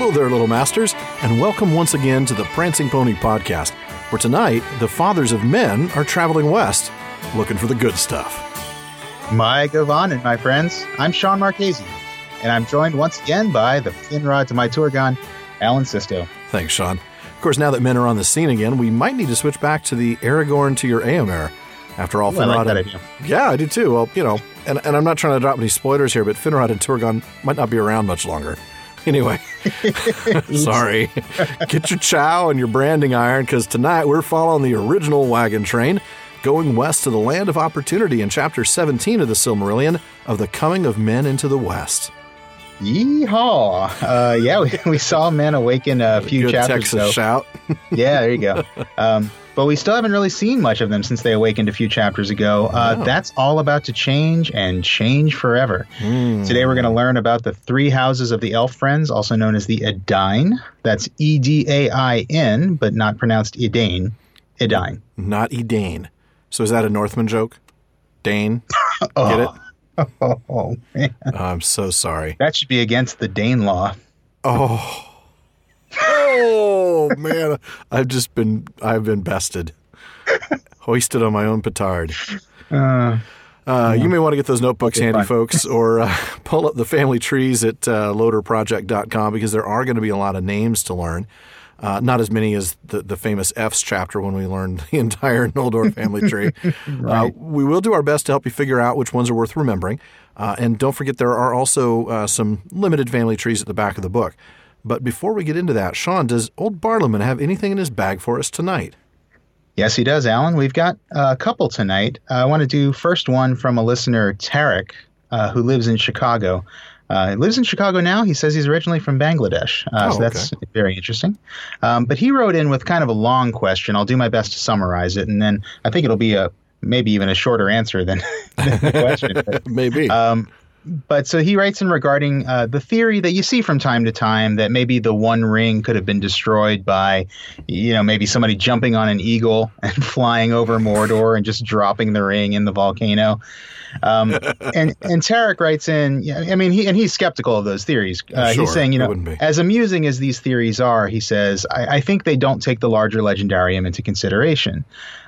Hello there, little masters, and welcome once again to the Prancing Pony Podcast, where tonight the fathers of men are traveling west looking for the good stuff. Mae Govannen, my friends. I'm Shawn Marchese, and I'm joined once again by the Finrod to my Turgon, Alan Sisto. Thanks, Shawn. Of course, now that men are on the scene again, we might need to switch back to the Aragorn to your Eomer. After all, Ooh, I like Finrod. that and- idea. yeah, I do too. Well, you know, and, and I'm not trying to drop any spoilers here, but Finrod and Turgon might not be around much longer. Anyway, sorry. Get your chow and your branding iron because tonight we're following the original wagon train going west to the land of opportunity in chapter 17 of the Silmarillion of the coming of men into the west. Yeehaw! Uh, yeah, we, we saw men awaken a few Good chapters Texas ago. shout. Yeah, there you go. Um, but we still haven't really seen much of them since they awakened a few chapters ago. Uh, No. That's all about to change and change forever. Hmm. Today we're going to learn about the three houses of the Elf Friends, also known as the Edain. That's E D A I N, but not pronounced Edain. Edain. Not Edain. So is that a Northman joke? Dane? oh. Get it? Oh, oh, man. I'm so sorry. That should be against the Dane law. Oh. Oh man, I've just been I've been bested. Hoisted on my own petard. Uh, Uh, you may want to get those notebooks Okay, handy, fine. folks, or uh, pull up the family trees at uh, lotrproject.com because there are going to be a lot of names to learn. Uh, not as many as the, the famous F's chapter when we learned the entire Noldor family tree. uh, we will do our best to help you figure out which ones are worth remembering. Uh, and don't forget, there are also uh, some limited family trees at the back of the book. But before we get into that, Shawn, does old Barliman have anything in his bag for us tonight? yes, he does, Alan. We've got a couple tonight. I want to do first one from a listener, Tarek, uh, who lives in Chicago. Uh, he lives in Chicago now. He says he's originally from Bangladesh. Uh, Oh, so that's very interesting. Um, but he wrote in with kind of a long question. I'll do my best to summarize it, and then I think it'll be a maybe even a shorter answer than, than the question. But, Maybe. Um, but so he writes in regarding uh, the theory that you see from time to time that maybe the One Ring could have been destroyed by, you know, maybe somebody jumping on an eagle and flying over Mordor and just dropping the ring in the volcano. Um, and and Tarek writes in, yeah, I mean, he and he's skeptical of those theories. Uh, Sure, he's saying, you know, as amusing as these theories are, he says, I, I think they don't take the larger legendarium into consideration.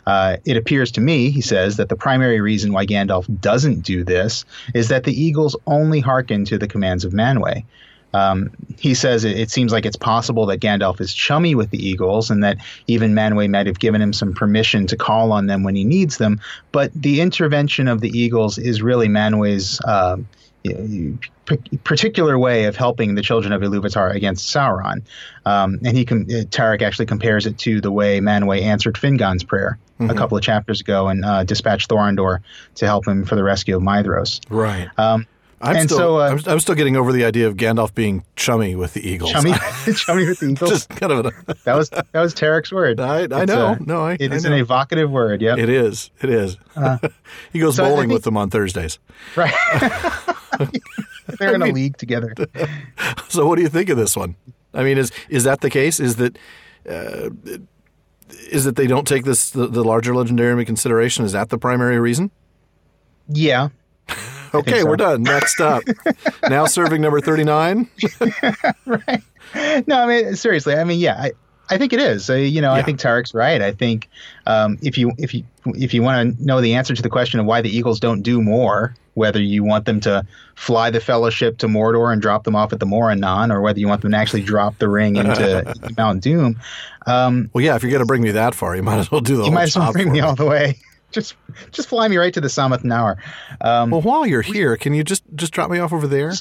Uh, it appears to me, he says, that the primary reason why Gandalf doesn't do this is that the Eagles only hearken to the commands of Manwë. Um, he says it, it seems like it's possible that Gandalf is chummy with the Eagles and that even Manwë might have given him some permission to call on them when he needs them. But the intervention of the Eagles is really Manwë's uh, particular way of helping the children of Iluvatar against Sauron. Um, and he com- uh, Tarek actually compares it to the way Manwë answered Fingon's prayer a couple of chapters ago and uh, dispatched Thorondor to help him for the rescue of Maedhros. right. Um, I'm and still, so, uh, I'm, I'm still getting over the idea of Gandalf being chummy with the Eagles. chummy, chummy with the Eagles. Just kind of, a, that was that was Tarek's word. I, I know, uh, no, I, It I is know. an evocative word. Yeah, It is, it is. he goes so bowling think- with them on Thursdays. right. They're in a league together. So, what do you think of this one? I mean, is is that the case? Is that uh, is that they don't take this the, the larger legendary in consideration? Is that the primary reason? Yeah. Okay, so. we're done. Next up, now serving number thirty nine. right. No, I mean seriously. I mean, yeah, I, I think it is. Uh, you know, I think Tarek's right. I think um, if you if you if you want to know the answer to the question of why the Eagles don't do more, whether you want them to fly the Fellowship to Mordor and drop them off at the Morannon, or whether you want them to actually drop the ring into, Mount Doom, um, Well, yeah, if you're going to bring me that far, you might as well do the you might as well bring me all the way. Just just fly me right to the Summit Tower. Um, Well, while you're here, can you just just drop me off over there?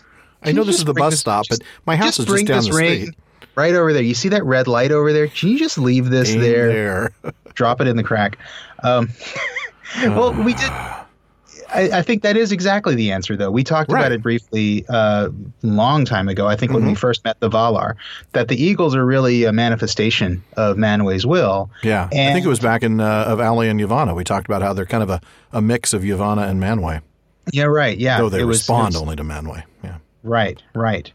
I know this is the bus this- stop, just- but my house just is just down the street. right over there. You see that red light over there? Can you just leave this there? there. drop it in the crack. Um, well, we did. I, I think that is exactly the answer, though. We talked Right. about it briefly a long time ago. I think when we first met the Valar, that the Eagles are really a manifestation of Manwë's will. Yeah, I think it was back in uh, of Aulë and Yavanna. We talked about how they're kind of a, a mix of Yavanna and Manwë. Yeah, right. Yeah, though they it respond it was- only to Manwë. Yeah, Right, right.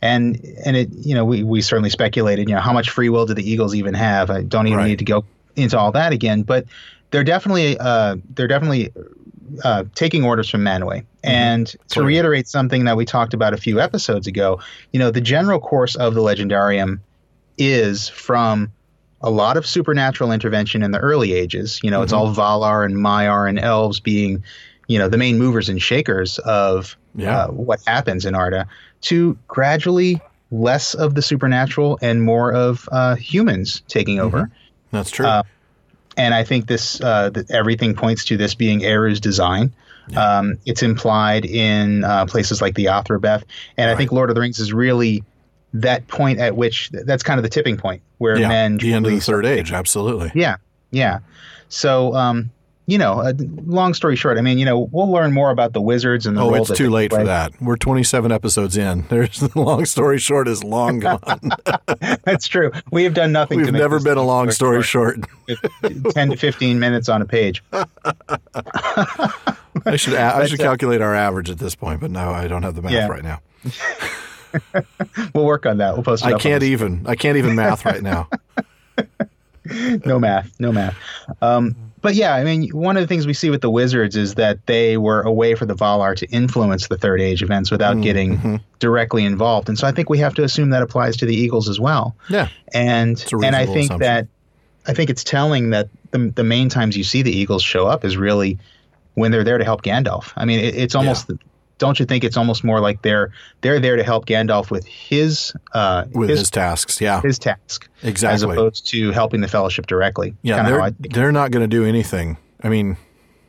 And and it you know we, we certainly speculated you know how much free will do the Eagles even have? I don't even Right. need to go into all that again, but they're definitely uh, they're definitely uh, taking orders from Manwë. And to Clearly. reiterate something that we talked about a few episodes ago, you know, the general course of the legendarium is from a lot of supernatural intervention in the early ages. You know, it's all Valar and Maiar and elves being, you know, the main movers and shakers of Yeah. uh, what happens in Arda, to gradually less of the supernatural and more of uh, humans taking over. That's true. Uh, and I think this uh, everything points to this being Eru's design. Um, it's implied in uh, places like the Athrabeth, and I think Lord of the Rings is really that point at which that's kind of the tipping point where yeah. men the end of the third age. Absolutely. yeah, yeah. So, um, you know, uh, long story short, I mean, you know, we'll learn more about the wizards and the Oh, it's too late for that. We're 27 episodes in. There's the long story short is long gone. That's true. We have done nothing. We've never been a long story short. Ten to fifteen minutes on a page. I should I should uh, calculate our average at this point, but no, I don't have the math Yeah. right now. We'll work on that. We'll post it. I can't even. I can't even math right now. no math, no math. Um, but yeah, I mean, one of the things we see with the wizards is that they were a way for the Valar to influence the Third Age events without Mm, getting mm-hmm. directly involved, and so I think we have to assume that applies to the Eagles as well. Yeah. And and I think assumption. that I think it's telling that the the main times you see the Eagles show up is really when they're there to help Gandalf. I mean, it, it's almost. Don't you think it's almost more like they're they're there to help Gandalf with his uh, With his his, tasks. Yeah. his task exactly, as opposed to helping the Fellowship directly? Yeah, they're they're not going to do anything. I mean,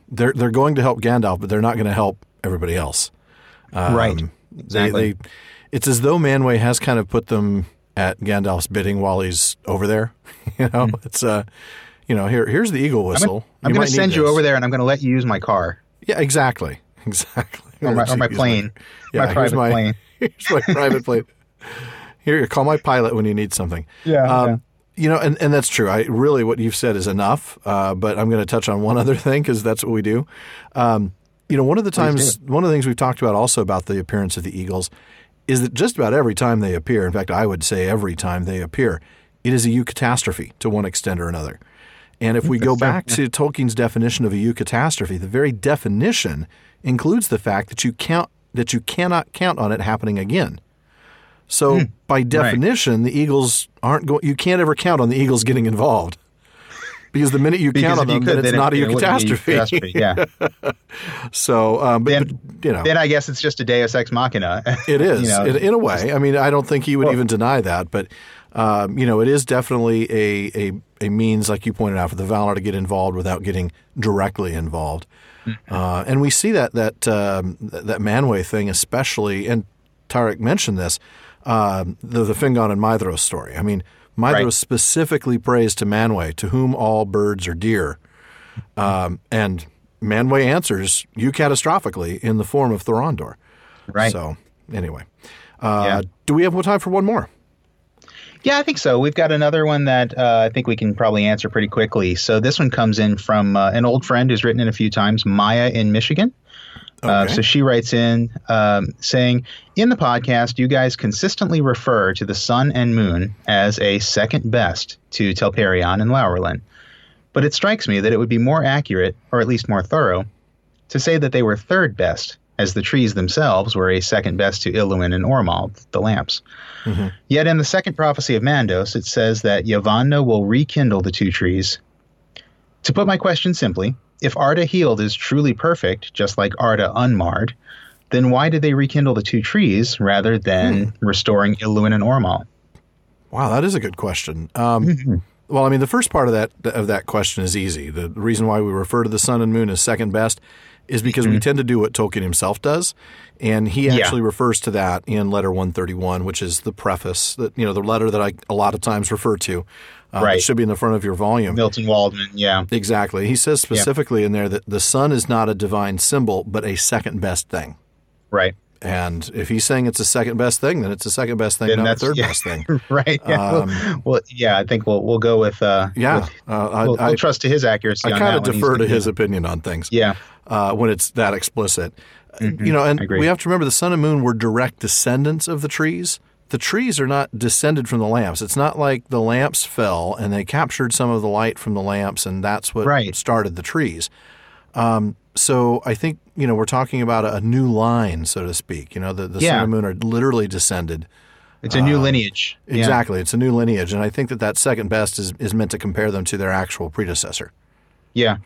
they're they're going to help Gandalf, but they're not going to help everybody else. Um, Right. Exactly. they, it's as though Manwë has kind of put them at Gandalf's bidding while he's over there. you know, it's uh, you know, here here's the eagle whistle. I'm going to send you over there, and I'm going to let you use my car Yeah, exactly, exactly. Or my, or my plane, yeah, my here's private my, plane. Here's my private plane. Here, call my pilot when you need something. Yeah, Um, yeah. You know, and, and that's true. I really what you've said is enough. Uh, but I'm going to touch on one other thing because that's what we do. Um, you know, one of the times, one of the things we've talked about also about the appearance of the Eagles is that just about every time they appear, in fact, I would say every time they appear, it is a eucatastrophe to one extent or another. And if we go back to Tolkien's definition of a eucatastrophe, the very definition includes the fact that you count that you cannot count on it happening again. So by definition, the Eagles aren't going. You can't ever count on the Eagles getting involved because the minute you count on them, could, then it's then not it, a it wouldn't a catastrophe. catastrophe. Yeah. so, um, but, Then- but, you know, then I guess it's just a Deus ex machina. it is you know, in, in a way. I mean, I don't think he would even deny that, but um, you know, it is definitely a, a a means, like you pointed out, for the Valar to get involved without getting directly involved. Mm-hmm. Uh, and we see that that um, that Manwë thing, especially, and Tarek mentioned this, um, the the Fingon and Maedhros story. I mean, Maedhros Right. specifically prays to Manwë, to whom all birds are dear, um, and Manwë answers eucatastrophically in the form of Thorondor. Right. So anyway, uh, Yeah. do we have time for one more? Yeah, I think so. We've got another one that uh, I think we can probably answer pretty quickly. So this one comes in from uh, an old friend who's written in a few times, Maya in Michigan. Uh, so she writes in um, saying, In the podcast, you guys consistently refer to the sun and moon as a second best to Telperion and Laurelin. But it strikes me that it would be more accurate, or at least more thorough, to say that they were third best, as the trees themselves were a second best to Illuin and Ormal, the lamps. Mm-hmm. Yet in the second prophecy of Mandos, it says that Yavanna will rekindle the two trees. To put my question simply, if Arda healed is truly perfect, just like Arda unmarred, then why did they rekindle the two trees rather than hmm. restoring Illuin and Ormal? Wow, that is a good question. Um, mm-hmm. well, I mean, the first part of that of that question is easy. The reason why we refer to the sun and moon as second best is because we tend to do what Tolkien himself does, and he Yeah. actually refers to that in letter 131, which is the preface that you know the letter that I a lot of times refer to. Uh, Right. It should be in the front of your volume. Milton Waldman, yeah. Exactly. He says specifically in there that the sun is not a divine symbol, but a second best thing. Right. And if he's saying it's the second best thing, then it's the second best thing, Then not that's- third yeah. best thing. right. Yeah. well, well, yeah, I think we'll we'll go with uh Yeah. with- Uh, I, we'll, I, we'll trust to his accuracy I kind of defer to his opinion on things. Yeah. uh, when it's that explicit. You know, and we have to remember the sun and moon were direct descendants of the trees. The trees are not descended from the lamps. It's not like the lamps fell and they captured some of the light from the lamps, and that's what Right. started the trees. Um, so I think you know we're talking about a, new line, so to speak. You know, the, the Yeah. sun and moon are literally descended. It's a new uh, lineage. Yeah. Exactly, it's a new lineage, and I think that that second best is is meant to compare them to their actual predecessor. Yeah.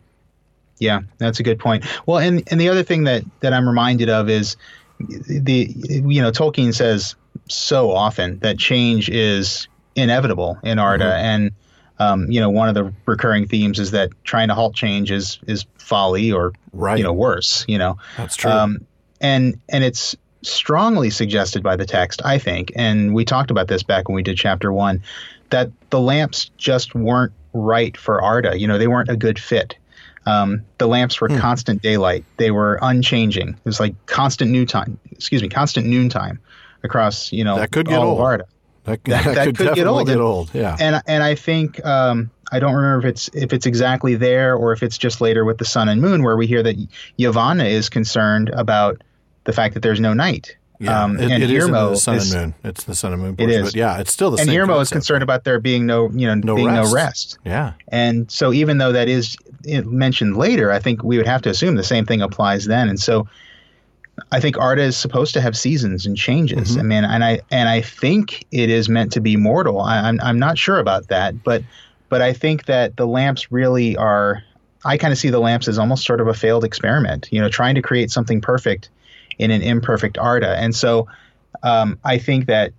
Yeah, that's a good point. Well, and and the other thing that that I'm reminded of is the you know Tolkien says so often that change is inevitable in Arda, mm-hmm. and um, you know one of the recurring themes is that trying to halt change is is folly or Right. you know worse. You know, That's true. um, and and it's strongly suggested by the text, I think, and we talked about this back when we did chapter one, that the lamps just weren't right for Arda. You know, they weren't a good fit. Um, the lamps were Hmm. constant daylight; they were unchanging. It was like constant noon time. Excuse me, constant noontime across you know That could get all old. of Arda. That, that- that that could, could get old. get old. Yeah. and and I think um, I don't remember if it's if it's exactly there or if it's just later with the sun and moon where we hear that Yavanna is concerned about the fact that there's no night. Yeah, um, it, and it is Irmo the sun is- and moon. It's the sun and moon It portion, is. but yeah, it's still the And same. Irmo is concerned about there being no you know No being rest. no rest. Yeah, And so even though that is mentioned later, I think we would have to assume the same thing applies then. And so I think art is supposed to have seasons and changes. Mhm. I mean, and I and I think it is meant to be mortal. I, I'm I'm not sure about that, but but I think that the lamps really are. I kind of see the lamps as almost sort of a failed experiment. You know, trying to create something perfect in an imperfect Arda. And so um, I think that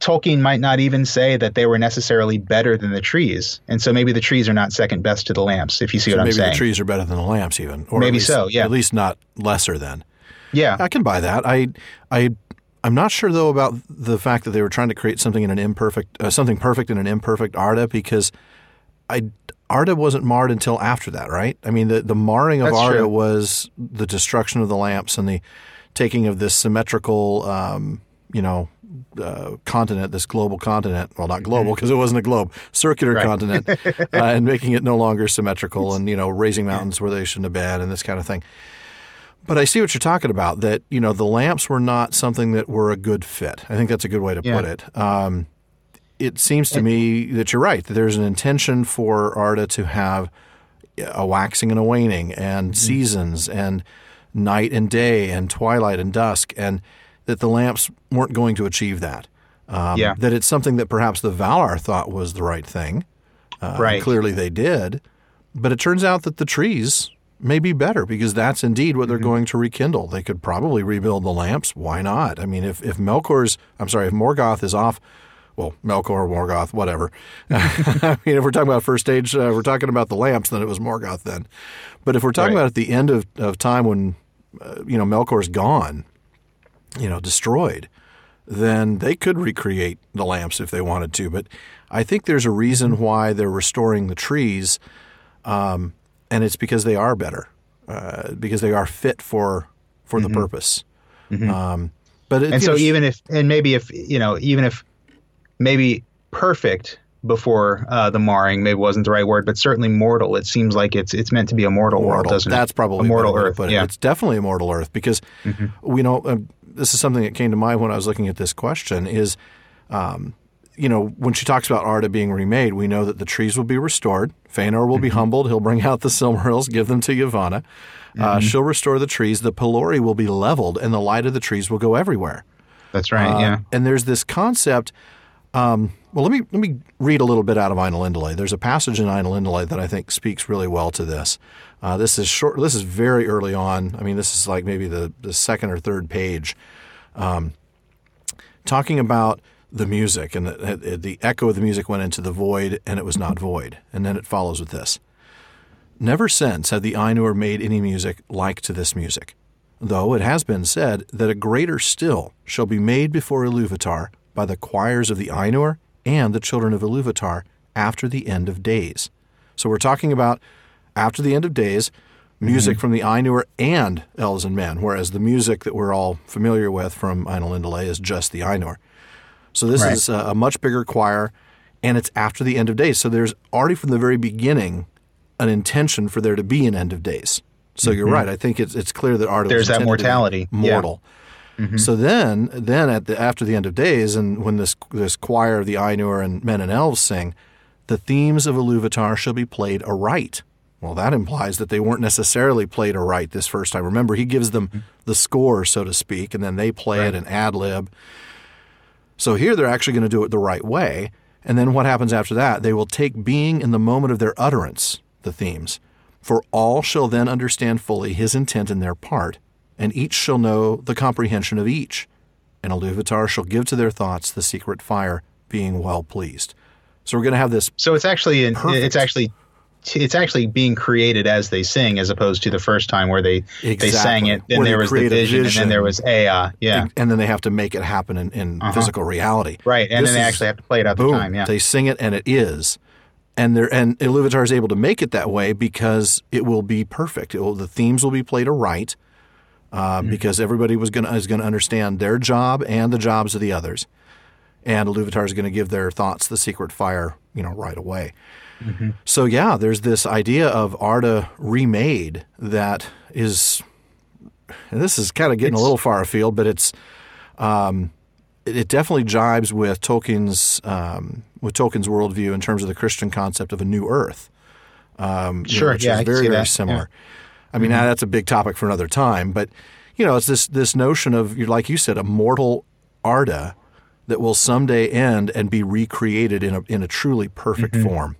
Tolkien might not even say that they were necessarily better than the trees, and so maybe the trees are not second best to the lamps. If you see so what I'm saying, maybe the trees are better than the lamps, even. Or Maybe least- so, yeah. At least not lesser than. Yeah, I can buy that. I, I, I'm not sure though about the fact that they were trying to create something in an imperfect, uh, something perfect in an imperfect Arda because, I Arda wasn't marred until after that, right? I mean, the the marring of That's Arda true. was the destruction of the lamps and the taking of this symmetrical, um, you know. Uh, continent, this global continent, well, not global because it wasn't a globe, circular Right. continent, uh, and making it no longer symmetrical and, you know, raising mountains where they shouldn't have been and this kind of thing. But I see what you're talking about. That you know the lamps were not something that were a good fit. I think that's a good way to Yeah. put it. Um, it seems to me that you're right. That there's an intention for Arda to have a waxing and a waning, and seasons, and night and day, and twilight and dusk, and that the lamps weren't going to achieve that. Um, Yeah. That it's something that perhaps the Valar thought was the right thing. Uh, Right. Clearly they did. But it turns out that the trees may be better because that's indeed what Mm-hmm. they're going to rekindle. They could probably rebuild the lamps. Why not? I mean, if, if Melkor's, I'm sorry, if Morgoth is off, well, Melkor, Morgoth, whatever. I mean, if we're talking about first stage, uh, we're talking about the lamps, then it was Morgoth then. But if we're talking Right. about at the end of, of time when, uh, you know, Melkor's gone, you know, destroyed, then they could recreate the lamps if they wanted to. But I think there's a reason why they're restoring the trees, um, and it's because they are better, uh, because they are fit for for the purpose. Um, but it, Mm-hmm. and so know, even if and maybe if you know even if maybe perfect before uh, the marring maybe wasn't the right word, but certainly mortal. It seems like it's it's meant to be a mortal, world, doesn't That's it? probably a mortal better way to Earth. but. Yeah, It's definitely a mortal Earth because we know uh, this is something that came to mind when I was looking at this question. Is um, you know when she talks about Arda being remade, we know that the trees will be restored. Feanor will be humbled. He'll bring out the Silmarils, give them to Yavanna. Uh, she'll restore the trees. The Pelori will be leveled, and the light of the trees will go everywhere. that's right. Uh, yeah, And there's this concept. Um, well, let me let me read a little bit out of Ainulindale. There's a passage in Ainulindale that I think speaks really well to this. Uh, this is short. This is very early on. I mean, this is like maybe the, the second or third page, um, talking about the music and the, the echo of the music went into the void and it was not void. And then it follows with this. Never since have the Ainur made any music like to this music, though it has been said that a greater still shall be made before Iluvatar by the choirs of the Ainur and the children of Iluvatar after the end of days. So we're talking about after the end of days, music mm-hmm. from the Ainur and elves and men, whereas the music that we're all familiar with from Ainulindale is just the Ainur. So this Right. is a, a much bigger choir, and it's after the end of days. So there's already from the very beginning an intention for there to be an end of days. So you're right. I think it's it's clear that Mm-hmm. There's that intended to be mortality. Yeah. mortal. So then, then at the after the end of days, and when this this choir of the Ainur and men and elves sing, the themes of Iluvatar shall be played aright, Well, that implies that they weren't necessarily played aright this first time. Remember, he gives them the score, so to speak, and then they play Right. it and ad lib. So here they're actually going to do it the right way. And then what happens after that? They will take being in the moment of their utterance, the themes. For all shall then understand fully his intent in their part, and each shall know the comprehension of each. And Iluvatar shall give to their thoughts the secret fire, being well pleased. So we're going to have this So it's actually Perfect. it's actually it's actually being created as they sing, as opposed to the first time where they they sang it. Then there was the a vision, and then there was Eä. Yeah, and then they have to make it happen in, in physical reality. right. And This then they actually have to play it out the boom, time. Yeah, they sing it and it is. And there and Iluvatar is able to make it that way because it will be perfect. It will, the themes will be played aright uh, Mm-hmm. because everybody was going is going to understand their job and the jobs of the others. And Iluvatar is going to give their thoughts the secret fire, you know, right away. Mm-hmm. So yeah, there's this idea of Arda remade that is. This is kind of getting a little far afield, but it's um, it, it definitely jibes with Tolkien's um, with Tolkien's worldview in terms of the Christian concept of a new Earth. Um, you know, Sure, which yeah, is very very similar. I mean, that's a big topic for another time, but you know, it's this this notion of like you said, a mortal Arda that will someday end and be recreated in a in a truly perfect form.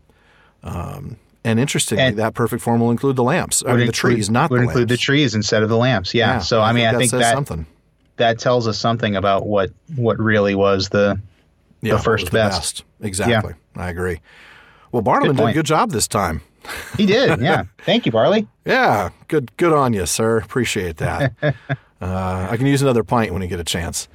Um, and interestingly, And- that perfect form will include the lamps. I mean, the trees, not would the include the trees instead of the lamps. Yeah. so I mean, I think says that something. that tells us something about what what really was the Yeah, what first was best. Exactly. I agree. Well, Barliman did a good job this time. he did. Yeah. Thank you, Barley. Yeah, good good on you, sir. Appreciate that. uh, I can use another pint when you get a chance.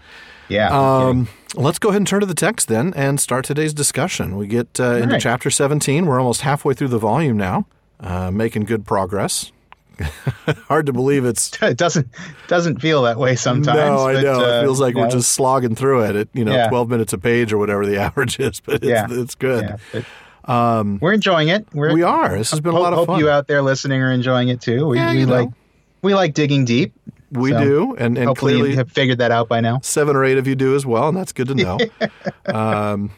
Yeah. no kidding. Um, let's go ahead and turn to the text then and start today's discussion. We get uh, into right. chapter 17. We're almost halfway through the volume now, uh, making good progress. Hard to believe it's. it doesn't doesn't feel that way sometimes. no, I but, know. uh, it feels like we're just slogging through it at, you know, Yeah. 12 minutes a page or whatever the average is, but it's, Yeah. it's good. Yeah, but we're enjoying it. We're, Um, We are. This has been a lot of hope fun. you out there listening are enjoying it too. We, Yeah, we know. like we like digging deep. We so do. And, and Hopefully clearly, you have figured that out by now. seven or eight of you do as well, and that's good to know. um,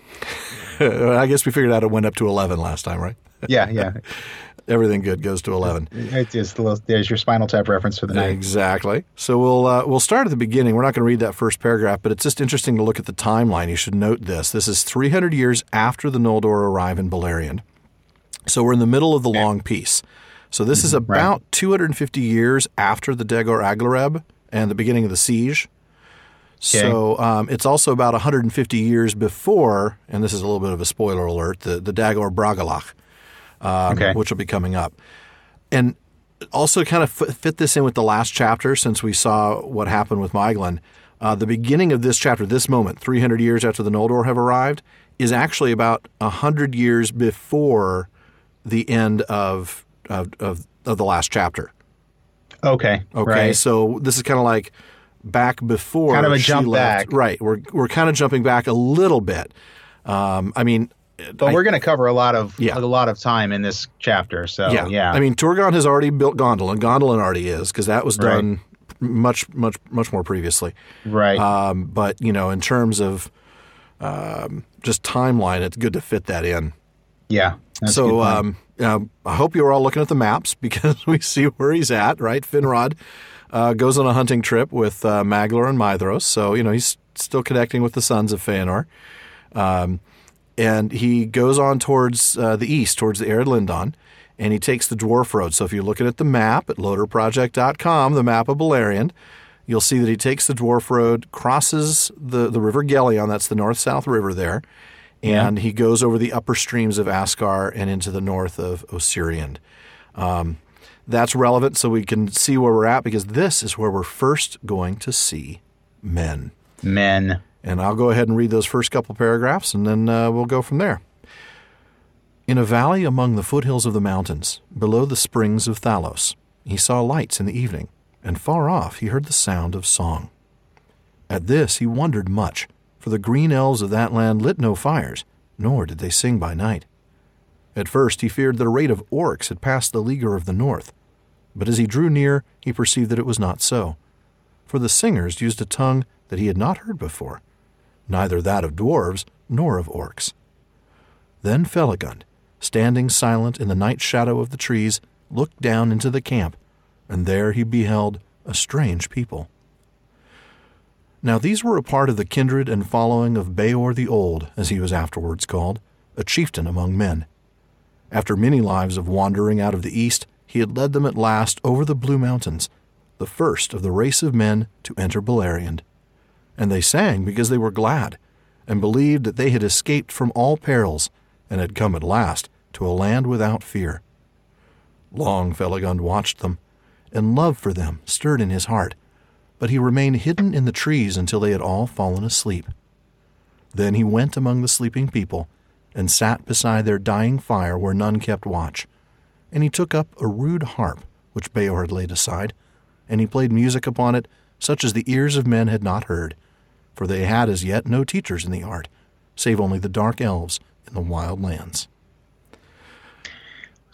I guess we figured out it went up to 11 last time, right? Yeah, yeah. Everything good goes to 11. It is the little, there's your Spinal Tap reference for the night. Exactly. So we'll uh, we'll start at the beginning. We're not going to read that first paragraph, but it's just interesting to look at the timeline. You should note this. This is 300 years after the Noldor arrive in Beleriand. So we're in the middle of the long peace. So this is Mm-hmm. about 250 years after the Dagor Aglareb and the beginning of the siege. So um, it's also about 150 years before, and this is a little bit of a spoiler alert, the, the Dagor Bragollach, um, Okay. which will be coming up. And also kind of fit fit this in with the last chapter since we saw what happened with Maeglin. Uh, the beginning of this chapter, this moment, 300 years after the Noldor have arrived, is actually about 100 years before the end of, of, of, of the last chapter. Okay. Okay, Right. so this is kind of like back before Kind of a she jump left. back. Right, we're we're kind of jumping back a little bit. Um, I mean, But I- we're going to cover a lot of Yeah. a lot of time in this chapter. So yeah, yeah. I mean, Turgon has already built Gondolin. Gondolin already is because that was Right. done much much much more previously. right. Um, but you know, in terms of um, just timeline, it's good to fit that in. yeah. That's a good so point. Um, I hope you are all looking at the maps because we see where he's at. Right, Finrod uh, goes on a hunting trip with uh, Maglor and Maedhros, so you know he's still connecting with the sons of Feanor. Um, and he goes on towards uh, the east, towards the Ered Lindon, and he takes the Dwarf Road. So if you're looking at the map at lotrproject.com, the map of Beleriand, you'll see that he takes the Dwarf Road, crosses the, the River Gelion, that's the north-south river there, and he goes over the upper streams of Ascar and into the north of Ossiriand. Um, that's relevant so we can see where we're at because this is where we're first going to see men. men. And I'll go ahead and read those first couple paragraphs and then uh, we'll go from there. In a valley among the foothills of the mountains, below the springs of Thalos, he saw lights in the evening, and far off he heard the sound of song. At this he wondered much, for the green elves of that land lit no fires, nor did they sing by night. At first he feared that a raid of orcs had passed the leaguer of the north, but as he drew near he perceived that it was not so, for the singers used a tongue that he had not heard before, neither that of dwarves nor of orcs. Then Felagund, standing silent in the night shadow of the trees, looked down into the camp, and there he beheld a strange people. Now these were a part of the kindred and following of Beor the Old, as he was afterwards called, a chieftain among men. After many lives of wandering out of the east, he had led them at last over the Blue Mountains, the first of the race of men to enter Beleriand. And they sang because they were glad, and believed that they had escaped from all perils, and had come at last to a land without fear. Long Felagund watched them, and love for them stirred in his heart, but he remained hidden in the trees until they had all fallen asleep. Then he went among the sleeping people, and sat beside their dying fire where none kept watch. And he took up a rude harp, which Beor had laid aside, and he played music upon it, such as the ears of men had not heard, for they had as yet no teachers in the art, save only the dark elves in the wild lands.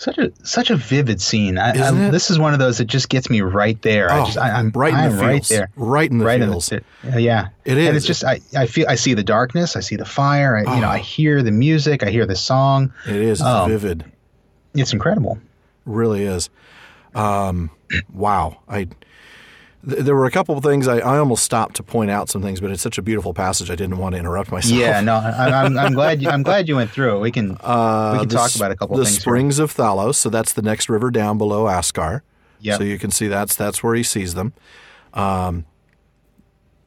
Such a such a vivid scene. I, I? This is one of those that just gets me right there. I Oh, just, I, I'm right in I'm the right there, Right in the right feels. in the, uh, yeah. it is. and it's just I, I feel I see the darkness, I see the fire. I, You know, Oh. I hear the music, I hear the song. It is. It's Oh. vivid. It's incredible. really is. Um, wow. I th- there were a couple of things I, I almost stopped to point out some things, but it's such a beautiful passage. I didn't want to interrupt myself. Yeah, no, I, I'm, I'm glad you, I'm glad you went through it. We can Uh, we can talk about a couple the of things. here. springs of Thalos. So that's the next river down below Ascar. Yep. So you can see that's that's where he sees them. Um,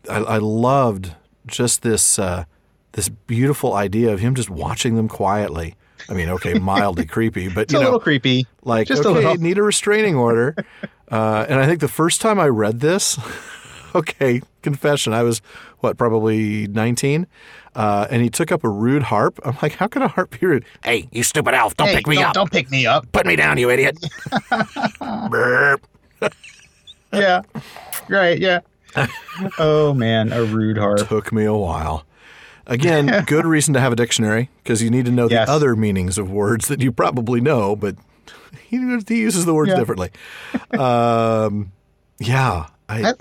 I, I loved just this uh, this beautiful idea of him just watching them quietly. I mean, okay, mildly creepy, but It's you a know, little creepy. like just a okay, little. need a restraining order. uh, and I think the first time I read this, okay, confession, I was what probably nineteen, uh, and he took up a rude harp. I'm like, how can a harp be rude? Hey, you stupid elf! Don't Hey, pick me don't, up! Don't pick me up. Put me down, you idiot! Yeah, right. Yeah. oh man, a rude harp. Took me a while. Again, good reason to have a dictionary because you need to know Yes. the other meanings of words that you probably know, but he, he uses the words Yeah. differently. Um, yeah, I That-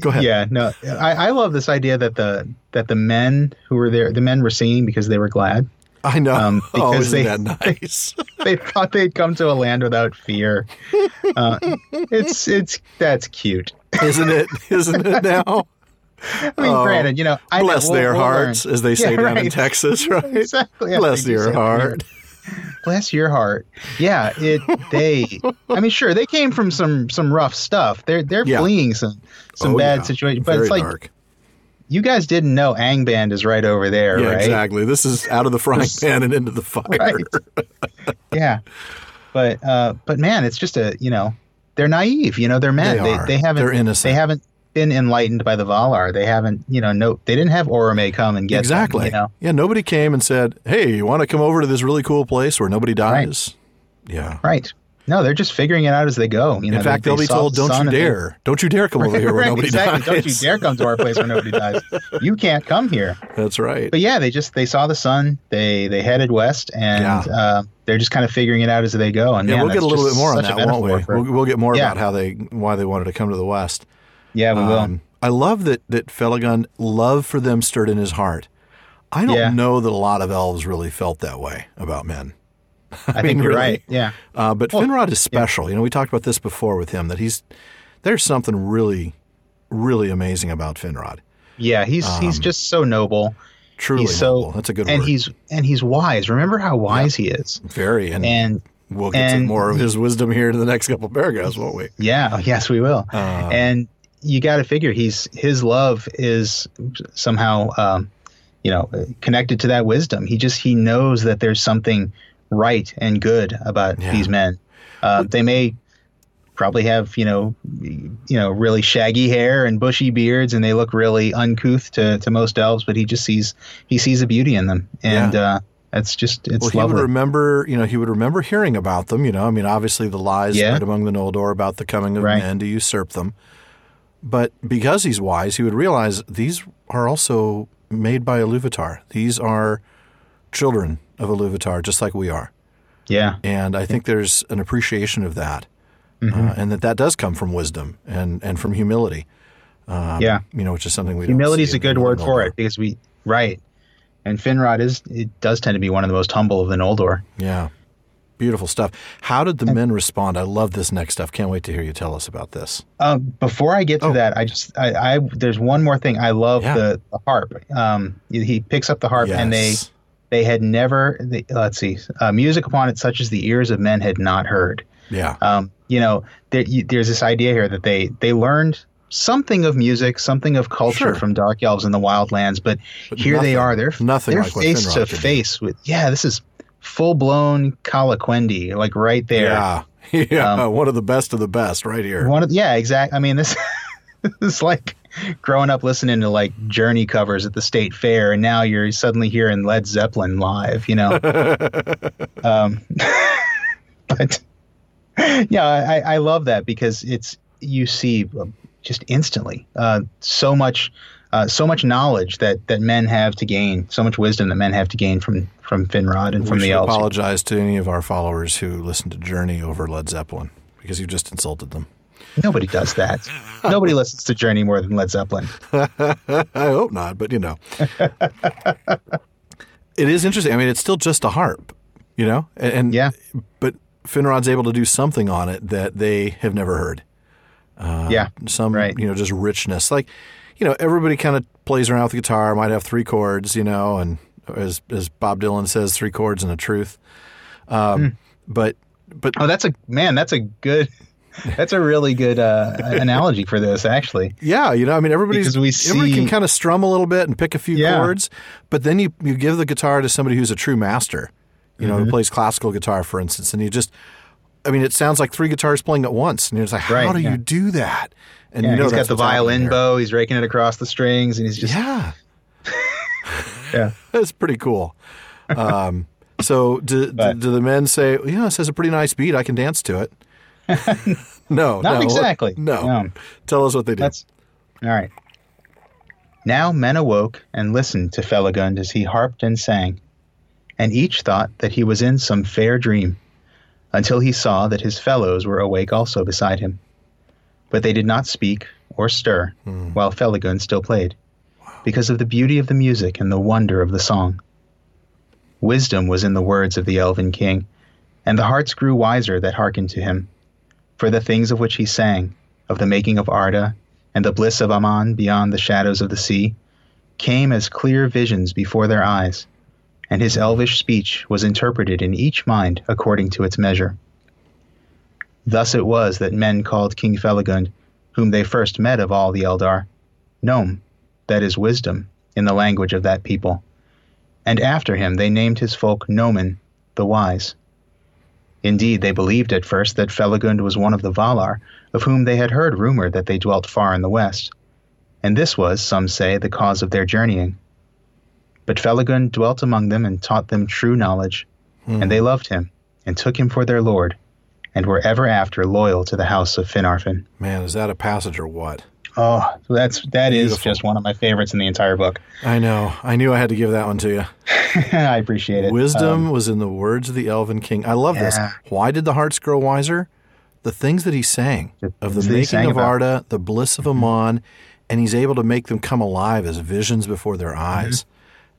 go ahead. Yeah, no, I, I love this idea that the that the men who were there, the men were singing because they were glad. I know. Um, oh, because isn't they- that nice? They thought they'd come to a land without fear. Uh, it's it's that's cute. isn't it? Isn't it now? I mean, Oh, granted, you know, I know- Bless we'll- their we'll learn. hearts, as they say Yeah, down in. Texas, right? Exactly. yeah, Bless they your heart. Bless your heart. Yeah, it. They. I mean, sure, they came from some some rough stuff. They're they're Yeah. fleeing some some Oh, bad yeah. situations. But Very it's like dark. you guys didn't know Angband is right over there, Yeah, right? exactly. This is out of the frying pan and into the fire. Right. yeah, but uh, but man, it's just a you know they're naive. You know they're men. They are. They, haven't. They're innocent. They haven't been enlightened by the Valar. They haven't. You know, no. They didn't have Orome come and get them, Exactly. you know. Yeah, nobody came and said, "Hey, you want to come over to this really cool place where nobody dies?" Yeah. Right. No, they're just figuring it out as they go. You know, In fact, they- they'll be told, "Don't you and they- dare! Don't you dare come over here where Right, nobody exactly. dies!" Don't you dare come to our place where nobody dies. You can't come here. That's right. But yeah, they just they saw the sun. They they headed west, and Yeah. uh, they're just kind of figuring it out as they go. And yeah, man, we'll get a little bit more on that, won't we? for- We'll, we'll get more Yeah. about how they why they wanted to come to the west. Yeah, we will. Um, I love that that Felagund love for them stirred in his heart. I don't Yeah. know that a lot of elves really felt that way about men. I, mean, think you're really. right. Yeah, Uh, but Well, Finrod is special. You know, we talked about this before with him that he's there's something really, really amazing about Finrod. yeah. He's he's just so noble, Truly He's so- noble. That's a good and word. he's and he's wise. Remember how wise he is. Very, and, And we'll get to and- more of his wisdom here in the next couple of paragraphs, won't we? yeah, yes, we will. Uh, and you got to figure he's his love is somehow um, you know connected to that wisdom he just he knows that there's something right and good about Yeah. these men uh, they may probably have you know you know really shaggy hair and bushy beards and they look really uncouth to, to most elves but he just sees he sees a beauty in them and uh, that's just it's well, he would lovely remember, you know, he would remember hearing about them. You know, I mean, obviously the lies Yeah. spread among the Noldor about the coming of Right. men to usurp them. But because he's wise, he would realize these are also made by Iluvatar. These are children of Iluvatar, just like we are. yeah And I think there's an appreciation of that, Mm-hmm. uh, and that that does come from wisdom and, and from humility. Um, Yeah. you know, which is something we humility is a good word for it because we right and finrod is it does tend to be one of the most humble of the noldor Yeah, Beautiful stuff. How did the men respond? I love this next stuff. Can't wait to hear you tell us about this. Um, before I get to Oh. that, I just I, I there's one more thing. I love Yeah. the, the harp. Um, he picks up the harp, and they they had never. They, let's see, uh, music upon it such as the ears of men had not heard. Yeah. Um, you know, there, you, there's this idea here that they they learned something of music, something of culture Sure. from Dark Elves in the Wildlands, but, But here they are. They're nothing They're like face to face with. Yeah, this is full blown Calaquendi, like right there. Yeah. Yeah. Um, One of the best of the best right here. One of yeah, exactly. I mean, this this is like growing up listening to like Journey covers at the state fair, and now you're suddenly hearing Led Zeppelin live. You know, um, but yeah, I, I love that because it's you see um, just instantly uh, so much. Uh, so much knowledge that, that men have to gain, so much wisdom that men have to gain from from Finrod and we from the elves. I apologize to any of our followers who listen to Journey over Led Zeppelin because you just insulted them. Nobody does that. Nobody listens to Journey more than Led Zeppelin. I hope not, but you know. it is interesting. I mean, it's still just a harp, you know? And, and Yeah. but Finrod's able to do something on it that they have never heard. yeah, Some, Right. you know, just richness. Like, you know, everybody kind of plays around with the guitar, might have three chords, you know, and as as Bob Dylan says, three chords and a truth. Um, But but Oh, that's a man. That's a good. That's a really good uh, analogy for this, actually. Yeah, you know, I mean, everybody's Because we everybody can kind of strum a little bit and pick a few Yeah. chords, but then you you give the guitar to somebody who's a true master, you Mm-hmm. know, who plays classical guitar, for instance, and you just, I mean, it sounds like three guitars playing at once, and just like, how Right, do yeah. you do that? And Yeah, you know, he's got the violin bow. He's raking it across the strings, and he's just Yeah, yeah. that's pretty cool. Um, so do, do, do the men say, yeah, this has a pretty nice beat. I can dance to it. no, Not no, exactly. No. No. Tell us what they did. That's all right. Now men awoke and listened to Felagund as he harped and sang, and each thought that he was in some fair dream, until he saw that his fellows were awake also beside him. But they did not speak or stir hmm. while Felagund still played, because of the beauty of the music and the wonder of the song. Wisdom was in the words of the elven king, and the hearts grew wiser that hearkened to him. For the things of which he sang, of the making of Arda, and the bliss of Aman beyond the shadows of the sea, came as clear visions before their eyes, and his elvish speech was interpreted in each mind according to its measure. Thus it was that men called King Felagund, whom they first met of all the Eldar, Gnome, that is wisdom, in the language of that people. And after him they named his folk Nómin, the wise. Indeed, they believed at first that Felagund was one of the Valar, of whom they had heard rumor that they dwelt far in the west. And this was, some say, the cause of their journeying. But Felagund dwelt among them and taught them true knowledge, and they loved him, and took him for their lord, and were ever after loyal to the house of Finarfin. Man, is that a passage or what? Oh, that's that is Beautiful. just one of my favorites in the entire book. I know. I knew I had to give that one to you. I appreciate it. Wisdom Um, was in the words of the Elven King. I love this. Why did the hearts grow wiser? The things that he sang The of the making of. Mm-hmm. Arda, the bliss of Aman, and he's able to make them come alive as visions before their eyes.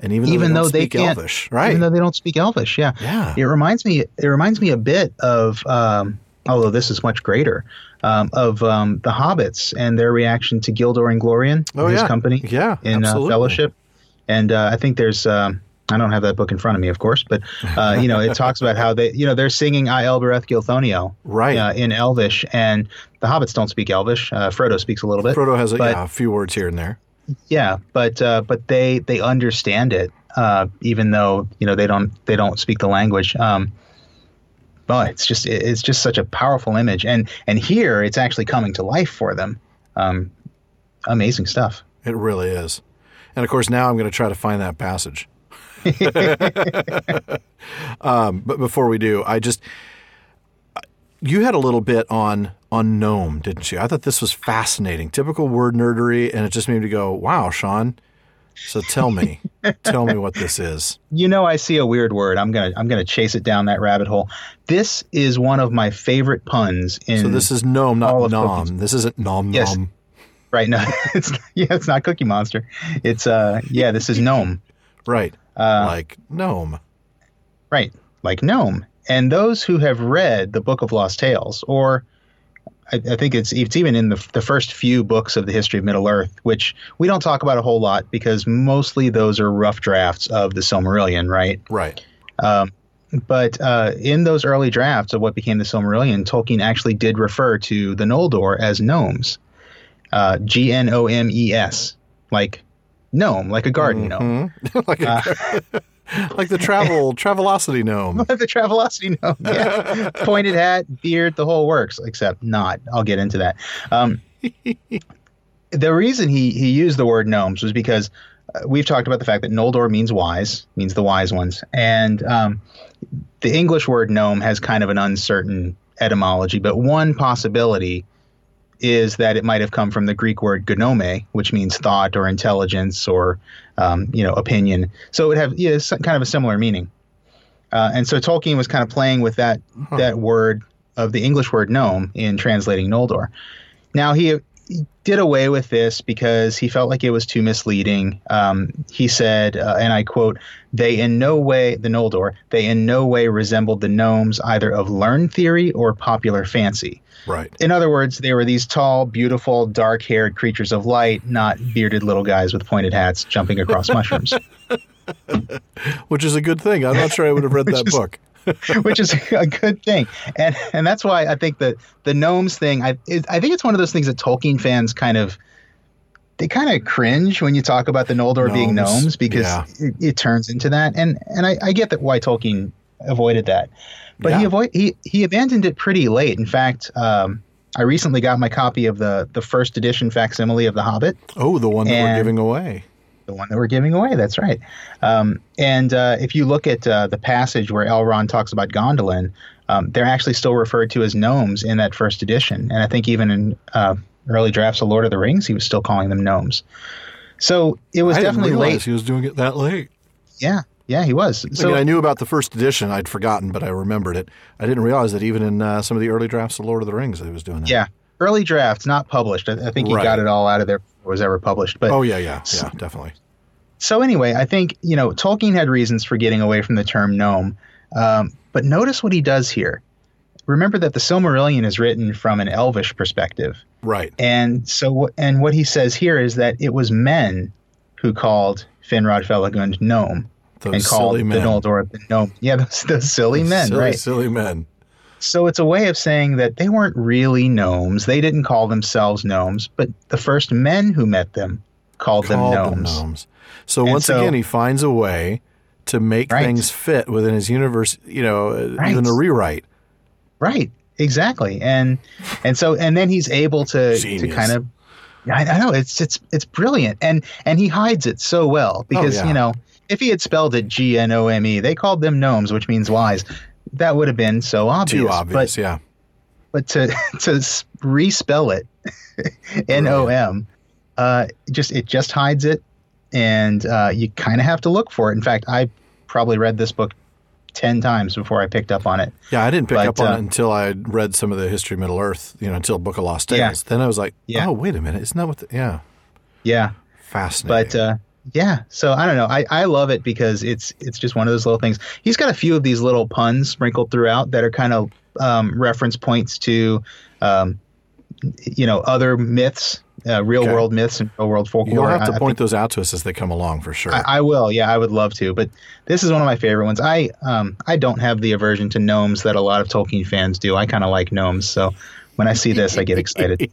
And even, even though though they, they don't speak can't, Elvish, right? Even though they don't speak Elvish, yeah. Yeah. It reminds me. It reminds me a bit of, um, although this is much greater, um, of um, the Hobbits and their reaction to Gildor Inglorion, Oh, his yeah. company, Yeah, in uh. Fellowship. And uh, I think there's. Um, I don't have that book in front of me, of course, but uh, you know, it talks about how they, you know, they're singing "I Elbereth Gilthoniel" Right. uh, in Elvish, and the Hobbits don't speak Elvish. Uh, Frodo speaks a little bit. Frodo has a, yeah, a few words here and there. Yeah, but uh, but they they understand it, uh, even though you know they don't they don't speak the language. Um, but it's just it's just such a powerful image, and and here it's actually coming to life for them. Um, amazing stuff. It really is. And of course, now I'm going to try to find that passage. um, but before we do, I just you had a little bit on on gnome, didn't you? I thought this was fascinating, typical word nerdery, and it just made me go, "Wow, Shawn." So tell me, tell me what this is. You know, I see a weird word. I'm gonna I'm gonna chase it down that rabbit hole. This is one of my favorite puns in. So this is gnome, not nom. cookies. This isn't nom Yes. nom. right. No, it's yeah, it's not Cookie Monster. It's uh yeah, this is gnome. Right, Uh, like gnome. Right, like gnome. And those who have read the Book of Lost Tales, or I, I think it's it's even in the the first few books of the history of Middle Earth, which we don't talk about a whole lot because mostly those are rough drafts of the Silmarillion, right? Right. Um, but uh, in those early drafts of what became the Silmarillion, Tolkien actually did refer to the Noldor as gnomes, uh, G N O M E S, like gnome, like a garden gnome. Mhm. like, a, like the travel Travelocity gnome. the Travelocity gnome, yeah. pointed hat, beard, the whole works, except not. I'll get into that. Um, the reason he he used the word gnomes was because uh, we've talked about the fact that Noldor means wise, means the wise ones, and um, the English word gnome has kind of an uncertain etymology. But one possibility is that it might have come from the Greek word gnome, which means thought or intelligence or um, you know opinion. So it would have yeah, kind of a similar meaning. Uh, and so Tolkien was kind of playing with that that word of the English word gnome in translating Noldor. Now he did away with this because he felt like it was too misleading. Um, he said, uh, and I quote, "They in no way the Noldor they in no way resembled the gnomes either of learned theory or popular fancy." Right. In other words, they were these tall, beautiful, dark-haired creatures of light, not bearded little guys with pointed hats jumping across mushrooms. Which is a good thing. I'm not sure I would have read that is- book. which is a good thing. And and that's why I think that the gnomes thing, I it, I think it's one of those things that Tolkien fans kind of they kind of cringe when you talk about the Noldor being Gnomes, gnomes because yeah. it, it turns into that. And and I, I get that why Tolkien avoided that, but he avoid he he abandoned it pretty late. In fact. Um, I recently got my copy of the, the first edition facsimile of The Hobbit, Oh, the one that we're giving away. The one that we're giving away. That's right. Um, and uh, if you look at uh, the passage where Elrond talks about Gondolin, um, they're actually still referred to as gnomes in that first edition. And I think even in uh, early drafts of Lord of the Rings, he was still calling them gnomes. So it was I definitely didn't late. he was doing it that late. Yeah, yeah, he was. I So mean, I knew about the first edition. I'd forgotten, but I remembered it. I didn't realize that even in uh, some of the early drafts of Lord of the Rings, he was doing that. yeah, early drafts, not published. I, I think he Right. got it all out of there was ever published. But Oh, yeah, yeah, yeah, definitely. so anyway, I think you know Tolkien had reasons for getting away from the term gnome, um, but notice what he does here. Remember that the Silmarillion is written from an elvish perspective, Right. and so and what he says here is that it was men who called Finrod Felagund gnome Those and called silly the. Noldor the gnome. Yeah, those, those silly men, silly, right? silly men. So it's a way of saying that they weren't really gnomes. They didn't call themselves gnomes, but the first men who met them called, them gnomes. them gnomes. So And once so- again, he finds a way to make Right. things fit within his universe. You know, uh, Right. even a rewrite. Right. Exactly. And and so and then he's able to to kind of I, I know it's it's it's brilliant and and he hides it so well because yeah. you know if he had spelled it G N O M E they called them gnomes which means wise that would have been so obvious Too obvious, but yeah. but to to respell it N O M uh just it just hides it and uh, you kind of have to look for it in fact I probably read this book 10 times before I picked up on it Yeah, I didn't pick But, up on uh, it until I read some of the history of Middle Earth, you know, until Book of Lost Yeah. Tales. Then I was like, Yeah. oh, wait a minute. Isn't that what the, yeah. yeah Fascinating. but uh, yeah. So i don't know. I, I love it because it's it's just one of those little things. He's got a few of these little puns sprinkled throughout that are kind of um, reference points to um, you know other myths uh, real Okay. world myths and real world folklore. You'll have to I point think- those out to us as they come along for sure. I, I will. Yeah i would love to. But this is one of my favorite ones. I um, i don't have the aversion to gnomes that a lot of tolkien fans do. I kind of like gnomes so when i see this i get excited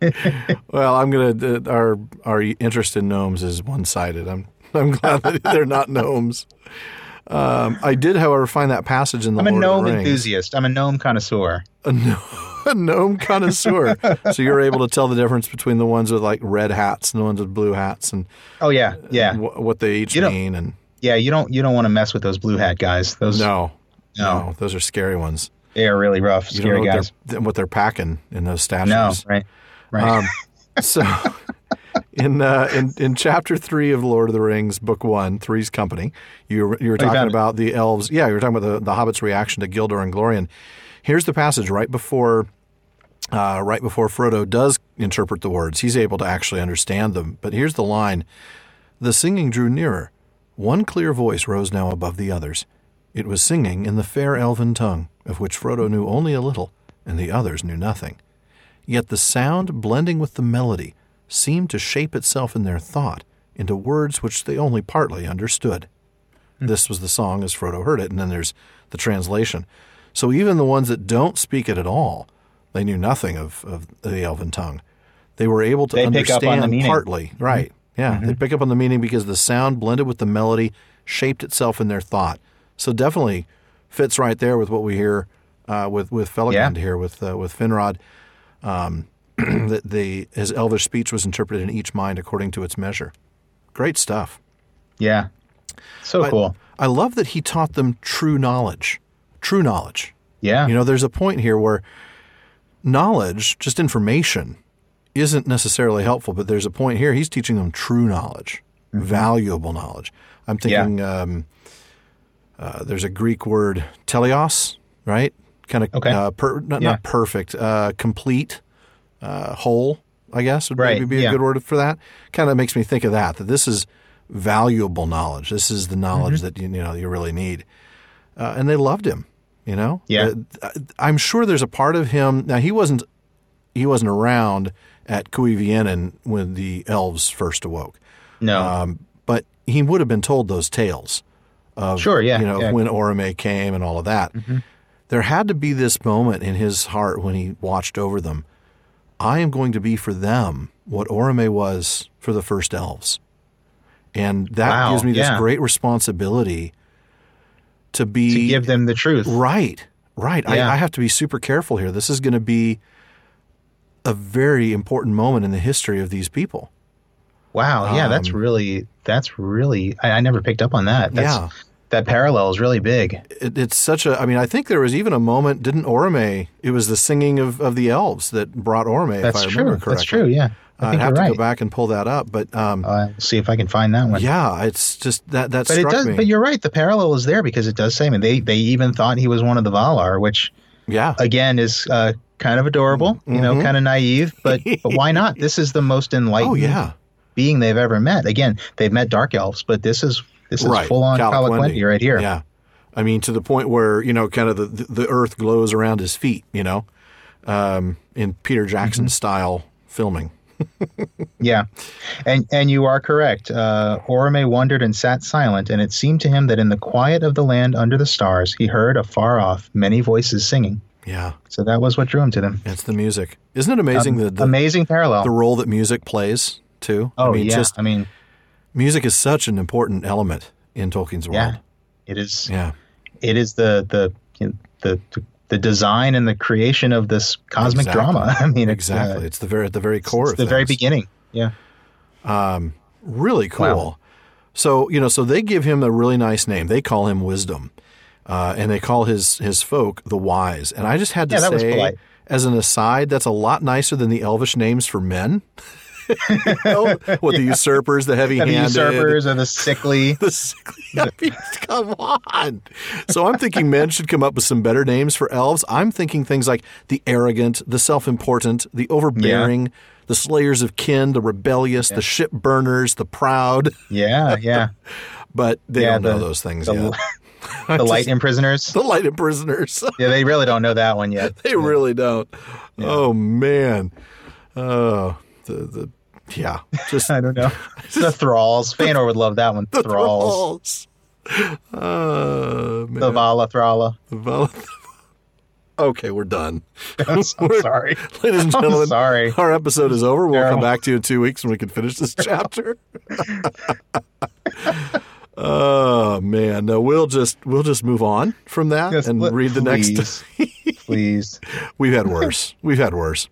well, I'm gonna. Uh, our our interest in gnomes is one sided. I'm I'm glad that they're not gnomes. Um, I did, however, find that passage in the i'm a Lord gnome of the Rings. enthusiast i'm a gnome connoisseur A, gnome, a gnome connoisseur. so you're able to tell the difference between the ones with like red hats and the ones with blue hats, and oh yeah yeah wh- what they each You mean. And Yeah, you don't you don't want to mess with those blue hat guys. Those no, No. no, those are scary ones. They are really rough, You scary guys. what they're, what they're packing in those statues. No, right, right. Um, so, in, uh, in in chapter three of Lord of the Rings, book one, Three's Company, you were, you were talking found it. about the elves. Yeah, you were talking about the, the hobbits' reaction to Gildor Inglorion. Here's the passage right before. Uh, right before Frodo does interpret the words, he's able to actually understand them. But here's the line The singing drew nearer. One clear voice rose now above the others. It was singing in the fair elven tongue, of which Frodo knew only a little, and the others knew nothing. Yet the sound, blending with the melody, seemed to shape itself in their thought into words which they only partly understood. Hmm. This was the song as Frodo heard it, and then there's the translation. So even the ones that don't speak it at all, they knew nothing of, of the elven tongue. They were able to They pick up on the understand partly. Mm-hmm. Right. Yeah. They mm-hmm. pick up on the meaning because the sound blended with the melody shaped itself in their thought. So definitely fits right there with what we hear uh, with with Felagund Yeah. here with uh, with Finrod. Um, that the his elvish speech was interpreted in each mind according to its measure. Great stuff. Yeah. So I- cool. I love that he taught them true knowledge. True knowledge. Yeah. You know, there's a point here where knowledge, just information, isn't necessarily helpful, but there's a point here. He's teaching them true knowledge, valuable knowledge. I'm Mm-hmm. Yeah. thinking um, uh, there's a Greek word, teleos, right? Kind of Okay. uh, per, not, Yeah. not perfect, uh, complete, uh, whole, I guess would Right, maybe be a yeah. good word for that. Kind of makes me think of that, that this is valuable knowledge. This is the knowledge Mm-hmm. that you, you know you really need. Uh, and they loved him, you know? Yeah. I'm sure there's a part of him. Now, he wasn't he wasn't around at Cuivienen when the elves first awoke. no. Um, but he would have been told those tales of Sure, yeah, you know yeah. Mm-hmm. when Orome came and all of that. There had to be this moment in his heart when he watched over them. I am going to be for them what Orome was for the first elves, and that Wow, gives me this yeah. great responsibility to be to give them the truth. Right, right. Yeah. I, I have to be super careful here. This is going to be a very important moment in the history of these people. Wow. Yeah, that's Um, really that's really I, I never picked up on that. That's, Yeah. That parallel is really big. It, it's such a. I mean, I think there was even a moment. Didn't Orome? It was the singing of, of the elves that brought Orome. That's if I true. remember correctly. That's true. Yeah. I I'd have to right. go back and pull that up, but um, Uh, see if I can find that one. yeah, it's just that that but it does. me. But you're right. The parallel is there because it does say. I mean, they they even thought he was one of the Valar, which yeah, again is uh, kind of adorable. You know, Mhm. kind of naive. But but why not? This is the most enlightened oh yeah, being they've ever met. Again, they've met dark elves, but this is this is right. full on Calaquendi. Right here. Yeah, I mean to the point where you know, kind of the the earth glows around his feet. You know, um, in Peter Jackson Mm-hmm. style filming. Yeah, and and you are correct. Uh, Orome wondered and sat silent, and it seemed to him that in the quiet of the land under the stars, he heard afar off many voices singing. Yeah, So that was what drew him to them. it's the music. Isn't it amazing the, the Amazing parallel. the role that music plays too? oh I mean, yeah, just I mean, music is such an important element in Tolkien's yeah, world. it is. Yeah, It is the the you know, the the design and the creation of this cosmic Exactly. drama. I mean, it's, exactly. uh, it's the very at the very core it's of the very beginning. Yeah. Um, Really cool. Wow. So you know, so they give him a really nice name. They call him Wisdom, uh, and they call his his folk the Wise. And I just had to Yeah, say, as an aside, that's a lot nicer than the Elvish names for men. know, oh, what the usurpers, the The heavy-handed, usurpers or the sickly. the sickly. I mean, come on. So I'm thinking men should come up with some better names for elves. I'm thinking things like the arrogant, the self-important, the overbearing, the slayers of kin, the rebellious, the ship burners, the proud. Yeah, yeah. But they Yeah, don't know those things the- yet. The light imprisoners. the light and prisoners. Yeah, they really don't know that one yet. they really don't. Oh man. Oh, the the yeah. Just I don't know. the thralls. Feanor would love that one. the thralls. thralls. Oh man. The Vala Thrala. The Val- okay, we're done. I'm so sorry. Ladies and I'm gentlemen, sorry. our episode is over. We'll come back to you in two weeks when we can finish this chapter. oh man, no, we'll just we'll just move on from that Yes, and let- read the next. please. Please. We've had worse. We've had worse.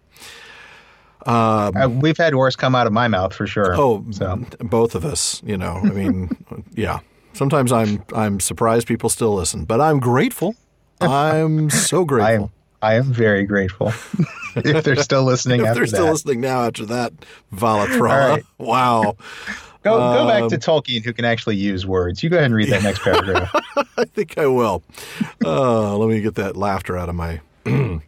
Uh, we've had worse come out of my mouth for sure. Oh, so both of us. You know, I mean, yeah. Sometimes I'm I'm surprised people still listen, but I'm grateful. I'm so I grateful. am I am very grateful if they're still listening if after they're still that. listening now after that, Valatrala. Right. Wow. Go go back Um, to Tolkien who can actually use words. You go ahead and read that next paragraph. I think I will. Uh, let me get that laughter out of my.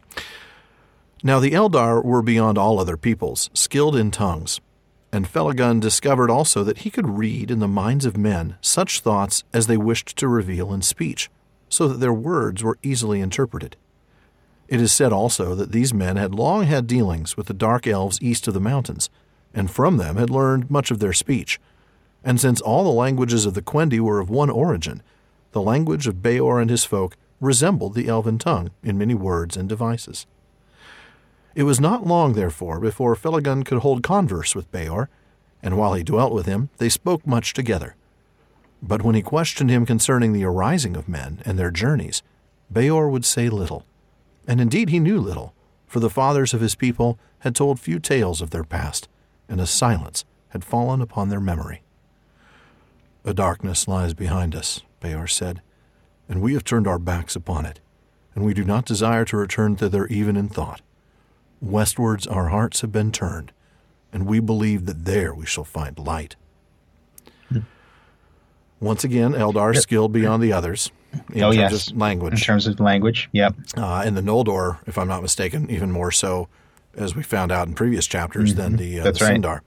now the Eldar were beyond all other peoples, skilled in tongues, and Felagund discovered also that he could read in the minds of men such thoughts as they wished to reveal in speech. so that their words were easily interpreted. It is said also that these men had long had dealings with the dark elves east of the mountains, and from them had learned much of their speech. And since all the languages of the Quendi were of one origin, the language of Beor and his folk resembled the elven tongue in many words and devices. It was not long, therefore, before Felagund could hold converse with Beor, and while he dwelt with him, they spoke much together. But when he questioned him concerning the arising of men and their journeys, Beor would say little. And indeed he knew little, for the fathers of his people had told few tales of their past, and a silence had fallen upon their memory. A darkness lies behind us, Beor said, and we have turned our backs upon it, and we do not desire to return thither even in thought. Westwards our hearts have been turned, and we believe that there we shall find light. Hmm. Once again, Eldar skilled beyond the others in oh, terms yes. of language. In terms of language, yep. Uh, and the Noldor, if I'm not mistaken, even more so, as we found out in previous chapters, mm-hmm. than the, uh, That's the right. Sindar.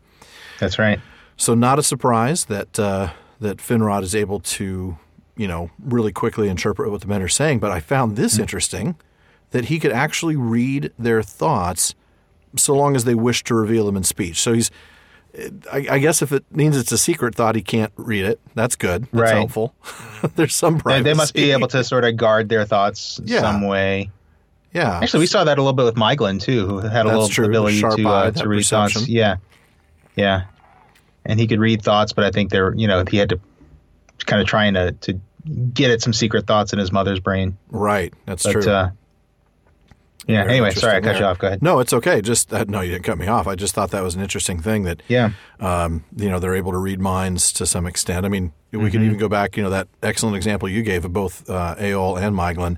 That's right. So not a surprise that uh, that Finrod is able to, you know, really quickly interpret what the men are saying. But I found this mm-hmm. interesting that he could actually read their thoughts so long as they wish to reveal them in speech. So he's, I, I guess if it means it's a secret thought, he can't read it. That's good. That's right. helpful. There's some privacy. They, they, must be able to sort of guard their thoughts Yeah. some way. Yeah. Actually, we saw that a little bit with Maeglin too, who had a That's little true. ability Sharp to eye, uh, to read thoughts. Yeah, yeah, and he could read thoughts, but I think they're you know he had to kind of trying to to get at some secret thoughts in his mother's brain. right. That's But true. uh, yeah. Anyway, sorry I cut you off. Go ahead. No, it's okay. Just uh, no, you didn't cut me off. I just thought that was an interesting thing that Yeah. um, you know they're able to read minds to some extent. I mean, we Mm-hmm. can even go back. You know that excellent example you gave of both uh, Eöl and Maeglin,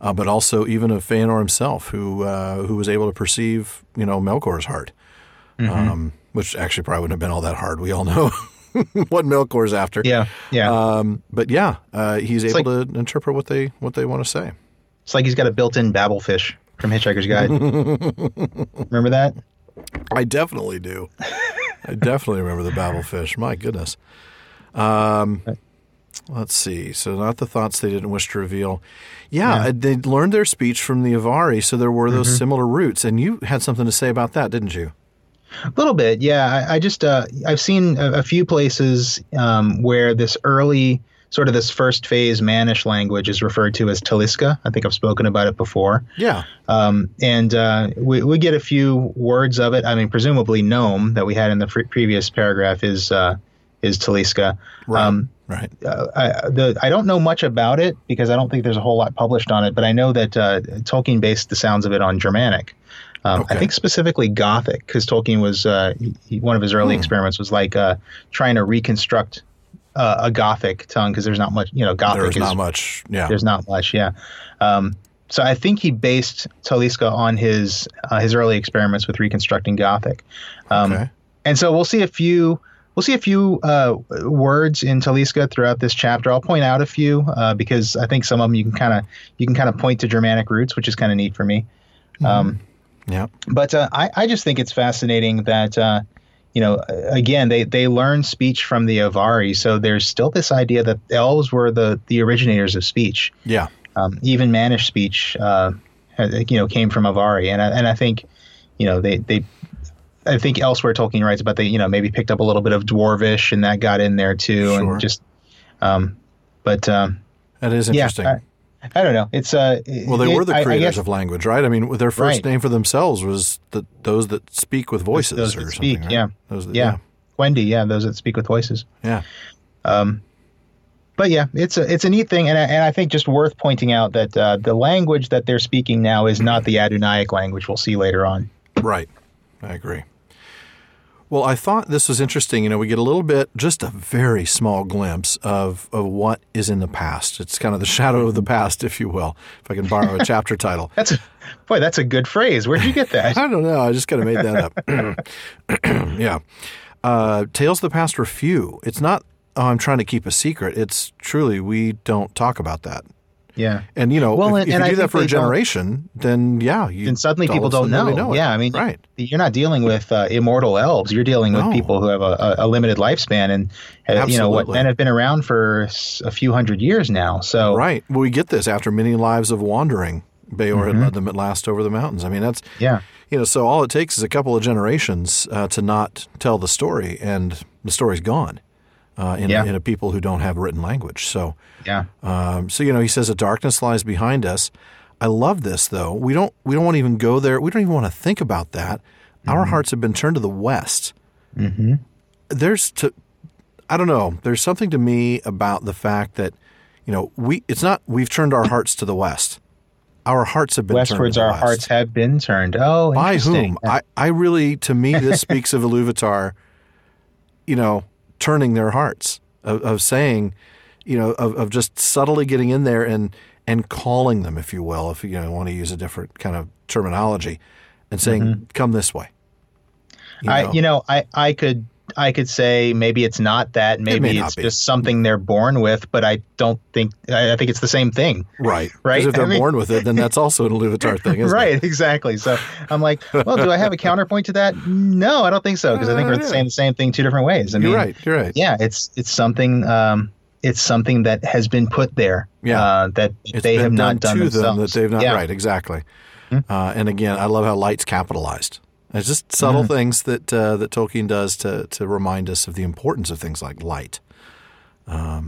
uh, but also even of Feanor himself, who uh, who was able to perceive you know Melkor's heart, Mm-hmm. um, which actually probably wouldn't have been all that hard. We all know what Melkor's after. Yeah. Yeah. Um, but yeah, uh, he's able like- to interpret what they what they want to say. it's like he's got a built-in Babel fish from Hitchhiker's Guide. Remember that? I definitely do. I definitely remember the Babelfish. My goodness. Um, let's see. So, not the thoughts they didn't wish to reveal. Yeah, Yeah. they learned their speech from the Avari, so there were those similar roots. And you had something to say about that, didn't you? A little bit, yeah. I, I just uh, I've seen a, a few places um, where this early sort of this first phase Manish language is referred to as Taliska. I think I've spoken about it before. Yeah. Um, and uh, we, we get a few words of it. I mean, presumably gnome that we had in the fr- previous paragraph is uh, is Taliska. Right. Um, right. uh, I, the, I don't know much about it because I don't think there's a whole lot published on it, but I know that uh, Tolkien based the sounds of it on Germanic. Um, Okay. I think specifically Gothic, because Tolkien was uh, he, one of his early Hmm. experiments was like uh, trying to reconstruct uh, a Gothic tongue because there's not much, you know, Gothic There's is not much. Yeah. there's not much, yeah. Um, so I think he based Taliska on his uh, his early experiments with reconstructing Gothic. Um, Okay. And so we'll see a few we'll see a few uh, words in Taliska throughout this chapter. I'll point out a few uh, because I think some of them you can kind of you can kind of point to Germanic roots, which is kind of neat for me. Um, Yeah. but uh, I, I just think it's fascinating that uh, you know again they they learn speech from the Avari, so there's still this idea that elves were the the originators of speech. Yeah. Um, even Manish speech, uh, you know, came from Avari, and I, and I think you know they they. I think elsewhere Tolkien writes about they you know maybe picked up a little bit of Dwarvish and that got in there too Sure. and just um, but um, That is yeah interesting. I, I don't know it's uh well, they it- were the I- I creators guess- of language, right? I mean, their first Right. name for themselves was the, those that speak with voices those or that something. speak, right? yeah. Those that, yeah. Quendi yeah those that speak with voices Yeah. Um, but yeah, it's a it's a neat thing, and I, and I think just worth pointing out that uh, the language that they're speaking now is not the Adunaic language. We'll see later on. Right. I agree. Well, I thought this was interesting. You know, we get a little bit, just a very small glimpse of, of what is in the past. It's kind of the shadow of the past, if you will, if I can borrow a chapter title. That's a, boy, that's a good phrase. Where'd you get that? I don't know. I just kind of made that up. yeah. Uh, tales of the past were few. It's not, oh, I'm trying to keep a secret. It's truly, we don't talk about that. Yeah. And you know, Well, if, and- if and you I do that for a generation, then yeah, you and suddenly people don't know. it. Yeah, I mean, right. you're not dealing with uh, immortal elves. You're dealing with No. people who have a, a, limited lifespan, and uh, you know what men have been around for a few hundred years now. So Right. Well, we get this after many lives of wandering. Beor Mm-hmm. had led them at last over the mountains. I mean, that's yeah, you know, so all it takes is a couple of generations uh, to not tell the story, and the story's gone uh, in, Yeah. in a people who don't have written language. So, yeah, um, so you know, he says, "A darkness lies behind us." I love this, though. We don't we don't want to even go there. We don't even want to think about that. Our Mm-hmm. hearts have been turned to the west. Mm-hmm. There's to, I don't know. There's something to me about the fact that, you know, we it's not we've turned our hearts to the west. Our hearts have been turned to westwards our west. hearts have been turned. Oh, By whom? I, I really, to me, this speaks of Iluvatar, you know, turning their hearts, of, of saying, you know, of, of just subtly getting in there and and calling them, if you will, if you know, want to use a different kind of terminology, and saying, mm-hmm. "Come this way." You I, know? you know, I, I could, I could say maybe it's not that. Maybe may not it's be. just something they're born with. But I don't think. I, I think it's the same thing. right, right? Because if they're mean- born with it, then that's also an Iluvatar thing, isn't right, it? exactly. So I'm like, well, do I have a counterpoint to that? No, I don't think so because I think Uh, we're yeah. saying the same thing two different ways. I mean, You're right. You're right. yeah, it's it's something. Um, it's something that has been put there. Yeah. uh, that It's they have done not done to themselves. them that they've not Yeah. right exactly uh, and again i love how light's capitalized it's just subtle Mm-hmm. things that uh, that tolkien does to to remind us of the importance of things like light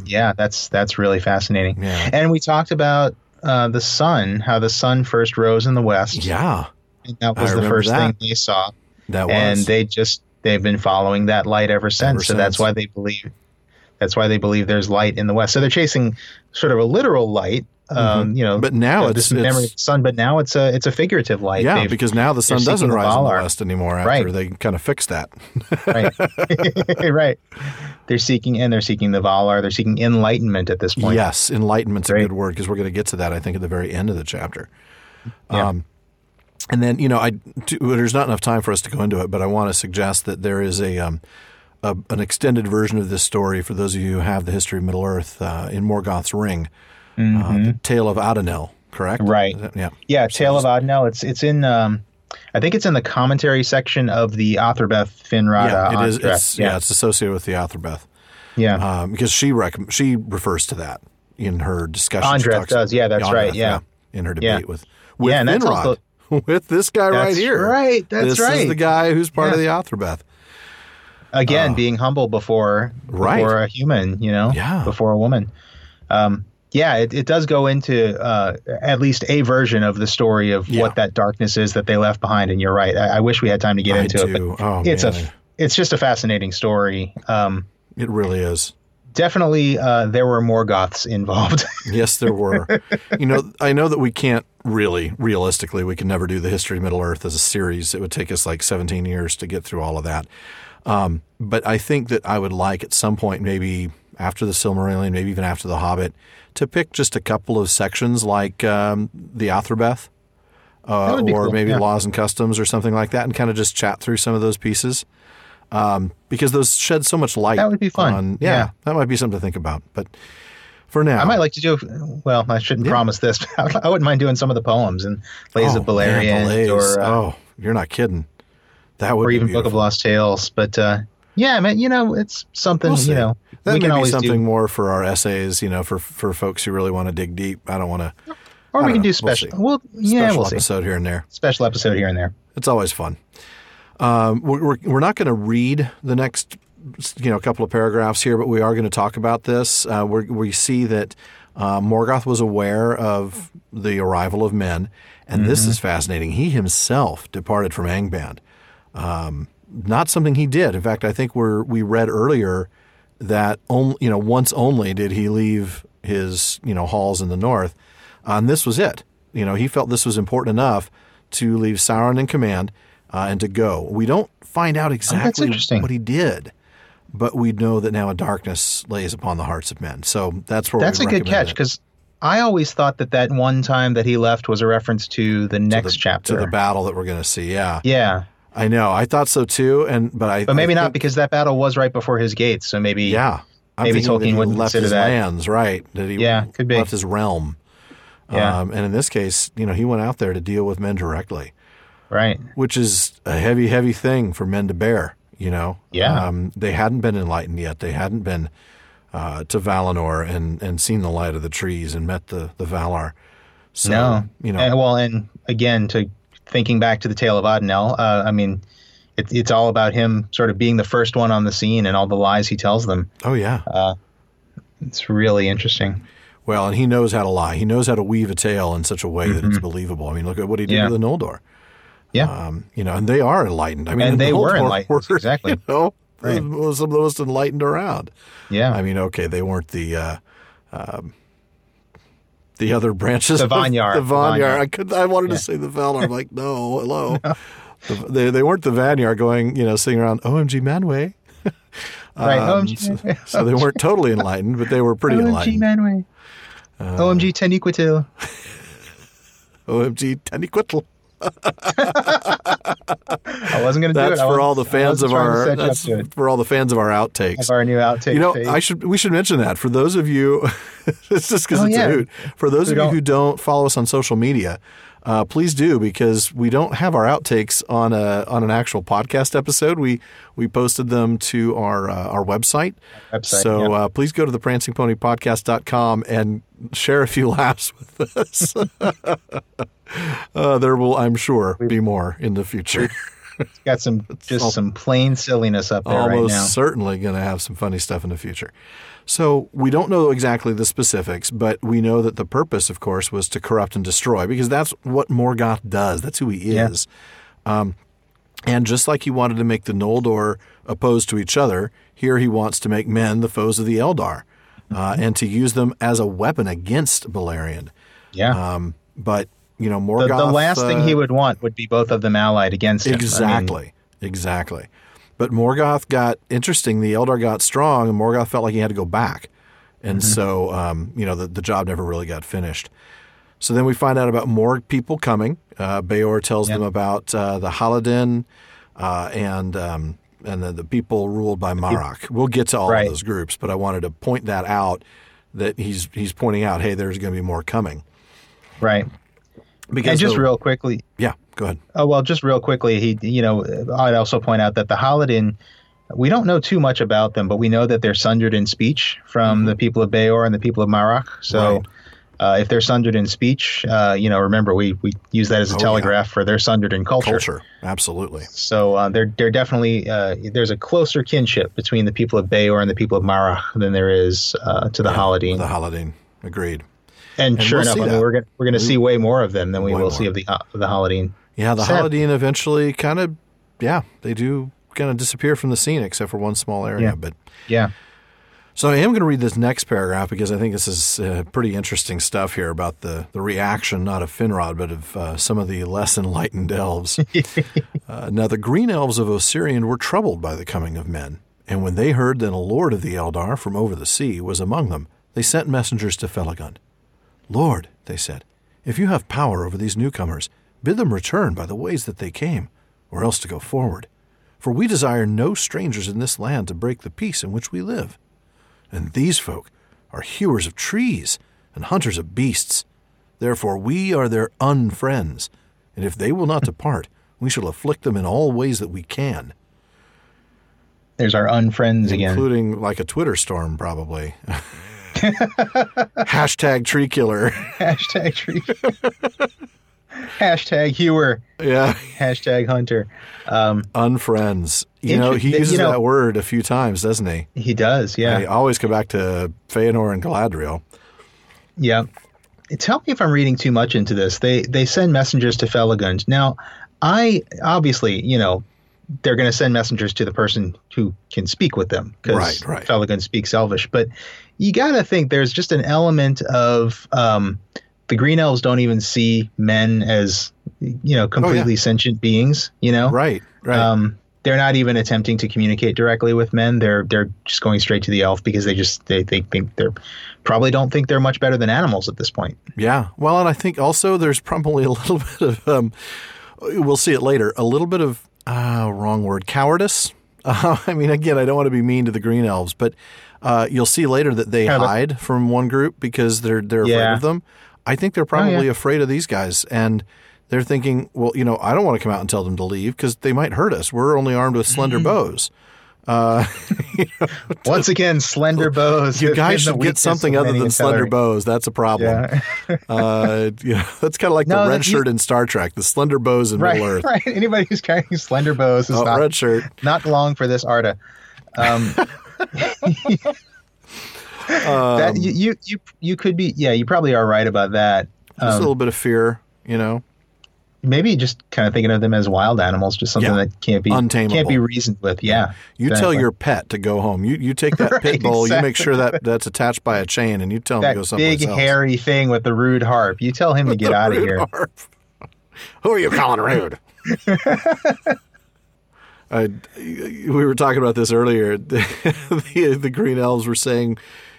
Yeah, that's that's really fascinating. Yeah. And we talked about uh, the sun, how the sun first rose in the west. yeah And that I was the first that. thing they saw. that was and they just they've been following that light ever since. Ever so that's why they believe that's why they believe there's light in the west. So they're chasing sort of a literal light, um, you know. Mm-hmm. But now it's- this memory it's- of the sun, but now it's a it's a figurative light. yeah They've- because now the sun doesn't rise in the west anymore after Right. they kind of fixed that right, right. They're seeking and they're seeking the Valar. They're seeking enlightenment at this point. yes enlightenment's a good word because we're going to get to that i think at the very end of the chapter Yeah. Um, and then you know, I there's not enough time for us to go into it, but I want to suggest that there is a, um, a an extended version of this story for those of you who have the history of Middle Earth uh, in Morgoth's Ring, uh, the Tale of Adanel. Correct? Mm-hmm. Right. Is yeah. Yeah, Tale of Adanel. It's it's in um, I think it's in the commentary section of the Athrabeth Finrod. Yeah, uh, it is. It's, yeah. it's associated with the Athrabeth yeah. um, because she rec- she refers to that in her discussion. Andreth does. Yeah, that's right, Andreth, yeah. in her Yeah. debate with with Yeah, Finrod, also- with this guy right That's here. right, that's this is right. the guy who's part of the Yeah. Athrabeth. Again, being humble before uh, Right. before a human, you know, Yeah. before a woman. Um, yeah, it, it does go into uh, at least a version of the story of Yeah. what that darkness is that they left behind. And you're right. I, I wish we had time to get I into it, do. but Oh, it's man. a it's just a fascinating story. Um, It really is. definitely, uh, there were more goths involved. Yes, there were. you know, I know that we can't really, realistically, we can never do the history of Middle Earth as a series. It would take us like 17 years to get through all of that. Um, but I think that I would like at some point, maybe after the Silmarillion, maybe even after the Hobbit, to pick just a couple of sections like um, the Athrabeth, uh, That would be or cool, maybe yeah. Laws and Customs or something like that, and kind of just chat through some of those pieces. Um, because those shed so much light. That would be fun. on- yeah, Yeah. that might be something to think about. But for now, I might like to do. Well, I shouldn't promise this. But I wouldn't mind doing some of the poems and Lays of Oh, Beleriand Belays. or uh, oh, you're not kidding. That would or be even Book of. Lost Tales. But uh, yeah, man, you know, it's something. We'll you know, That we may can be something do, more for our essays. You know, for for folks who really want to dig deep. I don't want to. or we can know. do We'll special. see. Well, yeah, special we'll see. episode here and there. Special episode here and there. It's always fun. Um, we're we're, not going to read the next you know couple of paragraphs here, but we are going to talk about this. Uh, we we see that uh, Morgoth was aware of the arrival of men, and this Mm-hmm. is fascinating. He himself departed from Angband. Um, not something he did. In fact, I think we're we read earlier that only you know once only did he leave his you know halls in the north, uh, and this was it. You know, he felt this was important enough to leave Sauron in command uh, and to go. We don't find out exactly interesting. what he did, but we know that now a darkness lays upon the hearts of men. So that's where That's a good catch because I always thought that that one time that he left was a reference to the next the, chapter. to the battle that we're going to see. Yeah, yeah, I know. I thought so too, and but I but maybe I not think- because that battle was right before his gates. So maybe Yeah, I'm Maybe Tolkien wouldn't left consider his that. lands, right? That he Yeah, could be. left his realm. Yeah. Um, and in this case, you know, he went out there to deal with men directly, Right. which is a heavy, heavy thing for men to bear. You know, Yeah. Um, they hadn't been enlightened yet. They hadn't been uh, to Valinor and and seen the light of the trees and met the the Valar. So, no. you know, And, well, and again, to thinking back to the tale of Adanel, uh, I mean, it, it's all about him sort of being the first one on the scene and all the lies he tells them. oh yeah. It's really interesting. Well, and he knows how to lie. He knows how to weave a tale in such a way that it's believable. I mean, look at what he did Mm-hmm. Yeah. with the Noldor. Yeah. Um, you know, and they are enlightened. I mean, And the they were Noldor enlightened, exactly. You know, Right. some of the most enlightened around. yeah. I mean, okay, they weren't the uh, um, the other branches. The of Vanyar. The Vanyar. I could. I wanted to say the Valar. I'm like, no, hello. The, they they weren't the Vanyar going, you know, sitting around. OMG Manwë. right. Um, OMG. so, so they weren't totally enlightened, but they were pretty OMG enlightened. Manwë. Uh, OMG Taniquetil. OMG Taniquetil. I wasn't going to do it. That's for all the fans of our. That's for all the fans of our outtakes. Of our new outtake. You know, phase. I should we should mention that for those of you. it's just because Oh, it's yeah. a hoot. For those Who of you don't- who don't follow us on social media, uh, please do because we don't have our outtakes on a on an actual podcast episode. We we posted them to our uh, our website. Website, so yeah. uh, please go to the prancingponypodcast.com and share a few laughs with us. uh, there will, I'm sure, be more in the future. got some just all- some plain silliness up there right almost now. certainly going to have some funny stuff in the future. So we don't know exactly the specifics, but we know that the purpose, of course, was to corrupt and destroy because that's what Morgoth does. That's who he Yeah. is. Um, and just like he wanted to make the Noldor opposed to each other, here he wants to make men the foes of the Eldar uh, and to use them as a weapon against Beleriand. Yeah. Um, but you know, the, Morgoth. the last thing uh, he would want would be both of them allied against him. I mean, Exactly. exactly. But Morgoth got interesting. The Eldar got strong, and Morgoth felt like he had to go back. And Mm-hmm. so, um, you know, the, the job never really got finished. So then we find out about more people coming. Uh, Beor tells Yeah. them about uh, the Haladin uh, and um, and the, the people ruled by Marach. We'll get to all Right. of those groups, but I wanted to point that out that he's he's pointing out, hey, there's going to be more coming. right. Because And just the- real quickly, yeah, go ahead. Oh well, just real quickly, he you know I'd also point out that the Haladin, we don't know too much about them, but we know that they're sundered in speech from the people of Beor and the people of Marach. So. Mm-hmm. Right. Uh, if they're sundered in speech, uh, you know, remember we, we use that as a Oh, yeah. telegraph for they're sundered in culture. Culture, absolutely. So uh, they're they're definitely uh, there's a closer kinship between the people of Beor and the people of Marach than there is uh, to the Haladin. The Haladin, agreed. And, and sure we'll enough, I mean, we're gonna we're gonna see way more of them than we will more. see of the uh, of the Haladin. Yeah, the Sad. Eventually kind of, yeah, they do kind of disappear from the scene except for one small area. Yeah. But Yeah. so I am going to read this next paragraph because I think this is uh, pretty interesting stuff here about the the reaction not of Finrod but of uh, some of the less enlightened elves. uh, now the green elves of Ossiriand were troubled by the coming of men, and when they heard that a lord of the Eldar from over the sea was among them, they sent messengers to Felagund. Lord, they said, if you have power over these newcomers, bid them return by the ways that they came, or else to go forward. For we desire no strangers in this land to break the peace in which we live. And these folk are hewers of trees and hunters of beasts. Therefore we are their unfriends, and if they will not depart, we shall afflict them in all ways that we can, There's our unfriends again. including like a Twitter storm, probably. Hashtag tree killer. Hashtag tree. Hashtag hewer. Yeah. Hashtag hunter. Um, Unfriends. You know, he uses you know- that word a few times, doesn't he? he does. Yeah. I always come back to Feanor and Galadriel. Yeah. Tell me if I'm reading too much into this. They they send messengers to Felagund. Now, I obviously, you know, they're going to send messengers to the person who can speak with them because Right, right. Felagund speaks Elvish. But you got to think there's just an element of um, the Green Elves don't even see men as you know completely sentient beings. You know, Oh, Right, right. um, they're not even attempting to communicate directly with men. They're they're just going straight to the elf because they just they, they think they're probably don't think they're much better than animals at this point. yeah. Well, and I think also there's probably a little bit of, um, we'll see it later, a little bit of, uh, wrong word, cowardice. Uh, I mean, again, I don't want to be mean to the green elves, but uh, you'll see later that they Kind of hide from one group because they're they're afraid of them. I think they're probably afraid of these guys and they're thinking, well, you know, I don't want to come out and tell them to leave because they might hurt us. We're only armed with slender bows. Uh, Once again, slender bows. you guys should get something other than slender bows. That's a problem. Yeah. uh, you know, that's kind of like No, the red you- shirt in Star Trek, the slender bows in right, Middle Earth. right. Anybody who's carrying slender bows is Oh, not red shirt. not long for this Arda. Um, that you, you you you could be yeah you probably are right about that. Just a Um, little bit of fear, you know. maybe just kind of thinking of them as wild animals, just something Yeah. that can't be Untamable. can't be reasoned with. Yeah, You tell your pet to go home. You you take that Right, pit bull. You make sure that that's attached by a chain, and you tell him to go someplace big else. Big hairy thing with the rude harp. You tell him to get out of here. harp. Who are you calling rude? I, we were talking about this earlier. the, the green elves were saying,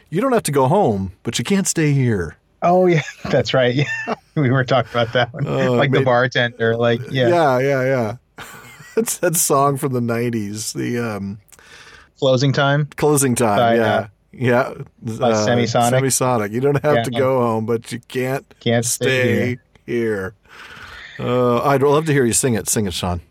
"You don't have to go home, but you can't stay here." Oh yeah, that's right. Yeah, we were talking about that one. Oh, like made- the bartender. Like yeah, yeah, yeah. yeah. That's that song from the '90s. The um, closing time. closing time. By, yeah, uh, yeah. by Uh, Semisonic? Semisonic. You don't have Yeah. to go home, but you can't Can't stay stay here. Uh, I'd love to hear you sing it. Sing it, Shawn.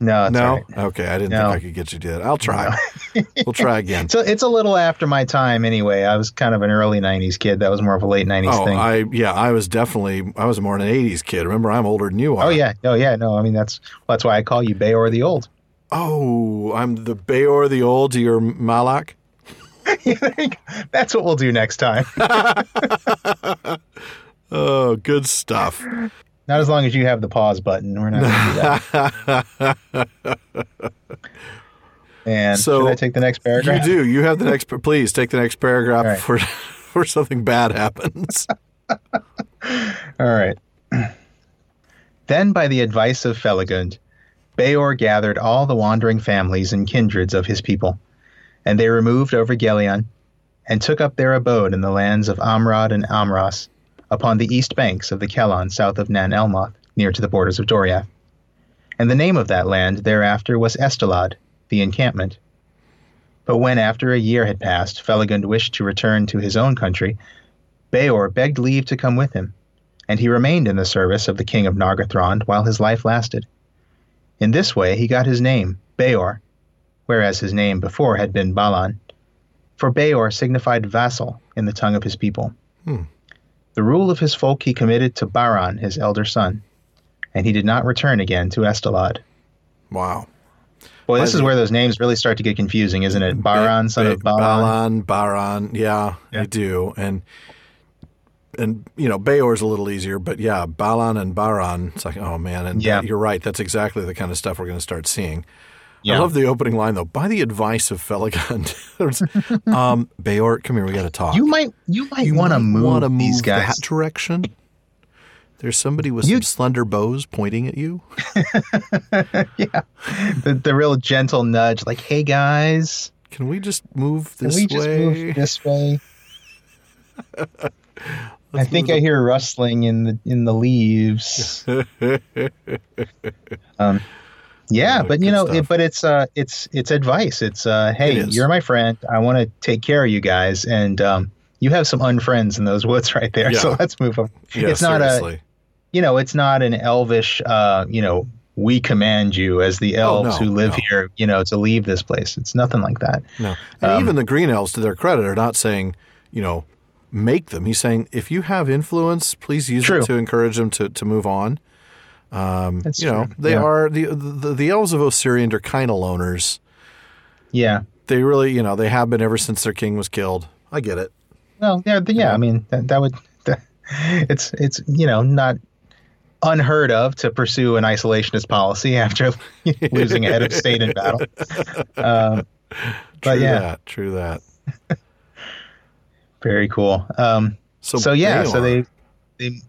No, no, right. okay. I didn't No. think I could get you to do that. I'll try. we'll try again. So it's a little after my time anyway. I was kind of an early '90s kid. That was more of a late '90s Oh, thing. I yeah, I was definitely I was more an '80s kid. Remember, I'm older than you oh, are. oh yeah, oh yeah. No, I mean that's that's why I call you Beor the Old. Oh, I'm the Beor the Old to your Malak. You think that's what we'll do next time. Oh, good stuff. Not as long as you have the pause button. We're not going to do that. And So, should I take the next paragraph? You do. You have the next. Please take the next paragraph right. before before something bad happens. All right. then, by the advice of Felagund, Beor gathered all the wandering families and kindreds of his people, and they removed over Gelion, and took up their abode in the lands of Amrod and Amras, upon the east banks of the Celon south of Nan Elmoth, near to the borders of Doriath. And the name of that land thereafter was Estelad, the encampment. But when after a year had passed, Felagund wished to return to his own country, Beor begged leave to come with him, and he remained in the service of the king of Nargothrond while his life lasted. In this way he got his name, Beor, whereas his name before had been Balan, for Beor signified vassal in the tongue of his people. Hmm. The rule of his folk he committed to Baran, his elder son, and he did not return again to Estelad. Wow. Well, this is where those names really start to get confusing, isn't it? Baran, son of Balan. Balan, Baran. Yeah, Yeah. I do. And and you know, Beor's a little easier, but yeah, Balan and Baran. It's like, oh man, and Yeah. you're right. That's exactly the kind of stuff we're going to start seeing. I love the opening line though. By the advice of Felagund, um, Beor, come here. We got to talk. You might, you might You want to might move wanna these move guys. that direction. There's somebody with You- some slender bows pointing at you. yeah, the, the real gentle nudge, like, "Hey guys, Can we just move can this we just way? move this way?" I think I hear rustling in the in the leaves. um, yeah, Oh, but you know, it, but it's uh, it's it's advice. It's uh, hey, It you're my friend. I want to take care of you guys, and um, you have some unfriends in those woods right there. So let's move on. Yeah, it's not a you know, it's not an elvish, uh, you know, we command you as the elves Oh, no, who live no. here, you know, to leave this place. It's nothing like that. No. And Um, even the green elves, to their credit, are not saying, you know, make them. He's saying, if you have influence, please use True. it to encourage them to, to move on. Um, you know, true. they Yeah. are the, the the elves of Ossiriand are kind of loners. Yeah. They really, you know, they have been ever since their king was killed. I get it. Well, yeah, yeah. I mean, that, that would, that, it's, it's, you know, not unheard of to pursue an isolationist policy after losing a head of state in battle. Um, True but yeah, that. True that. very cool. Um, So, so yeah, so they, they,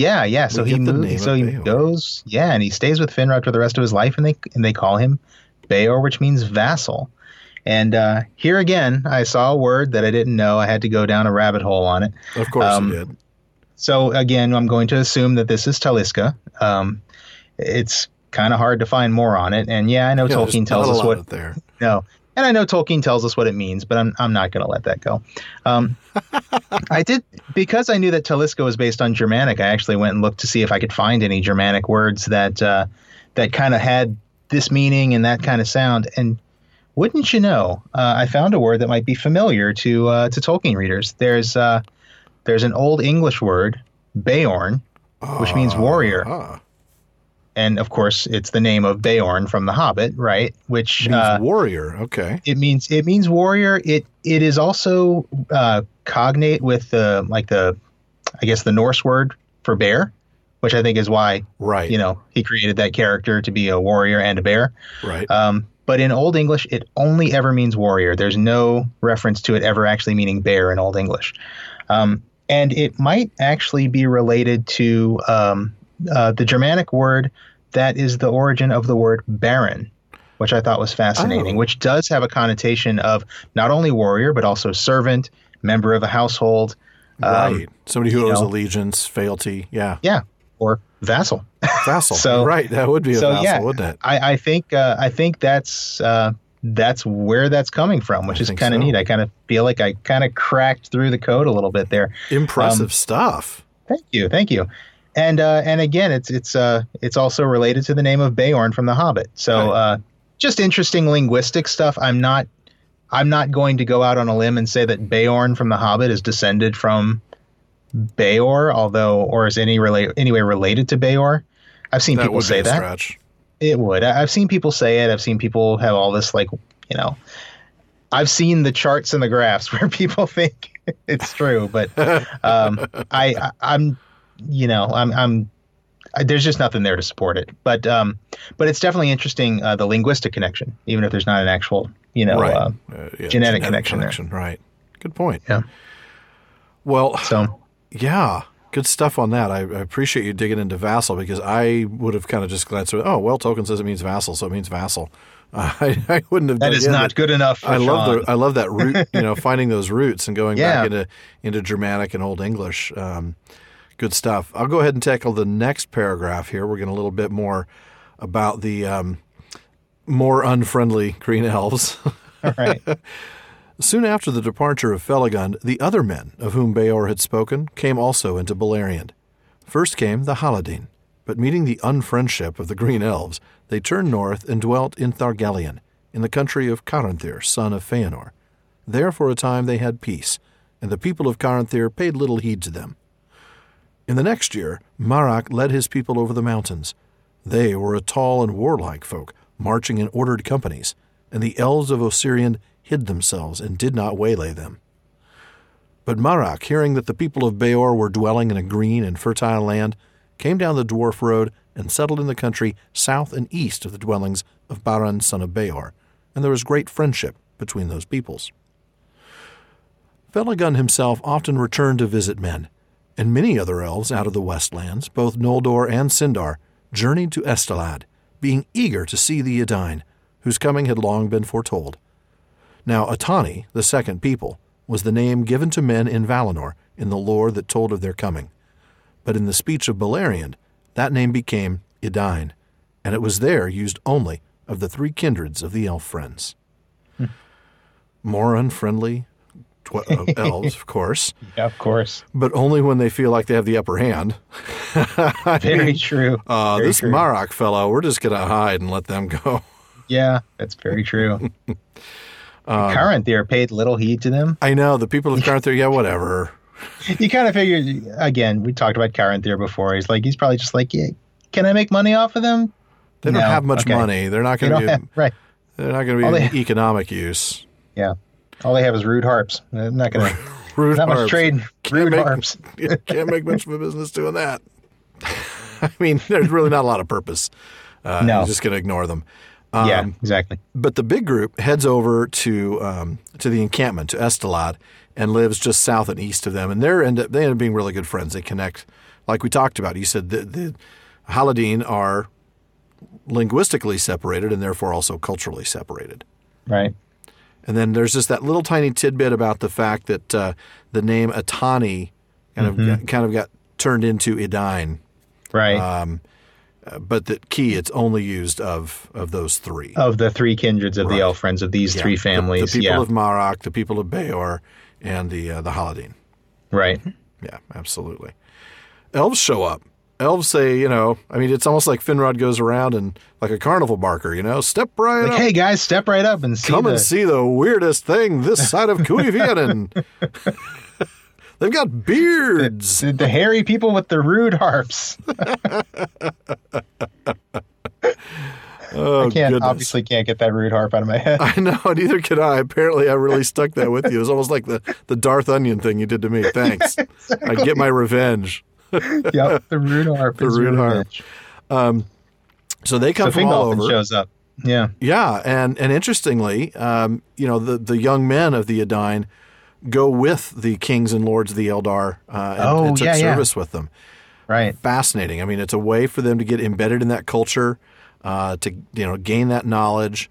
yeah, yeah. So We he. So he goes, yeah, and he stays with Finrod for the rest of his life, and they and they call him Beor, which means vassal. And uh, here again, I saw a word that I didn't know. I had to go down a rabbit hole on it. of course um, he did. So again, I'm going to assume that this is Taliska. Um, it's kind of hard to find more on it, and yeah, I know Yeah, Tolkien tells us lot what there. no. And I know Tolkien tells us what it means, but I'm I'm not going to let that go. Um, I did because I knew that Taliska was based on Germanic. I actually went and looked to see if I could find any Germanic words that uh, that kind of had this meaning and that kind of sound. And wouldn't you know, uh, I found a word that might be familiar to uh, to Tolkien readers. There's uh, there's an old English word, Beorn, which means warrior. Ah, And of course, it's the name of Beorn from The Hobbit, right? Which means uh, warrior. Okay. it means it means warrior. It it is also uh, cognate with the like the I guess the Norse word for bear, which I think is why Right. you know he created that character to be a warrior and a bear. Right. Um, but in Old English, it only ever means warrior. There's no reference to it ever actually meaning bear in Old English. Um, and it might actually be related to um, uh, the Germanic word that is the origin of the word baron, which I thought was fascinating, Oh. which does have a connotation of not only warrior, but also servant, member of a household. um, right. Somebody who owes know. allegiance, fealty. Yeah. Yeah, or vassal. Vassal. So- right. That would be a so vassal, yeah, wouldn't it? I, I think uh, I think that's uh, that's where that's coming from, which I is kind of so. neat. I kind of feel like I kind of cracked through the code a little bit there. Impressive um, stuff. Thank you, thank you. And uh, and again, it's it's uh, it's also related to the name of Beorn from The Hobbit. So uh, just interesting linguistic stuff. I'm not I'm not going to go out on a limb and say that Beorn from The Hobbit is descended from Beor, although or is any relate anyway related to Beor. I've seen That people say that. stretch. It would. I- I've seen people say it. I've seen people have all this like, you know, I've seen the charts and the graphs where people think it's true, but um, I, I, I'm, you know, I'm, I'm. I, there's just nothing there to support it, but um, but it's definitely interesting uh, the linguistic connection, even if there's not an actual, you know, right. uh, Uh, yeah, genetic connection there. Right. Good point. Yeah. Well, so yeah, good stuff on that. I, I appreciate you digging into vassal because I would have kind of just glanced through. Oh, well, Tolkien says it means vassal, so it means vassal. Uh, I, I wouldn't have. that is in, not but good enough. For I love the I love that root. You know, finding those roots and going Yeah. back into into Germanic and Old English. Um, good stuff. I'll go ahead and tackle the next paragraph here. We're getting a little bit more about the um, more unfriendly green elves. All right. Soon after the departure of Felagund, the other men of whom Beor had spoken came also into Beleriand. First came the Haladin, but meeting the unfriendship of the Green Elves, they turned north and dwelt in Thargalion, in the country of Caranthir, son of Feanor. There for a time they had peace, and the people of Caranthir paid little heed to them. In the next year, Marach led his people over the mountains. They were a tall and warlike folk, marching in ordered companies, and the elves of Ossiriand hid themselves and did not waylay them. But Marach, hearing that the people of Beor were dwelling in a green and fertile land, came down the dwarf road and settled in the country south and east of the dwellings of Baran son of Beor, and there was great friendship between those peoples. Felagund himself often returned to visit men, and many other elves out of the Westlands, both Noldor and Sindar, journeyed to Estelad, being eager to see the Edain, whose coming had long been foretold. Now Atani, the second people, was the name given to men in Valinor in the lore that told of their coming. But in the speech of Beleriand, that name became Edain, and it was there used only of the three kindreds of the elf friends. Hmm. More unfriendly tw- uh, elves, of course, Yeah, of course. but only when they feel like they have the upper hand. Very mean, true. uh, Very this true. Marach fellow, we're just going to hide and let them go. Yeah, that's very true. Um, Caranthir paid little heed to them. I know the people of Carthage, yeah, whatever. You kind of figure, again, we talked about Caranthir before. He's like, he's probably just like, yeah, can I make money off of them? They don't have much okay. money. They're not going to be. have, right. They're not going to be they- economic use. Yeah. All they have is rude harps. I'm not going to, Rude not much trade. Can't Rude make- harps. Can't make much of a business doing that. I mean, there's really not a lot of purpose. Uh, No. You're just going to ignore them. Um, yeah, exactly. But the big group heads over to um, to the encampment to Estelad and lives just south and east of them, and they end up they end up being really good friends. They connect, like we talked about. You said the, the Haladin are linguistically separated and therefore also culturally separated. Right. And then there's just that little tiny tidbit about the fact that uh, the name Atani kind of got, kind of got turned into Edain. Right. Um, Uh, but the key, it's only used of of those three. Of the three kindreds of Right. the elf friends of these Yeah. three The- families. The, people yeah. of Marach, the people of Beor, and the uh, the Haladin. right. Yeah, absolutely. Elves show up. Elves say, you know, I mean, it's almost like Finrod goes around and like a carnival barker, you know, step right Like, up, hey guys, step right up and see come the, and see the weirdest thing this side of Cuiviénen. They've got beards. the, the hairy people with the rude harps. Oh, I can't goodness. obviously can't get that rude harp out of my head. I know, neither can I. Apparently, I really stuck that with you. It was almost like the, the Darth Onion thing you did to me. Thanks. I get my revenge. yep, the rude harp. The is rude harp. revenge. So they come So from all over. shows up. Yeah. Yeah, and and interestingly, um, you know, the the young men of the Edain go with the kings and lords of the Eldar uh, and, Oh, and took yeah, yeah. service with them. Right. Fascinating. I mean, it's a way for them to get embedded in that culture, uh, to you know, gain that knowledge.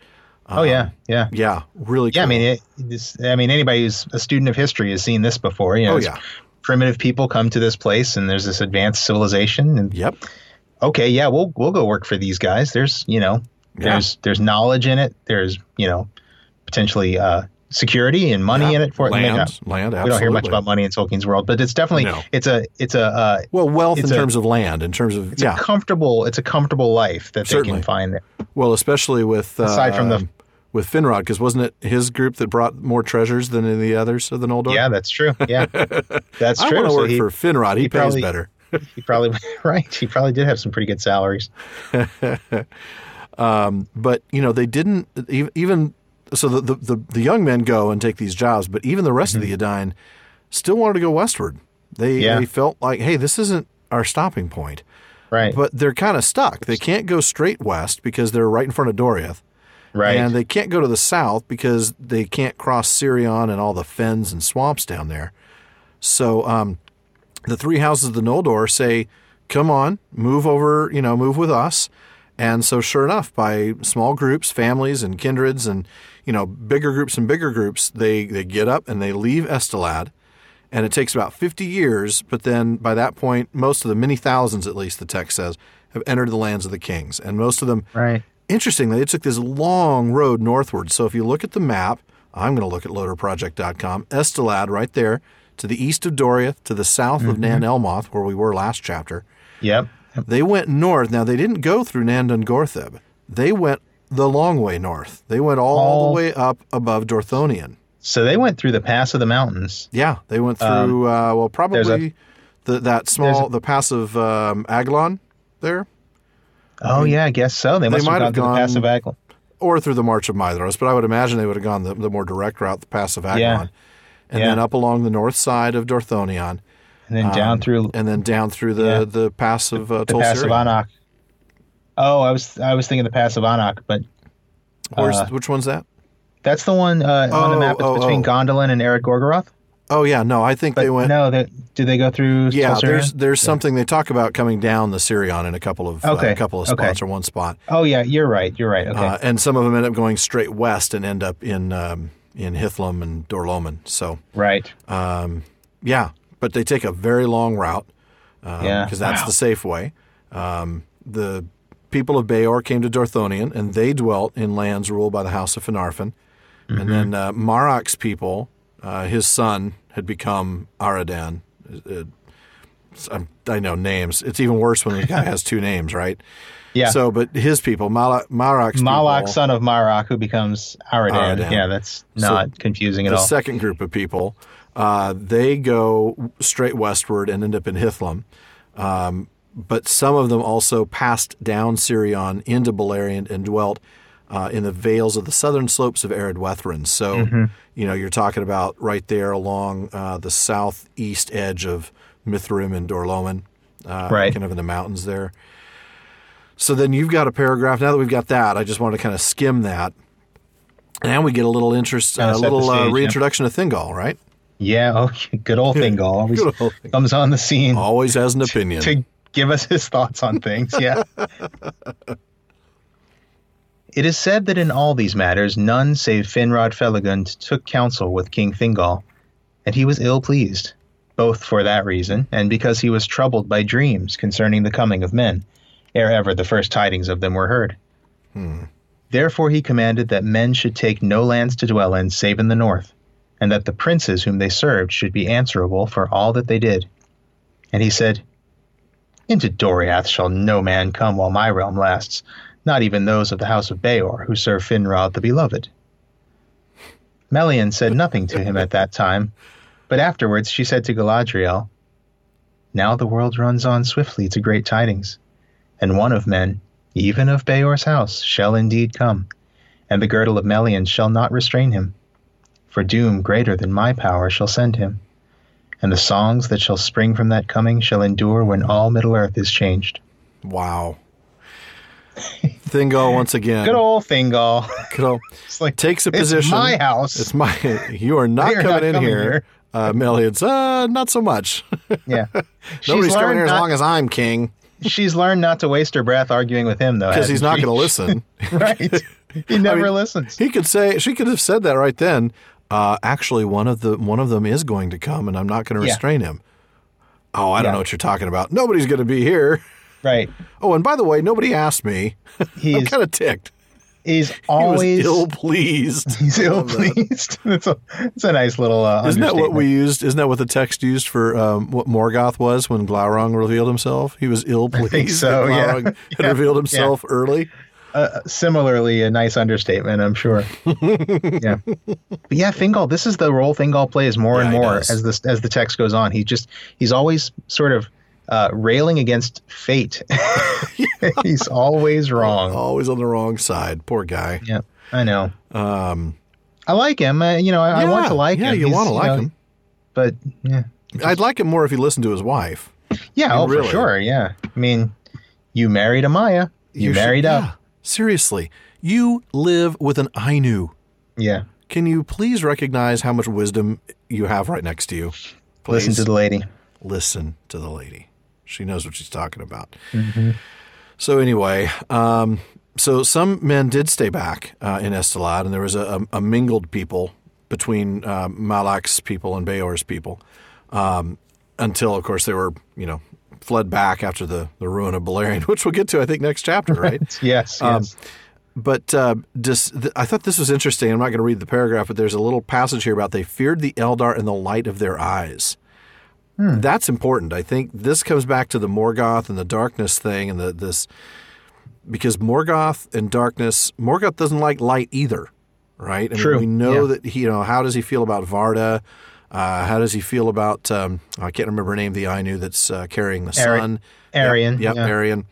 oh yeah. Yeah. Yeah, really. Yeah. I mean, it, this, I mean, anybody who's a student of history has seen this before. You know, Oh, yeah. Primitive people come to this place, and there's this advanced civilization, and Yep. okay, yeah, we'll we'll go work for these guys. There's you know, Yeah. there's there's knowledge in it. There's you know, potentially uh, security and money Yeah. in it for it. Land. uh, land. Absolutely. we don't hear much about money in Tolkien's world, but it's definitely No. it's a it's a uh, Well, wealth in a- terms of land, in terms of it's yeah. a comfortable it's a comfortable life that they can find there. well, especially with uh, Aside from the- um, with Finrod, because wasn't it his group that brought more treasures than any of the others of the Noldor? Yeah, that's true. Yeah, that's I true. want to So work he, for Finrod. He, he pays probably- better. he probably right. He probably did have some pretty good salaries. but you know they didn't even so the, the, the, the young men go and take these jobs but even the rest of the Edain still wanted to go westward they, Mm-hmm. Yeah. they felt like hey this isn't our stopping point Right. but they're kind of stuck they can't go straight west because they're right in front of Doriath right. and they can't go to the south because they can't cross Sirion and all the fens and swamps down there so um, the three houses of the Noldor say, "Come on, move over. You know, move with us." And so, sure enough, by small groups, families, and kindreds, and you know, bigger groups and bigger groups, they they get up and they leave Estelad, and it takes about fifty years. But then, by that point, most of the many thousands, at least the text says, have entered the lands of the kings, and most of them right. Interestingly, it took this long road northward. So if you look at the map, I'm going to look at lotrproject.com, Estelad right there to the east of Doriath, to the south of Nan Elmoth, where we were last chapter. Yep. They went north. Now, they didn't go through Nan Dungortheb. They went the long way north. They went all, All- the way up above Dorthonion. So they went through the pass of the mountains. Yeah, they went through, uh, well, probably Um, there's the, that small, a- the pass of um, Aglon there, Oh yeah, I guess so. They must might have have gone through the pass gone- of Agla. or through the March of Maedhros, but I would imagine they would have gone the, the more direct route, the pass of Aglon. Yeah. And Yeah. then up along the north side of Dorthonion, and then down um, through and then down through the, Yeah. the pass of uh, the pass of. Anach. Oh, I was I was thinking the pass of Anach, but Where's, uh, which one's that? that's the one uh, on the Oh, map that's oh, between oh. Gondolin and Ered Gorgoroth. Oh yeah, no, I think But they went. no, they, did they go through? yeah, there's there's something they talk about coming down the Sirion in a couple of uh, Okay, a couple of okay. spots or one spot, Oh yeah, you're right. You're right. Okay. uh, and some of them end up going straight west and end up in um, in Hithlum and Dor-lómin. So right. um, yeah, but they take a very long route because Yeah. that's Wow. the safe way. Um, the people of Beor came to Dorthonion, and they dwelt in lands ruled by the House of Finarfin. Mm-hmm. And then uh, Marach's people, uh, his son had become Aradan. Uh, I'm- I know names. It's even worse when the guy has two names, right? Yeah. So, but his people, Malach, Malach, people, son of Marach, who becomes Aradan. Aradan. Yeah, that's So not confusing at all. the second group of people, uh, they go straight westward and end up in Hithlum. Um, but some of them also passed down Sirion into Beleriand and dwelt uh, in the vales of the southern slopes of Arid. So, Mm-hmm. you know, you're talking about right there along uh, the southeast edge of Mithrim and Dor-lómin, uh, Right. kind of in the mountains there. So then you've got a paragraph. Now that we've got that, I just want to kind of skim that. And we get a little interest, a little uh, stage, yeah. reintroduction to Thingol, right? yeah. Okay. Good old Thingol always old Thingol. comes on the scene Always has an opinion. to give us his thoughts on things. Yeah. It is said that in all these matters, none save Finrod Felagund took counsel with King Thingol, and he was ill pleased, both for that reason and because he was troubled by dreams concerning the coming of men, ere ever the first tidings of them were heard. Hmm. Therefore he commanded that men should take no lands to dwell in save in the north, and that the princes whom they served should be answerable for all that they did. And he said, Into Doriath shall no man come while my realm lasts, not even those of the house of Beor, who serve Finrod the Beloved. Melian said nothing to him at that time, but afterwards she said to Galadriel, Now the world runs on swiftly to great tidings, and one of men, even of Beor's house, shall indeed come, and the girdle of Melian shall not restrain him. For doom greater than my power shall send him, and the songs that shall spring from that coming shall endure when all Middle Earth is changed. Wow. Thingol once again. Good old Thingol. Good old- It's like takes a position. it's my house. It's my. You are not coming not in coming here. here. Uh, Melian's, uh, not so much. yeah. Nobody's coming here as not- long as I'm king She's learned not to waste her breath arguing with him, though. because he's hasn't going to listen. right. He never mean, listens. He could say she could have said that right then. Uh, actually, one of the one of them is going to come, and I'm not going to Yeah. restrain him. Oh, I don't Yeah. know what you're talking about. Nobody's going to be here. Right. Oh, and by the way, nobody asked me. I'm He's kind of ticked. he's always was ill pleased. he's ill pleased. it's a it's a nice little. Uh, Isn't that what we used? Isn't that what the text used for um, what Morgoth was when Glaurung revealed himself? He was ill pleased. so, that yeah. Glaurung had Yeah, revealed himself early. Uh, similarly a nice understatement, I'm sure. yeah, but yeah, Thingol. This is the role Thingol plays more Yeah, and more as this as the text goes on. He just he's always sort of uh, railing against fate. he's always wrong. Always on the wrong side. Poor guy. Yeah, I know. Um, I like him. Uh, you know, I, I want to like yeah, him. you want to like know, him. but yeah, I'd like him more if he listened to his wife. yeah, oh Really? for sure. Yeah, I mean, you married a Maia. You, should- married yeah. up. Seriously, you live with an Ainu. Yeah. Can you please recognize how much wisdom you have right next to you? Please Listen to the lady. listen to the lady. She knows what she's talking about. Mm-hmm. So anyway, um, so some men did stay back uh, in Estelad, and there was a, a, a mingled people between uh, Malach's people and Beor's people, um, until of course they were, you know, fled back after the, the ruin of Beleriand, which we'll get to, I think, next chapter, right? Yes. Um, yes. But uh, dis, th- I thought this was interesting. I'm not going to read the paragraph, but there's a little passage here about they feared the Eldar in the light of their eyes. That's important. I think this comes back to the Morgoth and the darkness thing, and the this because Morgoth and darkness. Morgoth doesn't like light either, right? I mean, True, we know yeah. that he, you know how does he feel about Varda? Uh, how does he feel about um, I can't remember her name. The Ainu that's uh, carrying the Ari- sun. Arien, Yep, yep yeah. Arien.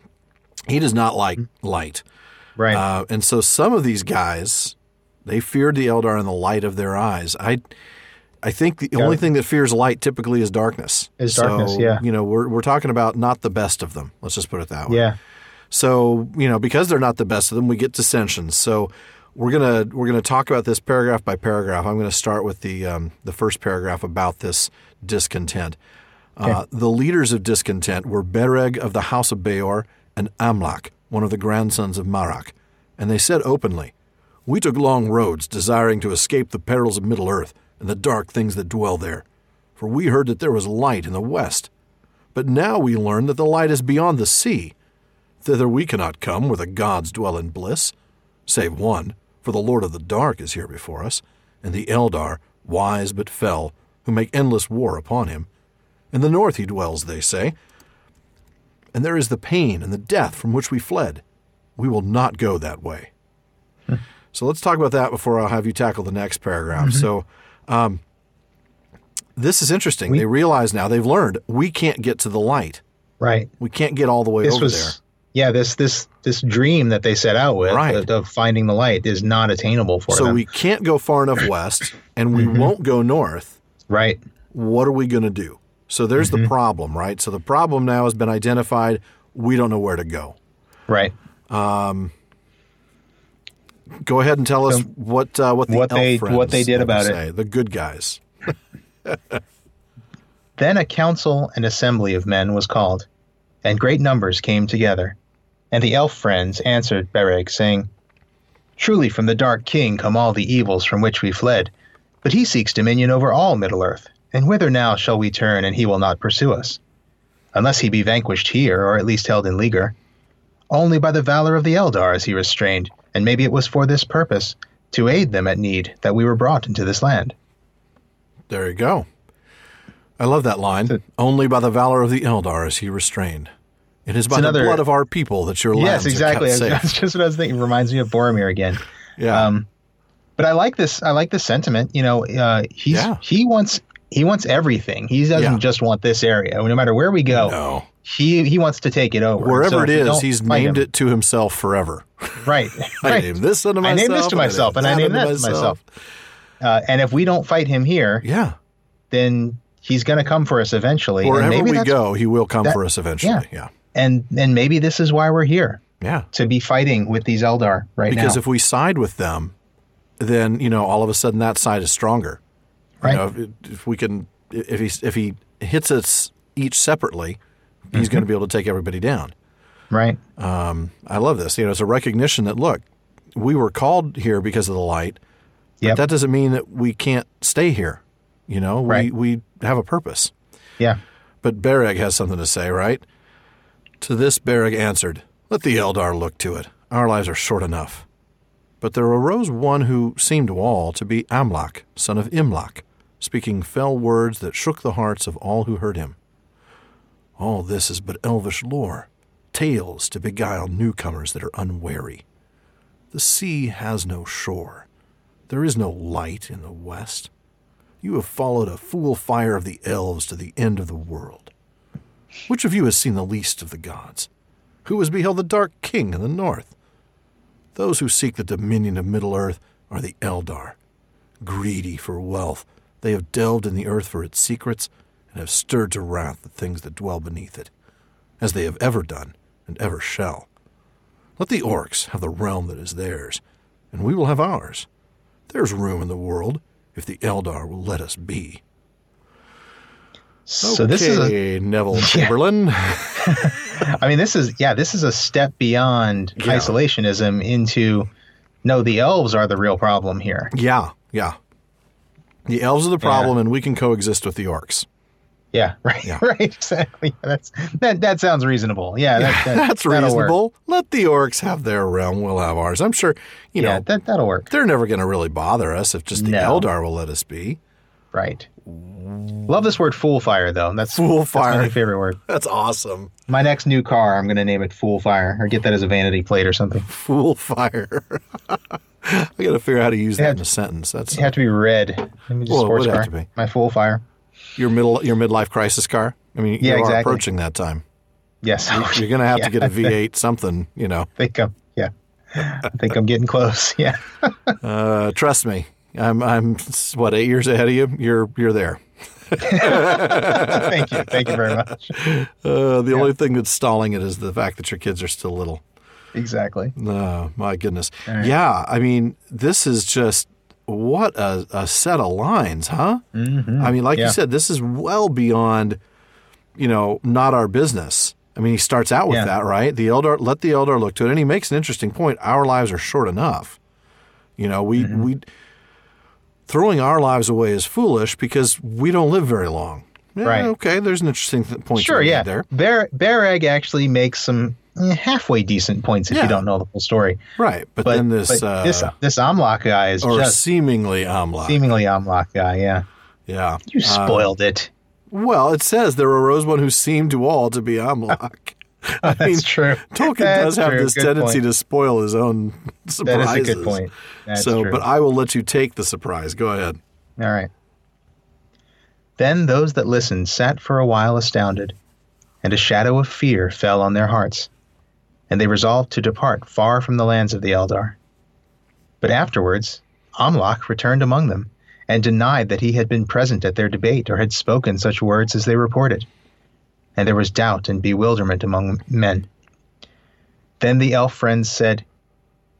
He does not like light. right. Uh, and so some of these guys, they feared the Eldar in the light of their eyes. I, I think the only thing that fears light typically is darkness. Is So, darkness, yeah. You know, we're we're talking about not the best of them. Let's just put it that way. yeah. So you know, because they're not the best of them, we get dissensions. So we're gonna we're gonna talk about this paragraph by paragraph. I'm going to start with the um, the first paragraph about this discontent. Uh, the leaders of discontent were Bereg of the house of Beor and Amlach, one of the grandsons of Marach, and they said openly, "We took long roads, desiring to escape the perils of Middle Earth and the dark things that dwell there, for we heard that there was light in the west. But now we learn that the light is beyond the sea." Thither we cannot come where the gods dwell in bliss, save one, for the Lord of the Dark is here before us, and the Eldar, wise but fell, who make endless war upon him. In the north he dwells, they say, and there is the pain and the death from which we fled. We will not go that way. Hmm. so let's talk about that before I'll have you tackle the next paragraph. Mm-hmm. So, um, this is interesting. they realize now they've learned we can't get to the light. Right. We can't get all the way This over was there. yeah. This this this dream that they set out with Right. of, of finding the light is not attainable for So them. So we can't go far enough west, and we Mm-hmm. won't go north. right. What are we going to do? So there's Mm-hmm. the problem, right? So the problem now has been identified. We don't know where to go. Right. Go ahead and tell us what uh, what the what elf they- what they did about it. The good guys. Then a council and assembly of men was called, and great numbers came together. And the elf friends answered Bereg, saying, Truly from the Dark King come all the evils from which we fled, but he seeks dominion over all Middle Earth. And whither now shall we turn, and he will not pursue us? Unless he be vanquished here, or at least held in leaguer. Only by the valor of the Eldar is he restrained, and maybe it was for this purpose, to aid them at need, that we were brought into this land. There you go. I love that line. Only by the valor of the Eldar is he restrained. It is by another- the blood of our people that your yes, lands are exactly. kept safe. That's just what I was thinking. Reminds me of Boromir again. Yeah. Um, but I like this. I like this sentiment. You know, uh, he's Yeah. he wants he wants everything. He doesn't Yeah. just want this area. No matter where we go, no. He he wants to take it over. Wherever So it is, he's named him- it to himself forever. right. I right. named this unto I named this to myself, and I named that to myself. Uh, and if we don't fight him here, Yeah. then he's going to come for us eventually. Wherever maybe we go, he will come that- for us eventually. Yeah. and and maybe this is why we're here Yeah. to be fighting with these Eldar right Because now. if we side with them, then, you know, all of a sudden that side is stronger. Right. You know, if, if we can, if he, if he hits us each separately, he's going to mm-hmm. be able to take everybody down. right. Um, I love this. You know, it's a recognition that look, we were called here because of the light. But Yep. that doesn't mean that we can't stay here. You know, Right. we we have a purpose. Yeah. But Bereg has something to say, right? To this Bereg answered, Let the Eldar look to it. Our lives are short enough. But there arose one who seemed to all to be Amlach, son of Imlach, speaking fell words that shook the hearts of all who heard him. All this is but elvish lore, tales to beguile newcomers that are unwary. The sea has no shore. There is no light in the west. You have followed a fool fire of the elves to the end of the world. Which of you has seen the least of the gods? Who has beheld the dark king in the north? Those who seek the dominion of Middle Earth are the Eldar. Greedy for wealth, they have delved in the earth for its secrets and have stirred to wrath the things that dwell beneath it, as they have ever done and ever shall. Let the orcs have the realm that is theirs, and we will have ours. There's room in the world if the Eldar will let us be. So this is a, Neville Chamberlain. I mean, this is yeah, this is a step beyond Yeah. isolationism into no, the elves are the real problem here. yeah, yeah. The elves are the problem, and we can coexist with the orcs. Yeah, right, Yeah. right, exactly. That's that. That sounds reasonable. Yeah, that, that, That's that'll work. reasonable. Let the orcs have their realm. We'll have ours. I'm sure, you Yeah, know, that that'll work. they're never going to really bother us if just the No. Eldar will let us be. Right. Love this word "fool fire" though. That's Fool that's my favorite word. That's awesome. My next new car, I'm going to name it "Fool Fire" or get that as a vanity plate or something. Fool fire. I got to figure out how to use that Yeah. in a sentence. That's It had to be red. Let me just Well, it sports have car. to be. My "Fool Fire." Your middle your midlife crisis car. I mean, Yeah, you are exactly. approaching that time. Yes, You're going to have Yeah, to get a I think- V8 something. You know, I think I'm. Yeah, I think I'm getting close. Yeah. uh, trust me. I'm I'm what eight years ahead of you. You're you're there. Thank you. Thank you very much. Uh, the only thing that's stalling it is the fact that your kids are still little. Exactly. Oh, my goodness. right. Yeah, I mean, this is just what a, a set of lines, huh? Mm-hmm. I mean, like Yeah. you said, this is well beyond, you know, not our business. I mean, he starts out with Yeah. that, right? The Eldar, let the Eldar look to it, and he makes an interesting point. Our lives are short enough. You know, we Mm-hmm. we throwing our lives away is foolish because we don't live very long. Yeah, Right. Okay. There's an interesting th- point. Sure. Yeah. There. Bear Bereg actually makes some halfway decent points if Yeah. you don't know the full story. Right. But, But then this, but uh, this this Amlach guy is or just seemingly Amla. seemingly Amlach guy. Yeah. yeah. You Uh, spoiled it. Well, it says there arose one who seemed to all to be Amlach. I That's mean, true. Tolkien That's does have true. this Good tendency point. to spoil his own That surprises. is a good point. That's so, true. but I will let you take the surprise. Go ahead. All right. Then those that listened sat for a while astounded, and a shadow of fear fell on their hearts, and they resolved to depart far from the lands of the Eldar. But afterwards, Amlach returned among them, and denied that he had been present at their debate or had spoken such words as they reported. And there was doubt and bewilderment among men. Then the elf friends said,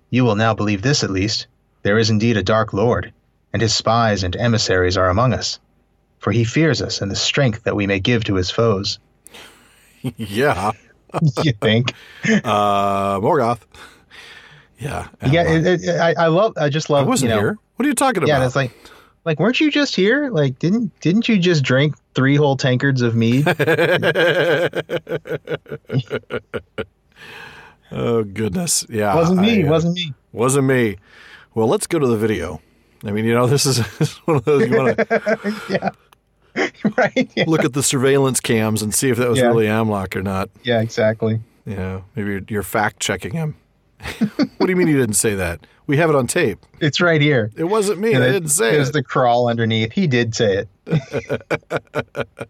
You will now believe this at least. There is indeed a dark lord, and his spies and emissaries are among us. For he fears us and the strength that we may give to his foes. yeah. you think? Uh, Morgoth. Yeah. yeah, it, it, I, I love. I just I love. wasn't you know, here. What are you talking about? Yeah, it's like, like, weren't you just here? Like, didn't didn't you just drink three whole tankards of mead? Oh goodness, yeah. wasn't me. I, uh, wasn't me. Wasn't me. Well, let's go to the video. I mean, you know, this is, this is one of those you want to yeah. right. Yeah. look at the surveillance cams and see if that was Yeah. really Amlach or not. yeah. Exactly. Yeah, maybe you're, you're fact checking him. what do you mean you didn't say that? We have it on tape. It's right here. It wasn't me. I And didn't say There's it. the crawl underneath. He did say it.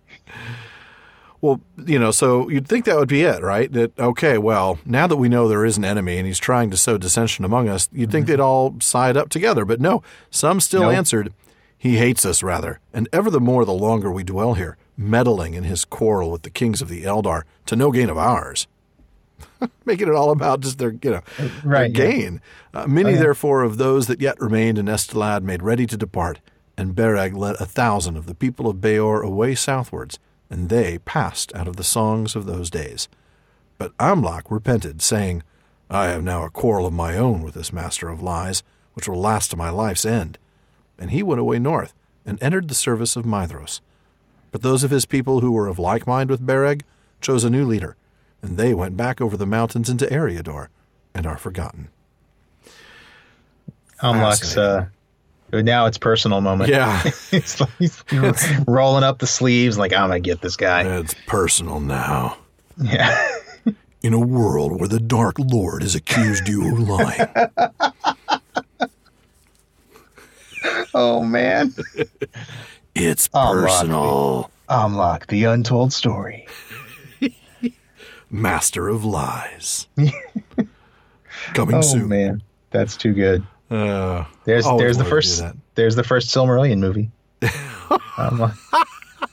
Well, you know, so you'd think that would be it, right? That okay, well, now that we know there is an enemy and he's trying to sow dissension among us, you'd think mm-hmm. they'd all side up together. But no, some still Nope. answered, he hates us rather, and ever the more the longer we dwell here, meddling in his quarrel with the kings of the Eldar to no gain of ours. Making it all about just their, you know, Right, their yeah. gain. Uh, many, therefore, of those that yet remained in Estelad made ready to depart, and Bereg led a thousand of the people of Beor away southwards, and they passed out of the songs of those days. But Amlach repented, saying, I have now a quarrel of my own with this master of lies, which will last to my life's end. And he went away north, and entered the service of Maedhros. But those of his people who were of like mind with Bereg chose a new leader, and they went back over the mountains into Eriador, and are forgotten. Unlocks. Uh, now it's personal moment. Yeah, It's like he's rolling up the sleeves, like I'm gonna get this guy. it's personal now. Yeah. In a world where the Dark Lord has accused you of lying. Oh man. It's personal. Unlock the untold story. Master of lies. Coming soon. Oh soon. man, that's too good. Uh, There's there's the wanted to do first there's the first Silmarillion movie. Unlock.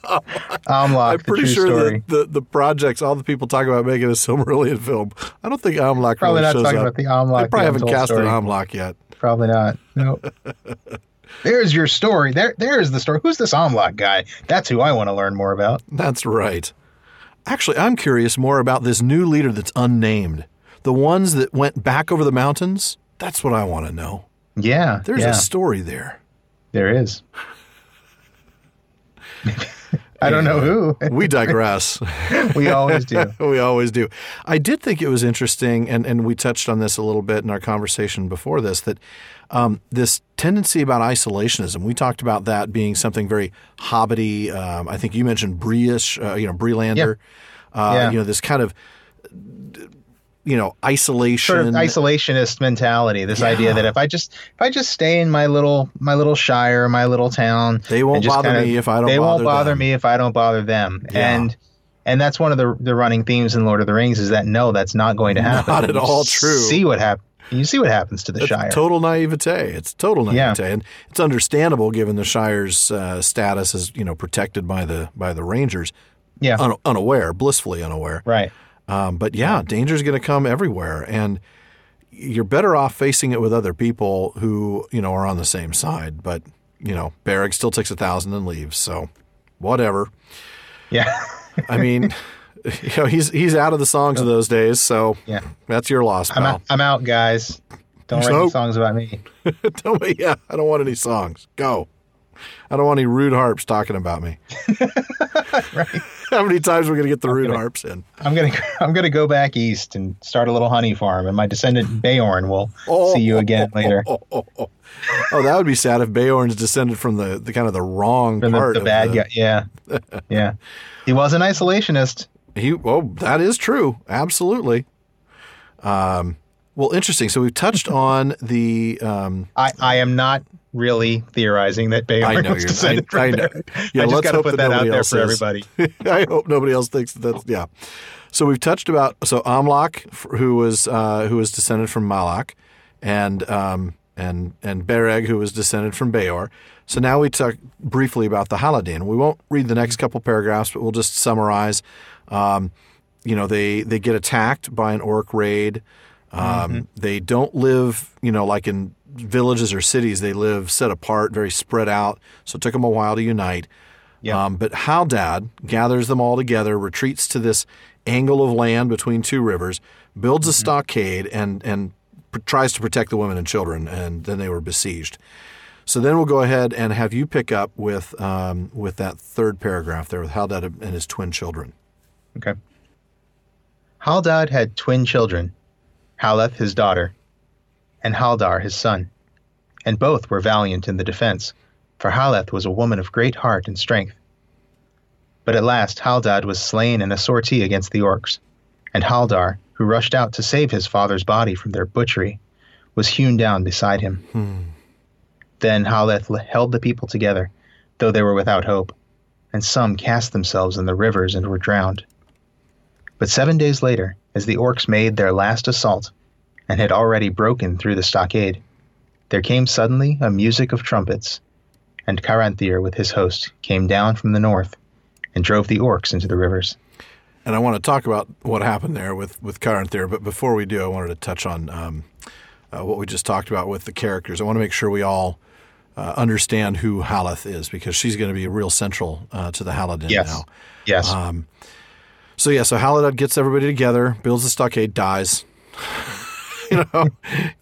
Unlock I'm pretty sure story. that the, the projects, all the people talking about making a Silmarillion film, I don't think Amlach Probably really not talking up. about the Amlach. they probably the haven't cast story. an Amlach yet. Probably not. No. There's your story. There, there's the story. Who's this Amlach guy? That's who I want to learn more about. That's right. Actually, I'm curious more about this new leader that's unnamed. The ones that went back over the mountains. That's what I want to know. Yeah, There's yeah, a story there. there is. I don't know who. We digress. we always do. we always do. I did think it was interesting, and, and we touched on this a little bit in our conversation before this, that um, this tendency about isolationism, we talked about that being something very hobbity. Um, I think you mentioned Bree-ish, uh, you know, Breelander. Uh, Yeah. You know, this kind of, you know, isolation. Sort of isolationist mentality. This idea that if I just if I just stay in my little my little shire, my little town, They won't bother kinda- me if I don't They won't bother them. me if I don't bother them. Yeah. And and that's one of the the running themes in Lord of the Rings is that no, that's not going to happen. Not at all true. See what happens. You see what happens to the It's Shire. total naivete. It's total Yeah. naivete, and it's understandable given the Shire's uh, status as you know protected by the by the Rangers, yeah. un- unaware, blissfully unaware. right. Um, but yeah, danger is going to come everywhere, and you're better off facing it with other people who you know are on the same side. But you know, Bereg still takes a thousand and leaves, so whatever. Yeah. I mean, you know, he's he's out of the songs of those days, so Yeah. that's your loss, I'm out, I'm out, guys. Don't write any songs about me. Me, yeah, I don't want any songs. Go. I don't want any rude harps talking about me. How many times we're we going to get the rude harps in? I'm gonna I'm gonna go back east and start a little honey farm, and my descendant Beorn will Oh. see you again later. Oh, oh, oh. Oh, that would be sad if Beorn's descended from the, the kind of the wrong From part the, the bad the, guy. Yeah, yeah. He was an isolationist. He, oh, that is true. Absolutely. Um, well, interesting. So we've touched on the. Um, I, I am not really theorizing that Beorn I know was you're. descended I, from I know. Yeah, I just got to hope put that that out nobody there else for is. everybody. I hope nobody else thinks that that's yeah. So we've touched about so Amlach, who was uh, who was descended from Malach, and um, and and Bereg, who was descended from Beor. So now we talk briefly about the Haladin. We won't read the next couple paragraphs, but we'll just summarize. Um, you know, they they get attacked by an orc raid. Um, They don't live, you know, like in villages or cities. They live set apart, very spread out. So it took them a while to unite. Yeah. Um, but Haldad gathers them all together, retreats to this angle of land between two rivers, builds a stockade, and and pr- tries to protect the women and children. And then they were besieged. So then we'll go ahead and have you pick up with um, with that third paragraph there with Haldad and his twin children. Okay. Haldad had twin children, Haleth his daughter, and Haldar his son. And both were valiant in the defense, for Haleth was a woman of great heart and strength. But at last Haldad was slain in a sortie against the orcs, and Haldar, who rushed out to save his father's body from their butchery, was hewn down beside him. Hmm. Then Haleth held the people together, though they were without hope, and some cast themselves in the rivers and were drowned. But seven days later, as the orcs made their last assault, and had already broken through the stockade, there came suddenly a music of trumpets, and Caranthir with his host came down from the north and drove the orcs into the rivers. And I want to talk about what happened there with with Caranthir, but before we do, I wanted to touch on um, uh, what we just talked about with the characters. I want to make sure we all uh, understand who Haleth is because she's going to be real central uh, to the Haladin Yes. now. Yes. Um, so yeah, so Haldad gets everybody together, builds the stockade, dies. you know,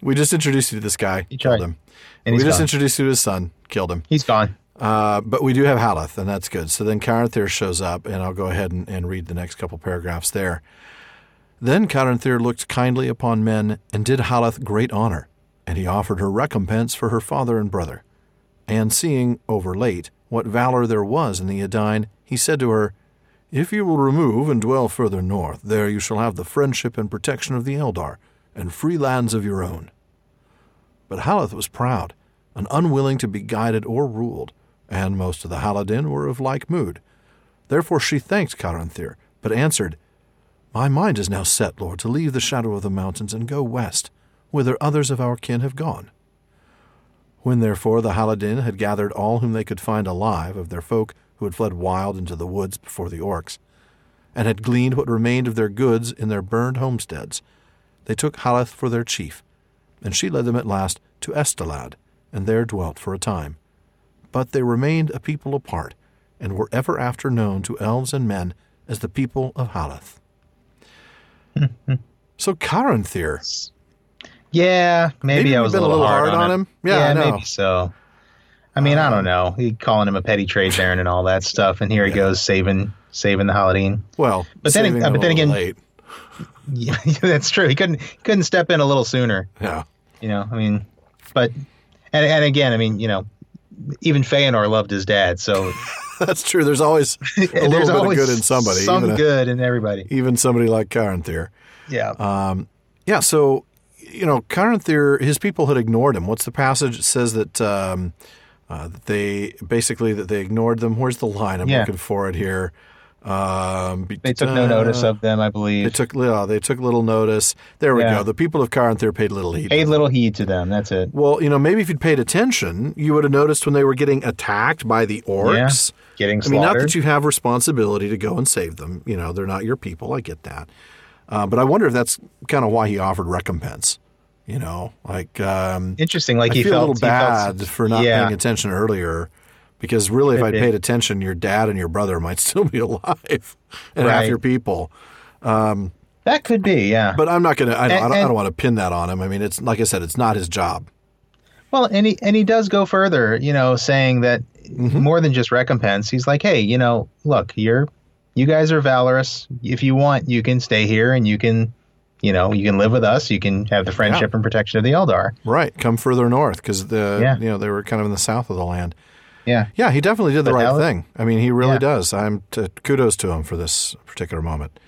we just introduced you to this guy, He killed tried. him. and we just gone. introduced you to his son, killed him. he's gone. Uh, but we do have Haleth, and that's good. So then Caranthir shows up, and I'll go ahead and, and read the next couple paragraphs there. Then Caranthir looked kindly upon men and did Haleth great honor, and he offered her recompense for her father and brother. And seeing, over late, what valor there was in the Edain, he said to her, If you will remove and dwell further north, there you shall have the friendship and protection of the Eldar, and free lands of your own. But Haleth was proud, and unwilling to be guided or ruled, and most of the Haladin were of like mood. Therefore she thanked Caranthir, but answered, My mind is now set, Lord, to leave the shadow of the mountains and go west, whither others of our kin have gone. When therefore the Haladin had gathered all whom they could find alive of their folk who had fled wild into the woods before the orcs, and had gleaned what remained of their goods in their burned homesteads, they took Haleth for their chief, and she led them at last to Estolad, and there dwelt for a time. But they remained a people apart, and were ever after known to elves and men as the people of Haleth. so Caranthir, Yeah, maybe, Maybe I was been a little, hard, on him. Yeah, I know. maybe so. I mean, I don't know. He calling him a petty trade baron and all that stuff, and here he goes saving saving the Haladin. well, But then- uh, but then again- late. Yeah, that's true. He couldn't he couldn't step in a little sooner. yeah, You know, I mean, but and and again, I mean, you know, even Feanor loved his dad, so that's true. There's always a little there's bit of good in somebody, some a- good in everybody. even somebody like Caranthir. Yeah, Um, yeah, so you know, Caranthir, his people had ignored him. What's the passage? It says that um, uh, that they basically that they ignored them. Where's the line? I'm Yeah. looking for it here. Um, they took no notice of them, I believe. They took yeah, they took little notice. There we Yeah. go. The people of Caranthir paid little heed. Paid little heed to them. That's it. Well, you know, maybe if you'd paid attention, you would have noticed when they were getting attacked by the orcs. Getting slaughtered. I mean, not that you have responsibility to go and save them. You know, they're not your people. I get that. Uh, but I wonder if that's kind of why he offered recompense. You know, like um, Interesting. Like I he feel felt a little he felt- bad for not yeah. paying attention earlier, because really, if I'd paid attention, your dad and your brother might still be alive, and half your people. That could be, yeah. But I'm not gonna. I, don't- I don't, I don't want to pin that on him. I mean, it's like I said, it's not his job. Well, and he and he does go further, you know, saying that Mm-hmm. more than just recompense. He's like, hey, you know, look, you're you guys are valorous. If you want, you can stay here and you can, you know, you can live with us. You can have the friendship and protection of the Eldar. Right, come further north because the Yeah. you know they were kind of in the south of the land. Yeah. Yeah, he definitely did the But right thing. I mean, he really Yeah. does. I'm t- kudos to him for this particular moment.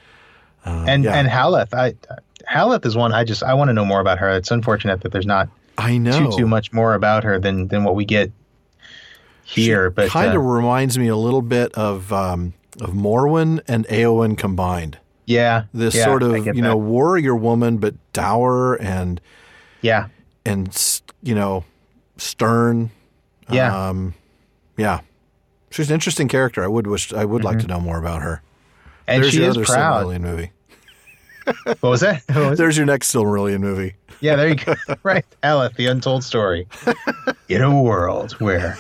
Uh, And yeah. and Haleth, I Haleth is one I just I want to know more about her. It's unfortunate that there's not I know too too much more about her than than what we get here. but kind uh, of reminds me a little bit of um, of Morwen and Eowyn combined. Yeah, This yeah, sort of you that. know warrior woman, but dour and yeah, and you know stern. Yeah. um, yeah. She's an interesting character. I would wish I would like to know more about her. Mm-hmm. and There's she your is other proud. Silmarillion movie. What was that? What was it? There's your next Silmarillion movie. Yeah, there you go. right, Haleth, the untold story. In a world where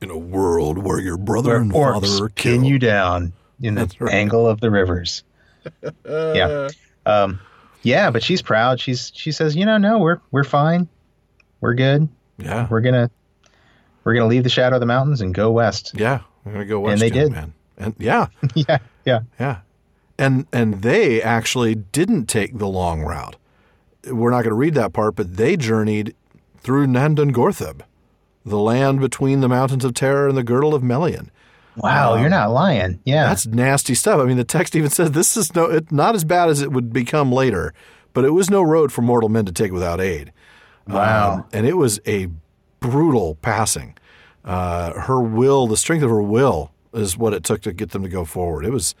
In a world where your brother where and father are pin you down in the right. angle of the rivers. yeah, um, yeah, but she's proud. She's she says, you know, no, we're we're fine, we're good. yeah, We're gonna we're gonna leave the shadow of the mountains and go west. yeah. We're gonna go west. And they did. man. And yeah, yeah, yeah, yeah, and and they actually didn't take the long route. we're not going to read that part, but they journeyed through Nan Dungortheb, the land between the mountains of Terror and the girdle of Melian. Wow, you're not lying. Yeah. That's nasty stuff. I mean, the text even says this is no, it, not as bad as it would become later, but it was no road for mortal men to take without aid. Wow. Um, and it was a brutal passing. Uh, her will, the strength of her will, is what it took to get them to go forward. It was.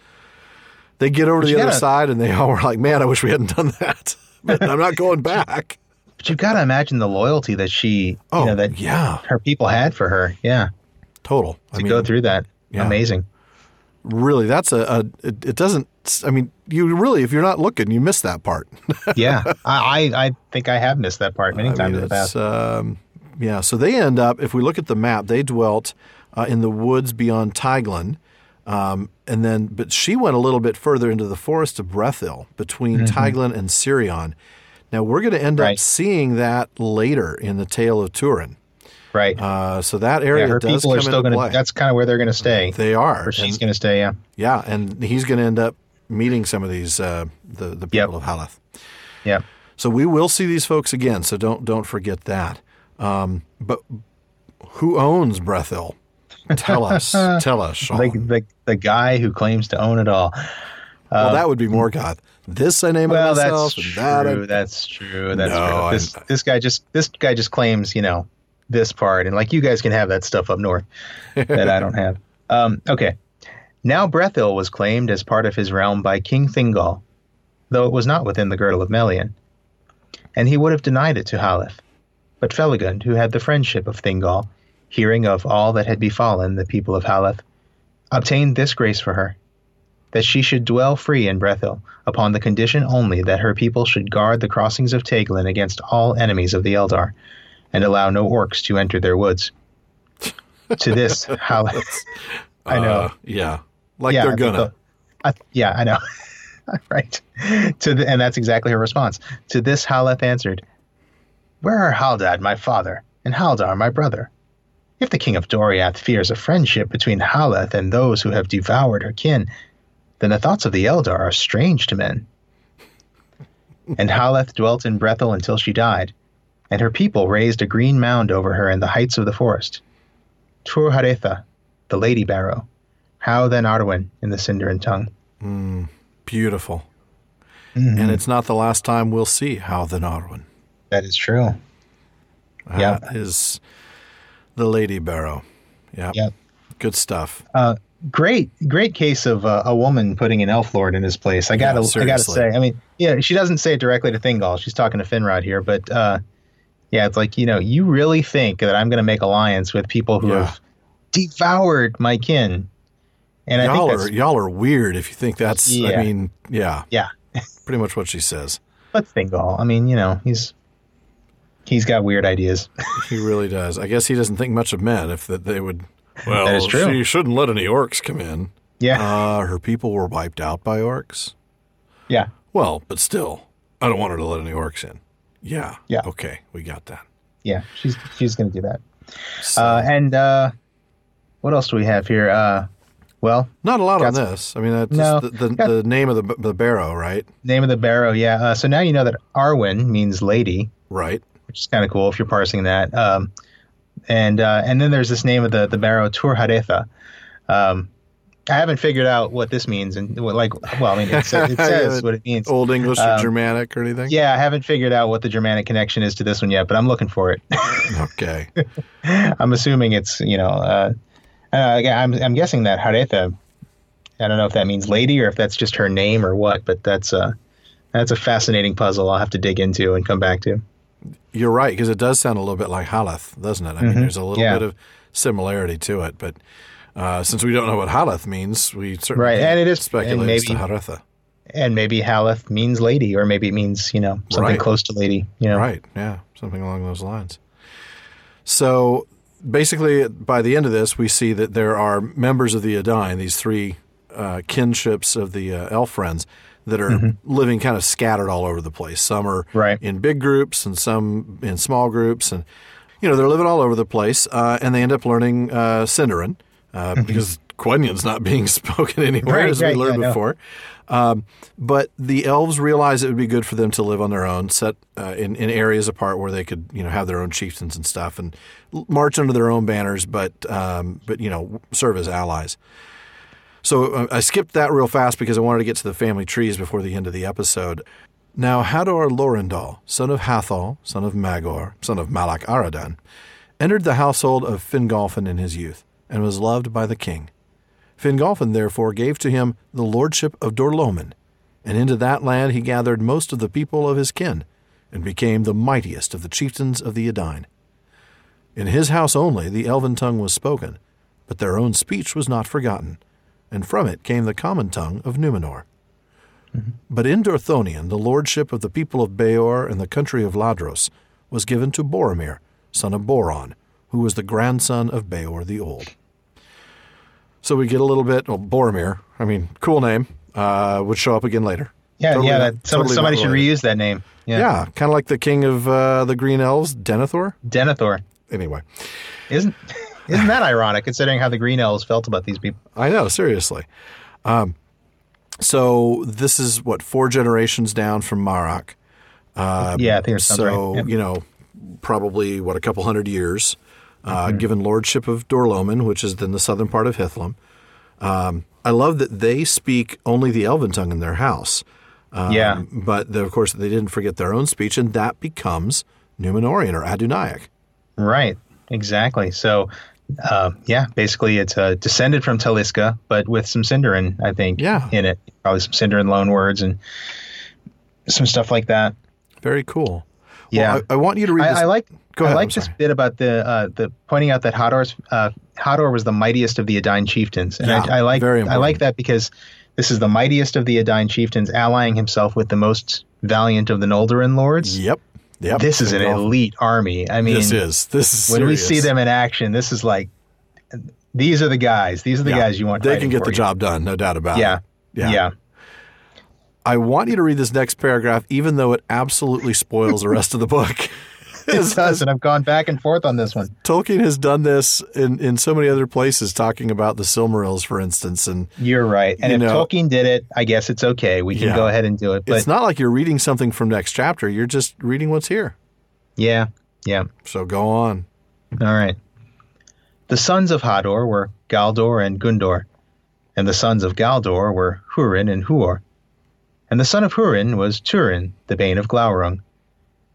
They get over to the other gotta- side, and they all were like, "Man, I wish we hadn't done that." But I'm not going back. But you've got to imagine the loyalty that she, Oh, you know, that yeah, her people had for her. Yeah. total. I To mean, go through that. Yeah. Amazing. really, that's a. a it, it doesn't. I mean, you really, if you're not looking, you miss that part. Yeah. I, I, think I have missed that part many I times mean, in the past. um, yeah, so they end up, if we look at the map, they dwelt uh, in the woods beyond Teiglin. Um, and then, but she went a little bit further into the forest of Brethil between Teiglin and Sirion. Now, we're going to end up Mm-hmm. Seeing that later in the tale of Turin. Right. Uh, so that area yeah, her does people come are still going to, that's kind of where they're going to stay. they are. Or she's going to stay. Yeah. yeah, and he's going to end up meeting some of these, uh, the, the people Yep. of Haleth. Yeah. So we will see these folks again. So don't don't forget that. Um, but who owns Brethil? Tell us. tell us, Shawn. The, the, the guy who claims to own it all. well, that would be Morgoth. This I name uh, Well, myself, that's true. that I, that's true. That's No, true. This, this guy just this guy just claims, you know, this part, and like you guys can have that stuff up north that I don't have. Um, okay. Now Brethil was claimed as part of his realm by King Thingol, though it was not within the girdle of Melian, and he would have denied it to Haleth. But Felagund, who had the friendship of Thingol, hearing of all that had befallen the people of Haleth, obtained this grace for her, that she should dwell free in Brethil, upon the condition only that her people should guard the crossings of Teiglin against all enemies of the Eldar, and allow no orcs to enter their woods. to this, Haleth. I know. uh, yeah, like Yeah, they're gonna. I, yeah, I know. right. To the, and that's exactly her response. To this, Haleth answered, Where are Haldad, my father, and Haldar, my brother? If the king of Doriath fears a friendship between Haleth and those who have devoured her kin, then the thoughts of the Eldar are strange to men. and Haleth dwelt in Brethil until she died, and her people raised a green mound over her in the heights of the forest. Tur Haretha, the Lady Barrow, how then Arwen in the Sindarin tongue. Beautiful. Mm-hmm. And it's not the last time we'll see Haudh-en-Arwen. That is true. Yeah. That is the Lady Barrow. Yeah. Yeah. Good stuff. Uh, great, great case of uh, a woman putting an elf lord in his place. I gotta, I gotta say. I mean, yeah, she doesn't say it directly to Thingol. She's talking to Finrod here, but uh, yeah, it's like you know, you really think that I'm going to make alliance with people who Yeah. have devoured my kin, and I y'all think are that's y'all are weird if you think that's. Yeah. I mean, yeah, yeah. pretty much what she says. But Thingol, I mean, you know, he's he's got weird ideas. He really does. I guess he doesn't think much of men. If that they would. Well, That is true. she shouldn't let any orcs come in. yeah, Uh, her people were wiped out by orcs. yeah. Well, but still, I don't want her to let any orcs in. Yeah. Yeah. Okay, we got that. Yeah, she's she's going to do that. So, Uh, and uh, what else do we have here? Uh, well, not a lot on got this. I mean, that's No, the, the, got- the name of the the barrow, right? name of the barrow. Yeah. Uh, so now you know that Arwen means lady, Right. which is kind of cool if you're parsing that. Um, and uh, and then there's this name of the the barrow Tur Haretha. Um, I haven't figured out what this means, and what, like, well, I mean, it, sa- it says what it means. Old English or Um, Germanic or anything? Yeah, I haven't figured out what the Germanic connection is to this one yet, but I'm looking for it. Okay. I'm assuming it's you know, uh, uh, I'm I'm guessing that Haretha. I don't know if that means lady or if that's just her name or what, but that's uh that's a fascinating puzzle. I'll have to dig into and come back to. You're right because it does sound a little bit like Haleth, doesn't it? I mean, there's a little Mm-hmm. Yeah. bit of similarity to it, but uh, since we don't know what Haleth means, we certainly Right, and it is- speculate and as to Haretha. And maybe Haleth means lady, or maybe it means you know something Right. close to lady. You know, Right. Yeah. Something along those lines. So basically, by the end of this, we see that there are members of the Edain, these three uh, kinships of the uh, elf friends, that are living kind of scattered all over the place. Some are Right. in big groups and some in small groups. And, you know, they're living all over the place. Uh, and they end up learning uh, Sindarin uh, because, of Quenya's not being spoken anywhere, Right, as right, we learned yeah, before. Um, but the elves realized it would be good for them to live on their own, set uh, in, in areas apart where they could, you know, have their own chieftains and stuff, and march under their own banners, but um, but you know, serve as allies. So uh, I skipped that real fast because I wanted to get to the family trees before the end of the episode. Now Hador Lórindol, son of Hathol, son of Magor, son of Malach Aradan, entered the household of Fingolfin in his youth, and was loved by the king. Fingolfin therefore gave to him the lordship of Dor-lómin, and into that land he gathered most of the people of his kin, and became the mightiest of the chieftains of the Edain. In his house only the elven tongue was spoken, but their own speech was not forgotten, and from it came the common tongue of Numenor. Mm-hmm. But in Dorthonion the lordship of the people of Beor and the country of Ladros was given to Boromir, son of Boron, who was the grandson of Beor the Old. So we get a little bit, well, Boromir, I mean, cool name, uh, would show up again later. Yeah, Totally yeah. not- That, some, totally somebody should related. reuse that name. Yeah, Yeah, kind of like the king of uh, the Green Elves, Denethor. Denethor. Anyway, Isn't isn't that ironic considering how the Green Elves felt about these people? I know, seriously. Um, so this is what four generations down from Marach. Um, Yeah, I think so right. Yep. you know, probably what a couple hundred years, uh, Mm-hmm. given lordship of Dor-lómin, which is in the southern part of Hithlum. Um, I love that they speak only the Elven tongue in their house. Um, Yeah. but the, of course they didn't forget their own speech, and that becomes Numenorian or Adunaic. Right. Exactly. So, uh, yeah, basically it's uh, descended from Taliska, but with some Sindarin, I think, Yeah. in it. Probably some Sindarin loanwords and some stuff like that. Very cool. Yeah. well, I, I want you to read. this. I, I like. Go ahead, I'm this bit about the uh, the pointing out that Hador's uh, Hador was the mightiest of the Edain chieftains, and Yeah, I, I like very I like that because this is the mightiest of the Edain chieftains allying himself with the most valiant of the Noldorin lords. Yep. Yep. This is an Fingolfin. elite army. I mean, This is this is when we see them in action, this is like these are the guys. These are the Yeah. guys you want. They can get for the you. job done, no doubt about Yeah. it. yeah, Yeah. I want you to read this next paragraph, even though it absolutely spoils the rest of the book. It does, and I've gone back and forth on this one. Tolkien has done this in, in so many other places, talking about the Silmarils, for instance, and You're right. And You if know- Tolkien did it, I guess it's okay. We can Yeah. go ahead and do it. But it's not like you're reading something from next chapter. You're just reading what's here. yeah, yeah. So go on. All right. The sons of Hador were Galdor and Gundor, and the sons of Galdor were Hurin and Huor. And the son of Hurin was Turin, the bane of Glaurung.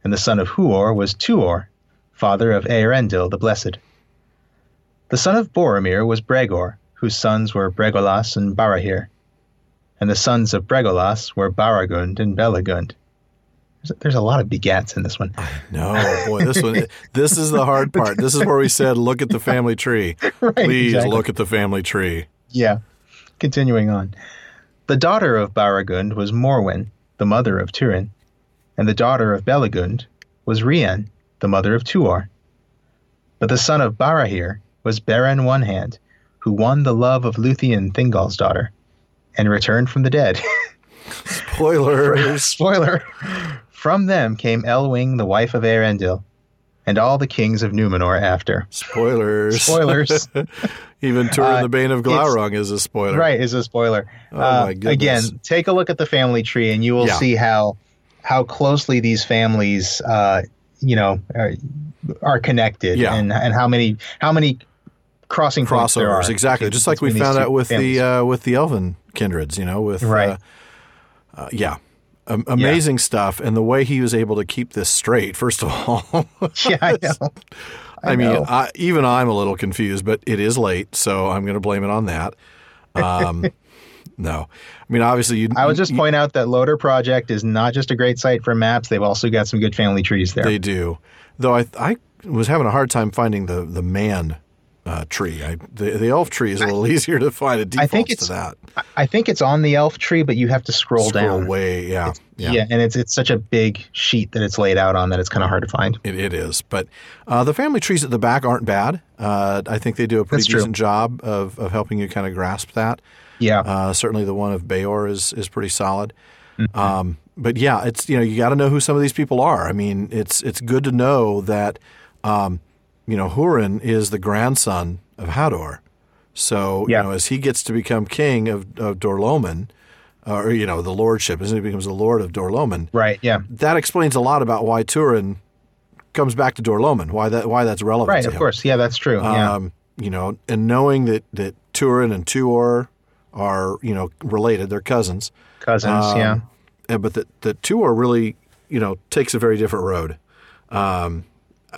And the son of Huor was Tuor, father of Earendil the Blessed. The son of Boromir was Bregor, whose sons were Bregolas and Barahir. And the sons of Bregolas were Baragund and Belegund. There's, there's a lot of begats in this one. No, boy, this one. This is the hard part. This is where we said, "Look at the family tree. Right, Please exactly. look at the family tree." Yeah. Continuing on. The daughter of Baragund was Morwen, the mother of Turin, and the daughter of Belegund was Rian, the mother of Tuor. But the son of Barahir was Beren One Hand, who won the love of Luthien Thingol's daughter, and returned from the dead. Spoilers. Spoiler. From them came Elwing, the wife of Eärendil, and all the kings of Numenor after. Spoilers. Spoilers. Even Turin Uh, the Bane of Glaurung is a spoiler. Right, is a spoiler. Oh, Uh, my goodness. Again, take a look at the family tree, and you will Yeah. see how how closely these families, uh, you know, are, are connected, Yeah. and and how many how many crossing crossovers exactly just like we found out with families. the uh, with the elven kindreds you know with Right. uh, uh, yeah um, amazing stuff and the way he was able to keep this straight first of all yeah, I know. I, mean know. I, even i'm a little confused but it is late so i'm going to blame it on that. Um, no. I mean obviously you I would just you- point out that LOTR Project is not just a great site for maps; they've also got some good family trees there. they do. Though i i was having a hard time finding the the man uh, tree. I, the, the elf tree is a little easier to find. It defaults think to it's- that I- think it's on the elf tree, but you have to scroll, scroll down. way yeah Yeah. and it's it's such a big sheet that it's laid out on that it's kind of hard to find. It, it is, but uh, the family trees at the back aren't bad. Uh, I think they do a pretty That's true. decent job of, of helping you kind of grasp that. Yeah, Uh, certainly, the one of Beor is is pretty solid. Mm-hmm. Um, but yeah, it's you know you got to know who some of these people are. I mean, it's it's good to know that um, you know Hurin is the grandson of Hador, So Yeah. you know, as he gets to become king of, of Dor-lómin, or you know, the lordship, as he becomes the lord of Dor-lómin, Right. Yeah. that explains a lot about why Turin comes back to Dor-lómin. Why that? Why that's relevant? Right. Of him. course. Yeah, that's true. yeah. Um, you know, and knowing that that Turin and Tuor are you know related, they're cousins. Cousins. yeah. Um, and- but that that Tuor really you know takes a very different road. Um,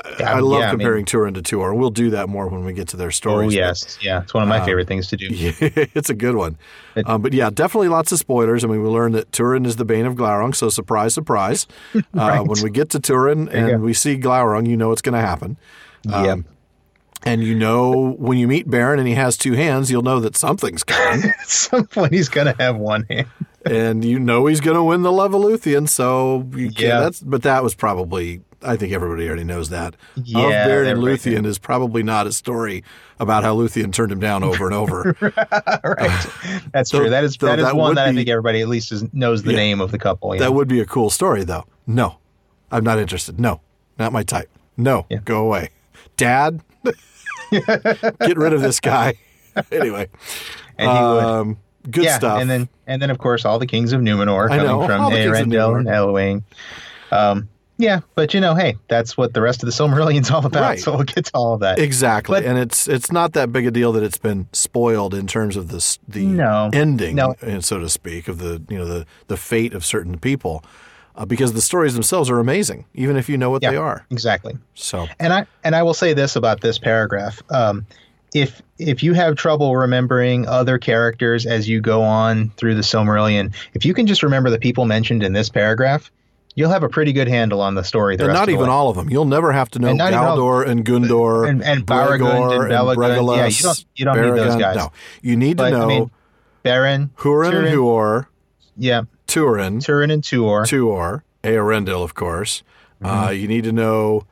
I, I love yeah, I mean- comparing Turin to Tuor. We'll do that more when we get to their Oh stories. but- yes. Yeah. It's one of my favorite things to do. Yeah, it's a good one. Um, but yeah, definitely lots of spoilers. I mean, we learned that Turin is the bane of Glaurung, so surprise, surprise. uh, when we get to Turin and we see Glaurung, you know it's going to happen. Um, Yep. And you know when you meet Beren and he has two hands, you'll know that something's coming. At some point, he's gonna have one hand. and you know he's going to win the Levaluthian. So you can't, Yeah. that's but that was probably I think everybody already knows that. Yeah, of and Luthien is probably not a story about how Luthien turned him down over and over. right. That's So- true. That is so that is that one that I be- think everybody at least is, knows the Yeah. name of the couple. you that would be a cool story, though. No, I'm not interested. No, not my type. No, Yeah. go away, Dad. Get rid of this guy. anyway, and he would. um, good yeah, stuff. and then and then of course all the kings of Numenor coming from all the kings of Eärendil and Elwing. Um, yeah, but you know, hey, that's what the rest of the Silmarillion's all about. Right. So we'll get to all of that. Exactly, But- and it's it's not that big a deal that it's been spoiled in terms of the the No. ending, No. uh, so to speak, of the you know the the fate of certain people, uh, because the stories themselves are amazing, even if you know what yeah, they are. exactly. So And I and I will say this about this paragraph: um, if if you have trouble remembering other characters as you go on through the Silmarillion, if you can just remember the people mentioned in this paragraph, you'll have a pretty good handle on the story. The and not even way. all of them. You'll never have to know And even all- and Gundor and- and Baragund Bregor and Belegund. Yeah, you don't- you don't need those guys. No, you need to But, I know mean, Beren, Hurin and Huor, yeah, Turin, Turin and Tuor, Tuor, Earendil, of course. Uh, you need to know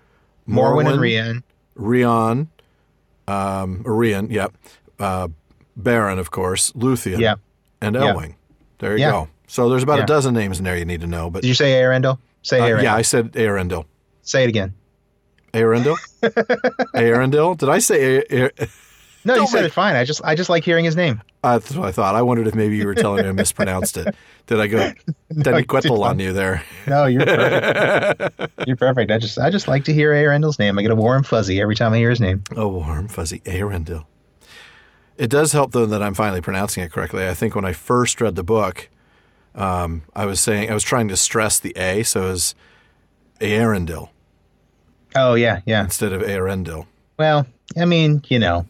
Mm-hmm. Morwen and Morwen, Rian, Rion, um, Rian, yep. Uh, Beren, of course, Luthien, Yeah. and Yeah. Elwing. There you Yeah. go. So there's about Yeah. a dozen names in there you need to know. But Did you say Arendelle? Say uh, Arendelle. yeah, I said Earendil. Say it again. Earendil? Earendil? Did I say Aer- No, you Don't said make- it fine. I just I just like hearing his name. Uh, That's what I thought. I wondered if maybe you were telling me I mispronounced it. Did I go Deniquetal on you there? No, you're perfect. you're perfect. I just I just like to hear Arendel's name. I get a warm fuzzy every time I hear his name. Oh, warm, fuzzy Arendil. It does help, though, that I'm finally pronouncing it correctly. I think when I first read the book, um, I was saying, I was trying to stress the A, so it was Arendil Oh yeah, yeah. instead of Arendil. Well, I mean, you know,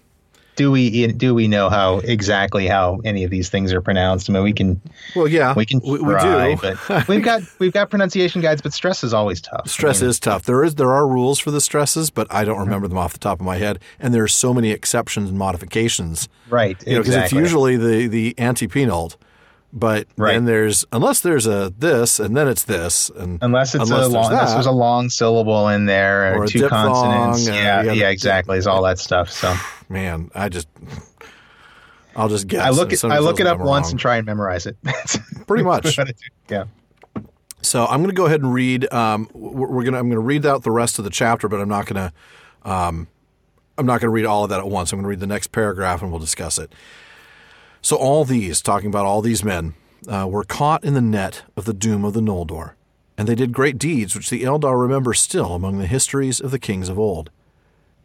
do we do we know how exactly how any of these things are pronounced? I mean, we can Well, yeah, we can we, we try, do. but we've got we've got pronunciation guides, but stress is always tough. Stress I mean, is tough. There is there are rules for the stresses, but I don't remember them off the top of my head. And there are so many exceptions and modifications. right. Because exactly. it's usually the the antepenult, but Right. then there's unless there's a this and then it's this and Unless it's unless a there's long, unless there's a long syllable in there or, Or two diphthong, consonants. yeah, yeah, yeah, exactly. It's all that stuff. So man, I just I'll just guess. I look it, I look it up once wrong. and try and memorize it. Pretty much. What I do. yeah. So I'm going to go ahead and read. Um, we're, we're gonna I'm going to read out the rest of the chapter, but I'm not going to. Um, I'm not going to read all of that at once. I'm going to read the next paragraph and we'll discuss it. So all these, talking about all these men, uh, were caught in the net of the doom of the Noldor, and they did great deeds which the Eldar remember still among the histories of the kings of old.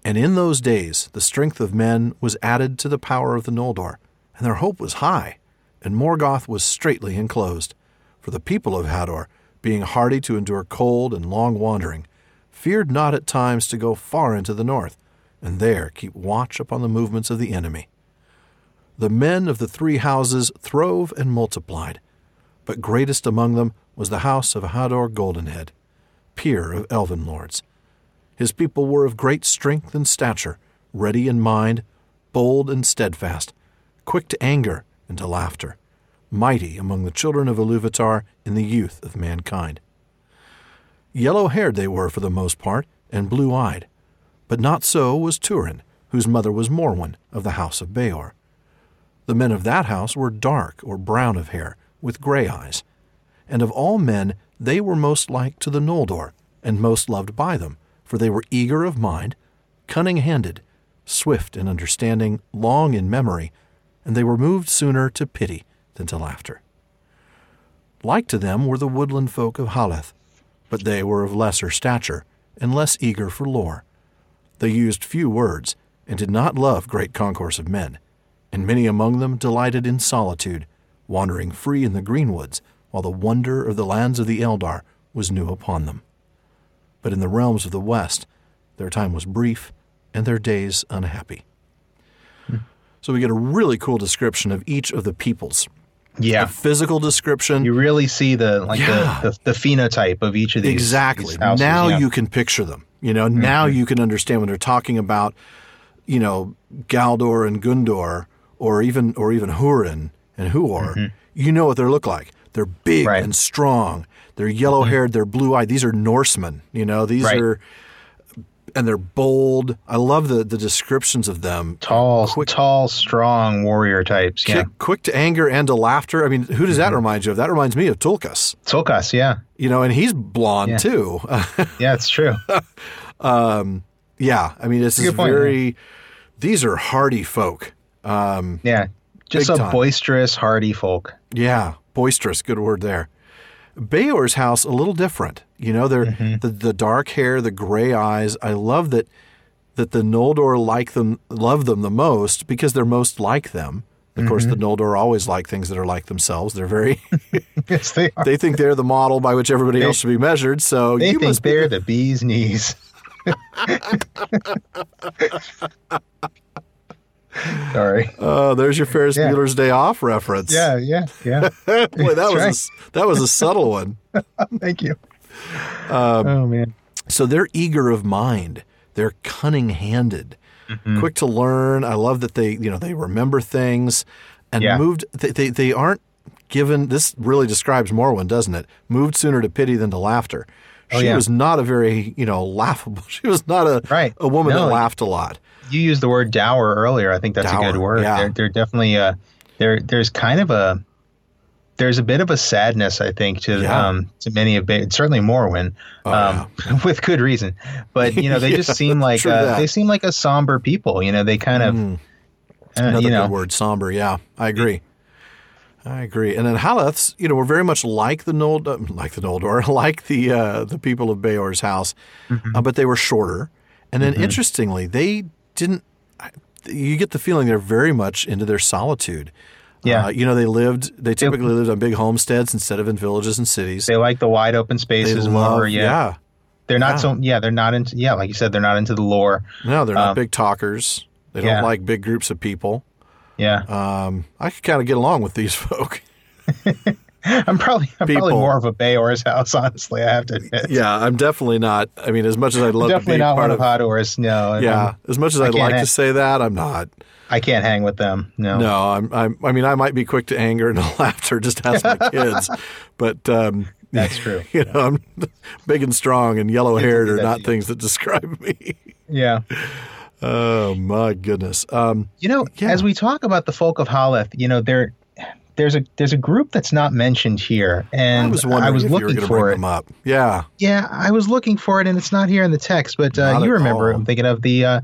And in those days the strength of men was added to the power of the Noldor, and their hope was high, and Morgoth was straitly enclosed. For the people of Hador, being hardy to endure cold and long wandering, feared not at times to go far into the north, and there keep watch upon the movements of the enemy. The men of the three houses throve and multiplied, but greatest among them was the house of Hador Goldenhead, peer of elven lords. His people were of great strength and stature, ready in mind, bold and steadfast, quick to anger and to laughter, mighty among the children of Iluvatar in the youth of mankind. Yellow haired they were for the most part, and blue eyed. But not so was Turin, whose mother was Morwen of the house of Beor. The men of that house were dark or brown of hair, with gray eyes. And of all men, they were most like to the Noldor, and most loved by them, for they were eager of mind, cunning handed, swift in understanding, long in memory, and they were moved sooner to pity than to laughter. Like to them were the woodland folk of Haleth, but they were of lesser stature and less eager for lore. They used few words and did not love great concourse of men, and many among them delighted in solitude, wandering free in the greenwoods, while the wonder of the lands of the Eldar was new upon them. But in the realms of the West, their time was brief and their days unhappy. Hmm. So we get a really cool description of each of the peoples. Yeah. A physical description. You really see the like Yeah. the, the, the phenotype of each of these. exactly. these houses, now yeah. you can picture them. You know, now mm-hmm. you can understand when they're talking about, you know, Galdor and Gundor, or even or even Hurin and Huor. Mm-hmm. You know what they look like. They're big Right. and strong. They're yellow haired. Mm-hmm. They're blue eyed. These are Norsemen. You know, these Right. are, and they're bold. I love the the descriptions of them. tall, quick- tall, strong warrior types. Yeah, Quick, quick to anger and to laughter. I mean, who does that mm-hmm. remind you of? That reminds me of Tulkas. Tulkas. Yeah, You know, and he's blonde Yeah. too. yeah, it's true. Um, yeah, I mean, this is point, very. These are hardy folk. Um, Yeah, just a time. boisterous, hardy folk. yeah, boisterous. Good word there. Beor's house a little different. You know, they're Mm-hmm. the the dark hair, the gray eyes. I love that that the Noldor like them, love them the most because they're most like them. Of course, the Mm-hmm. Noldor always like things that are like themselves. They're very. yes, they are. they think they're the model by which everybody else should be measured. So They you think must be they're the bee's knees. Sorry. Oh, there's your Ferris Yeah. Bueller's Day Off reference. Yeah, yeah, yeah. Boy, that was a right. s that was a subtle one. Thank you. Um, oh man. So they're eager of mind. They're cunning-handed, Mm-hmm. quick to learn. I love that they, you know, they remember things and Yeah. moved. They, they they aren't given. This really describes Morwen, doesn't it? Moved sooner to pity than to laughter. She Oh, yeah. was not a very, you know, laughable. She was not a Right. a woman No. that laughed a lot. You used the word dour earlier. I think that's a good word. yeah. They're, they're definitely uh, there. There's kind of a there's a bit of a sadness, I think, to Yeah. um, to many of ba- certainly Morwen, Oh, um, with good reason. But you know, they Yeah, just seem like uh, they seem like a somber people. You know, they kind of Mm. uh, Another you know good word, somber. Yeah, I agree. I agree. And then Haleths, you know, were very much like the Nold, uh, like the Noldor, like the uh, the people of Beor's house, Mm-hmm. uh, but they were shorter. And then, interestingly, they didn't. You get the feeling they're very much into their solitude. Yeah. Uh, you know, they lived. They typically lived on big homesteads instead of in villages and cities. they like the wide open They spaces love, more. Yeah. yeah. they're not yeah. so. Yeah, they're not into. Yeah, like you said, they're not into the lore. No, they're not Um, big talkers. They yeah. don't like big groups of people. Yeah, Um, I could kind of get along with these folk. I'm probably I'm probably more of a Beor's house. Honestly, I have to admit. Yeah, I'm definitely not. I mean, as much as I'd love to definitely be not part one of, of Hador's. No, yeah, I'm- as much as I I'd like hang- to say that, I'm not. I can't hang with them. No, No, I'm. I'm I mean, I might be quick to anger and laughter. Just ask my kids, but um, that's true. you know, I'm big and strong and yellow haired are not things that describe me. Yeah. oh my goodness. Um, You know, Yeah. as we talk about the folk of Haleth, you know, there there's a there's a group that's not mentioned here, and I was wondering was if you were looking going to for it. them up. Yeah, Yeah, I was looking for it, and it's not here in the text. But uh, you remember? all. I'm thinking of the uh,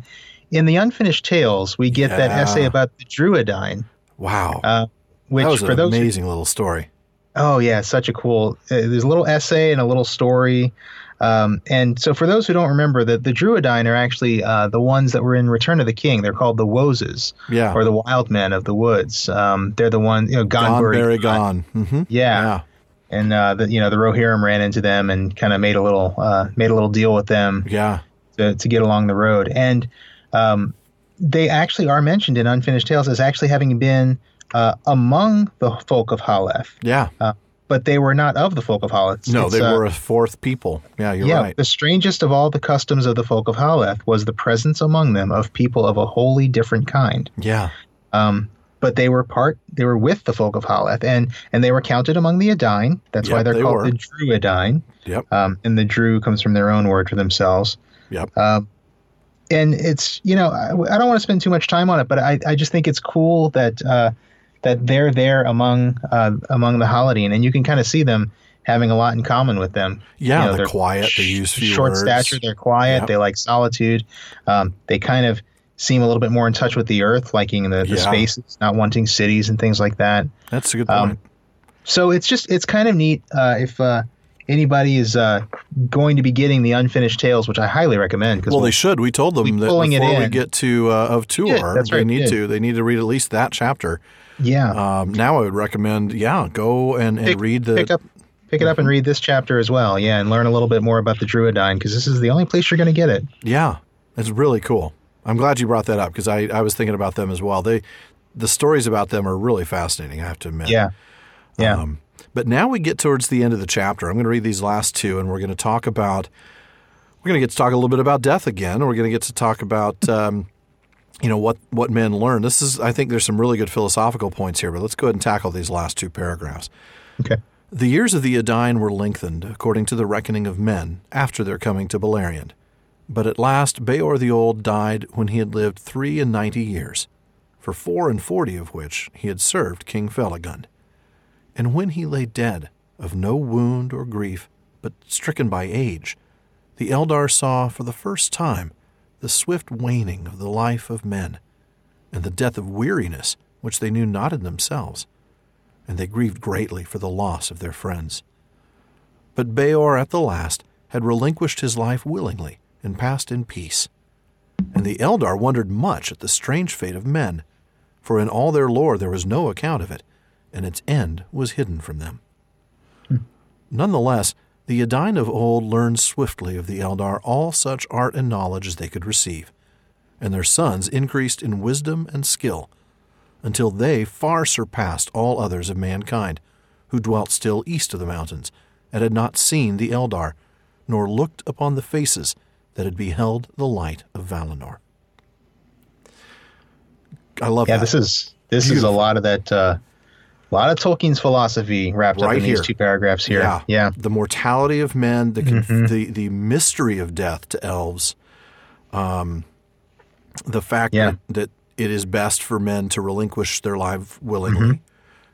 in the unfinished tales. We get that essay about the Drúedain, wow, uh, which that was for an those. who- amazing little story. oh yeah, such a cool. Uh, there's a little essay and a little story. Um, and so, for those who don't remember, that the Drúedain are actually uh, the ones that were in Return of the King. They're called the Woses, Yeah, or the Wild Men of the Woods. Um, they're the ones, you know, gone, Gone, Berry, Barry, gone. hmm Yeah. yeah, and uh, the, you know the Rohirrim ran into them and kind of made a little uh, made a little deal with them yeah. to, to get along the road. And um, they actually are mentioned in Unfinished Tales as actually having been uh, among the folk of Haleth, Yeah. But they were not of the folk of Haleth. No, It's, they uh, were a fourth people. Yeah, you're yeah, right. the strangest of all the customs of the folk of Haleth was the presence among them of people of a wholly different kind. Yeah. Um, but they were part, they were with the folk of Haleth, and and they were counted among the Edain. That's why they're they called were. the Drúedain. Yep. Um, and the Drû comes from their own word for themselves. Yep. Um, and it's you know I, I don't want to spend too much time on it, but I, I just think it's cool that uh, that they're there among uh, among the Haladin, and you can kind of see them having a lot in common with them. Yeah, You know, they're quiet. They sh- use few short words. stature. They're quiet. Yep. They like solitude. Um, they kind of seem a little bit more in touch with the earth, liking the, the Yeah. spaces, not wanting cities and things like that. That's a good Um, point. So it's just it's kind of neat uh, if uh, anybody is uh, going to be getting the unfinished tales, which I highly recommend. Because well, they should. We told them that before we get to uh, of Tuor, Yeah, that's they need yeah. to. They need to read at least that chapter. Yeah, Um, now I would recommend, yeah, go and, and pick, read the. pick up pick it up and read this chapter as well. Yeah, and learn a little bit more about the Drúedain because this is the only place you're going to get it. Yeah, it's really cool. I'm glad you brought that up because I, I was thinking about them as well. They, the stories about them are really fascinating. I have to admit. Yeah, yeah. Um, but now we get towards the end of the chapter. I'm going to read these last two, and we're going to talk about. We're going to get to talk a little bit about death again. We're going to get to talk about, um, you know, what what men learn. This is, I think, there's some really good philosophical points here. But let's go ahead and tackle these last two paragraphs. okay. The years of the Edain were lengthened according to the reckoning of men after their coming to Beleriand. But at last Beor the Old died when he had lived three and ninety years, for four and forty of which he had served King Felagund. And when he lay dead, of no wound or grief, but stricken by age, the Eldar saw for the first time the swift waning of the life of men, and the death of weariness which they knew not in themselves and they grieved greatly for the loss of their friends. But Beor at the last had relinquished his life willingly and passed in peace. And the Eldar wondered much at the strange fate of men, for in all their lore there was no account of it, and its end was hidden from them. Hmm. Nonetheless, the Edain of old learned swiftly of the Eldar all such art and knowledge as they could receive, and their sons increased in wisdom and skill, until they far surpassed all others of mankind, who dwelt still east of the mountains, and had not seen the Eldar, nor looked upon the faces that had beheld the light of Valinor. I love Yeah, that. this is this is a lot of that. Uh, a lot of Tolkien's philosophy wrapped up Right in these two paragraphs here. Yeah. yeah, the mortality of men, the Mhm. the the mystery of death to elves, um, the fact Yeah. that, that it is best for men to relinquish their life willingly. Mhm.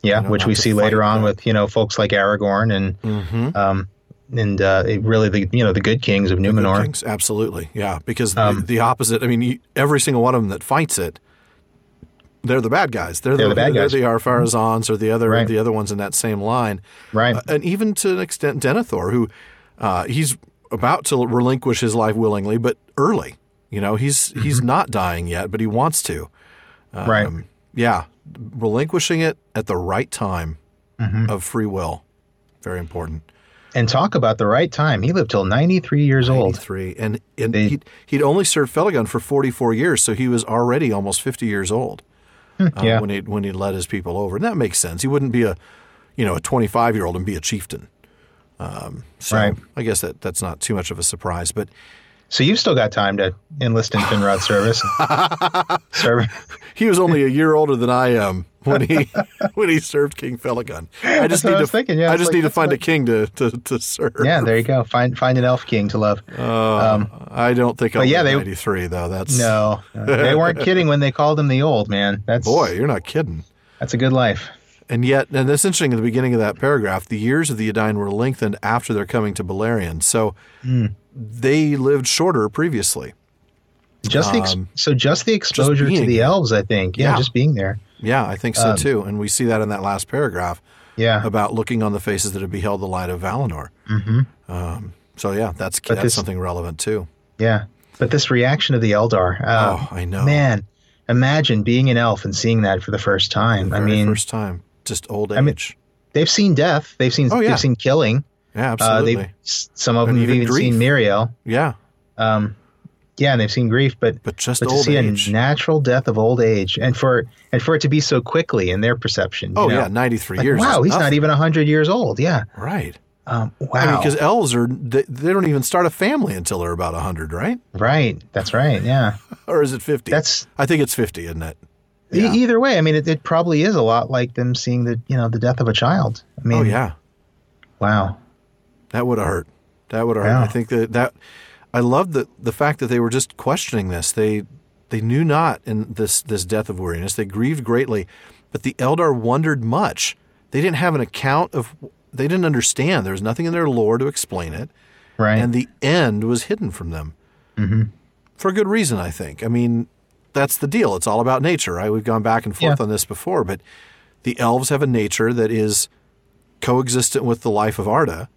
yeah. You know, which we see later fight on with you know folks like Aragorn and Mm-hmm. um, and uh, really the you know the good kings of Numenor. Kings, absolutely, yeah. Because Um, the, the opposite. I mean, every single one of them that fights it, they're the bad guys. They're, They're the bad guys. they're. Mm-hmm. the Ar-Pharazons or the other Right. the other ones in that same line. Right. Uh, and even to an extent, Denethor, who uh, he's about to relinquish his life willingly, but early. You know, he's he's not dying yet, but he wants to. Mm-hmm. right. Um, yeah, relinquishing it at the right time Mhm. of free will, very important. And talk about the right time. He lived till 93 years old. 93. And, and They- he'd, he'd only served Felagund for 44 years, so he was already almost 50 years old uh, yeah. when he when he led his people over. And that makes sense. He wouldn't be a, you know, a 25 year old and be a chieftain. Um, so Right. I guess that that's not too much of a surprise. But So you've still got time to enlist in Finrod's service. He was only a year older than I am when he when he served King Felagund. I just That's need to thinking, yeah, I just like, need to find a king to, to, to serve. Yeah, there you go. Find find an elf king to love. Uh, I don't think I'll Um, yeah, they- 93 though. That's No, no, they weren't kidding when they called him the old man. That's boy, you're not kidding. That's a good life. And yet, and that's interesting at the beginning of that paragraph, the years of the Edain were lengthened after their coming to Beleriand. So Hmm. they lived shorter previously. Just the ex- Um, so just the exposure being to the elves, I think. Yeah, Yeah. just being there. Yeah, I think so Um, too. And we see that in that last paragraph Yeah. about looking on the faces that have beheld the light of Valinor. hmm Um, so yeah, that's But that's this- something relevant too. Yeah. But this reaction of the Eldar, uh, oh, I know. man, imagine being an elf and seeing that for the first The time. I mean, first time, just old age. I mean, they've seen death. They've seen Oh, yeah. they've seen killing. yeah, Uh, absolutely. they've some of And them have even even seen. Miriel. yeah, Um, yeah, and they've seen grief, but but just but to old see age. a natural death of old age, and for and for it to be so quickly in their perception. oh know? yeah, ninety three Like, years. wow, he's not even hundred years old. Yeah. right. Um, wow. I mean, because elves are they, they don't even start a family until they're about hundred, right? right. That's right. Yeah. Or is it fifty? That's I think it's fifty, isn't it? e- either way. I mean, it, it probably is a lot like them seeing the you know the death of a child. I mean, oh yeah, wow. that would have hurt. That would have hurt. Yeah. I think that that I love the the fact that they were just questioning this. They they knew not in this this death of weariness. They grieved greatly, but the Eldar wondered much. They didn't have an account of. They didn't understand. There was nothing in their lore to explain it, Right. and the end was hidden from them hmm for a good reason. I think. I mean, that's the deal. It's all about nature, right? We've gone back and forth Yeah. on this before, but the elves have a nature that is coexistent with the life of Arda,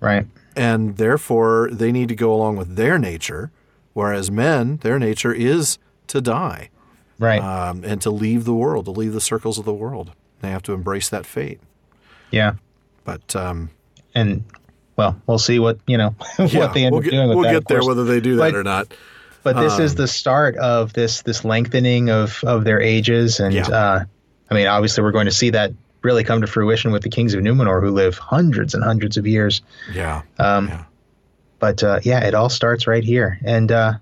Right. And therefore they need to go along with their nature, whereas men, their nature is to die Right. um, and to leave the world, to leave the circles of the world. They have to embrace that fate. yeah. But um, And well, we'll see what you know yeah, what they end we'll up get, doing with we'll that. get there whether they do that But- or not. But this is Um, the start of this this lengthening of of their ages, and Yeah. uh, I mean, obviously, we're going to see that really come to fruition with the kings of Numenor, who live hundreds and hundreds of years. Yeah. Um, Yeah. But uh, yeah, it all starts right here, and uh,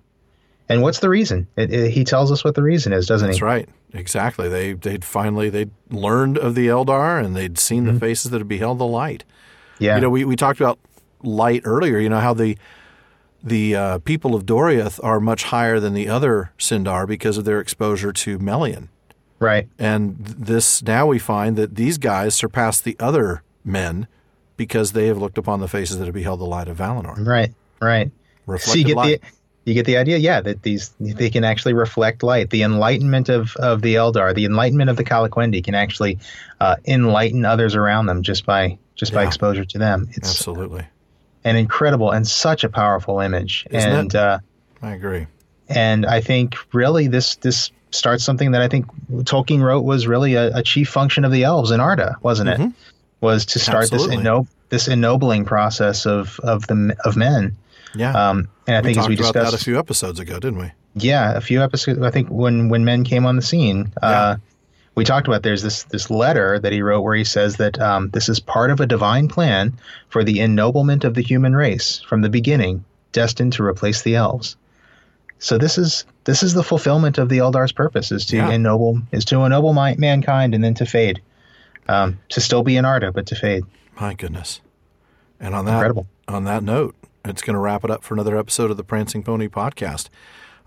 and what's the reason? It, it- he tells us what the reason is, doesn't That's he? That's right. Exactly. They they'd finally they'd learned of the Eldar and they'd seen the faces that had beheld the light. Mm-hmm. Yeah, You know, we, we talked about light earlier. You know how the the uh, people of Doriath are much higher than the other Sindar because of their exposure to Melian. Right. And this now we find that these guys surpass the other men because they have looked upon the faces that have beheld the light of Valinor. Right, right. So you get light. the you get the idea, yeah, that these they can actually reflect light. The enlightenment of, of the Eldar, the enlightenment of the Calaquendi can actually uh, enlighten others around them just by just by exposure to them. It's Absolutely. an incredible and such a powerful image, Isn't and it? uh, I agree. and I think really this this starts something that I think Tolkien wrote was really a, a chief function of the elves in Arda, wasn't it? Mhm. Was to start Absolutely. this enno- this ennobling process of of the of men. Yeah. Um, and I we think as we about discussed that a few episodes ago, didn't we? Yeah, a few episodes. I think when when men came on the scene, uh, we talked about there's this this letter that he wrote where he says that um, this is part of a divine plan for the ennoblement of the human race from the beginning, destined to replace the elves. So this is this is the fulfillment of the Eldar's purpose is to Yeah. ennoble is to ennoble my, mankind and then to fade, um, to still be in Arda but to fade. My goodness. And on that Incredible. on that note, it's going to wrap it up for another episode of the Prancing Pony podcast.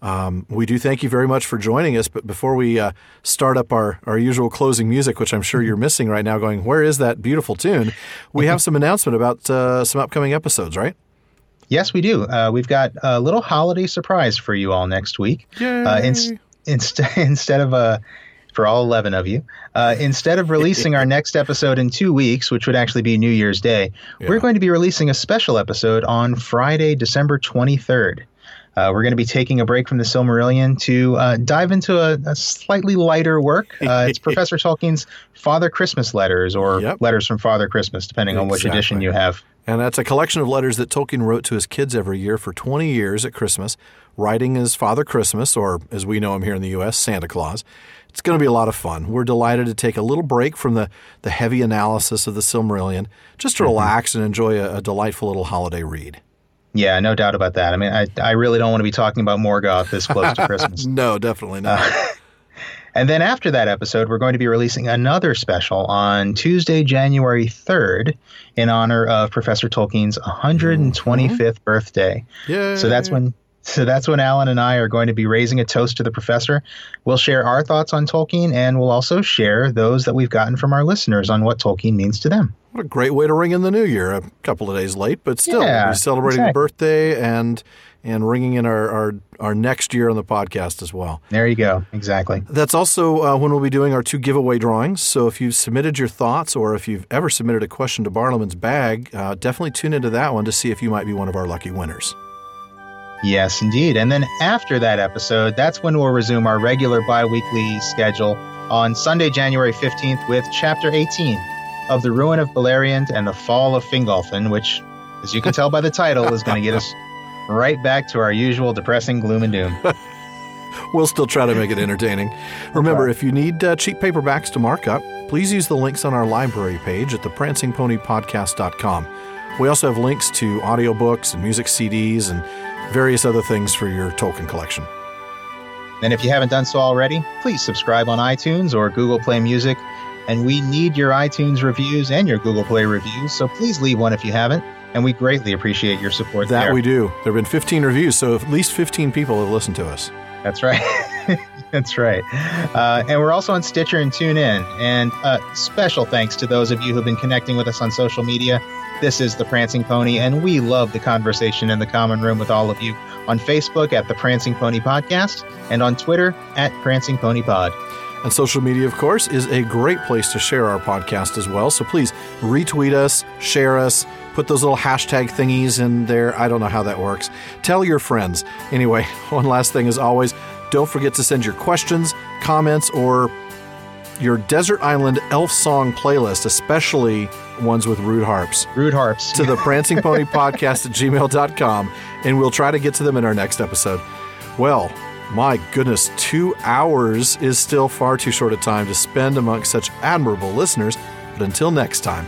Um, we do thank you very much for joining us. But before we uh, start up our, our usual closing music, which I'm sure you're missing right now, going, where is that beautiful tune? We have some announcement about uh, some upcoming episodes, right? Yes, we do. Uh, we've got a little holiday surprise for you all next week. Uh, ins- instead, instead of uh, for all 11 of you, uh, instead of releasing our next episode in two weeks, which would actually be New Year's Day, Yeah. we're going to be releasing a special episode on Friday, December 23rd. Uh, we're going to be taking a break from the Silmarillion to uh, dive into a, a slightly lighter work. Uh, it's Professor Tolkien's Father Christmas letters, or Yep. letters from Father Christmas, depending on which edition you have. And that's a collection of letters that Tolkien wrote to his kids every year for 20 years at Christmas, writing as Father Christmas, or as we know him here in the U.S., Santa Claus. It's going to be a lot of fun. We're delighted to take a little break from the, the heavy analysis of the Silmarillion just to mm-hmm. relax and enjoy a, a delightful little holiday read. Yeah, no doubt about that. I mean, I, I really don't want to be talking about Morgoth this close to Christmas. No, definitely not. Uh, And then after that episode, we're going to be releasing another special on Tuesday, January 3rd, in honor of Professor Tolkien's 125th mm-hmm. birthday. Yeah. So that's when so that's when Alan and I are going to be raising a toast to the professor. We'll share our thoughts on Tolkien and we'll also share those that we've gotten from our listeners on what Tolkien means to them. What a great way to ring in the new year. A couple of days late, but still, Yeah, we're celebrating exactly. the birthday and and ringing in our, our, our next year on the podcast as well. There you go. Exactly. That's also uh, when we'll be doing our two giveaway drawings. So if you've submitted your thoughts or if you've ever submitted a question to Barliman's Bag, uh, definitely tune into that one to see if you might be one of our lucky winners. Yes, indeed. And then after that episode, that's when we'll resume our regular bi weekly schedule on Sunday, January 15th, with Chapter 18 of The Ruin of Beleriand and the Fall of Fingolfin, which, as you can tell by the title, is going to get us right back to our usual depressing gloom and doom. We'll still try to make it entertaining. Remember, if you need uh, cheap paperbacks to mark up, please use the links on our library page at theprancingponypodcast.com. We also have links to audiobooks and music CDs and various other things for your Tolkien collection. And if you haven't done so already, please subscribe on iTunes or Google Play Music. And we need your iTunes reviews and your Google Play reviews, so please leave one if you haven't. And we greatly appreciate your support That there. we do. There have been 15 reviews, so at least 15 people have listened to us. That's right. That's right. Uh, and we're also on Stitcher and TuneIn. And uh, special thanks to those of you who've been connecting with us on social media. This is The Prancing Pony, and we love the conversation in the common room with all of you on Facebook at The Prancing Pony Podcast and on Twitter at Prancing Pony Pod. And social media, of course, is a great place to share our podcast as well. So please retweet us, share us, put those little hashtag thingies in there. I don't know how that works. Tell your friends. Anyway, one last thing as always don't forget to send your questions, comments, or your Desert Island Elf Song playlist, especially ones with rude harps. Rude harps. To the Prancing Pony Podcast at gmail.com, and we'll try to get to them in our next episode. Well, my goodness, two hours is still far too short a time to spend amongst such admirable listeners. But until next time,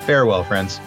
farewell, friends.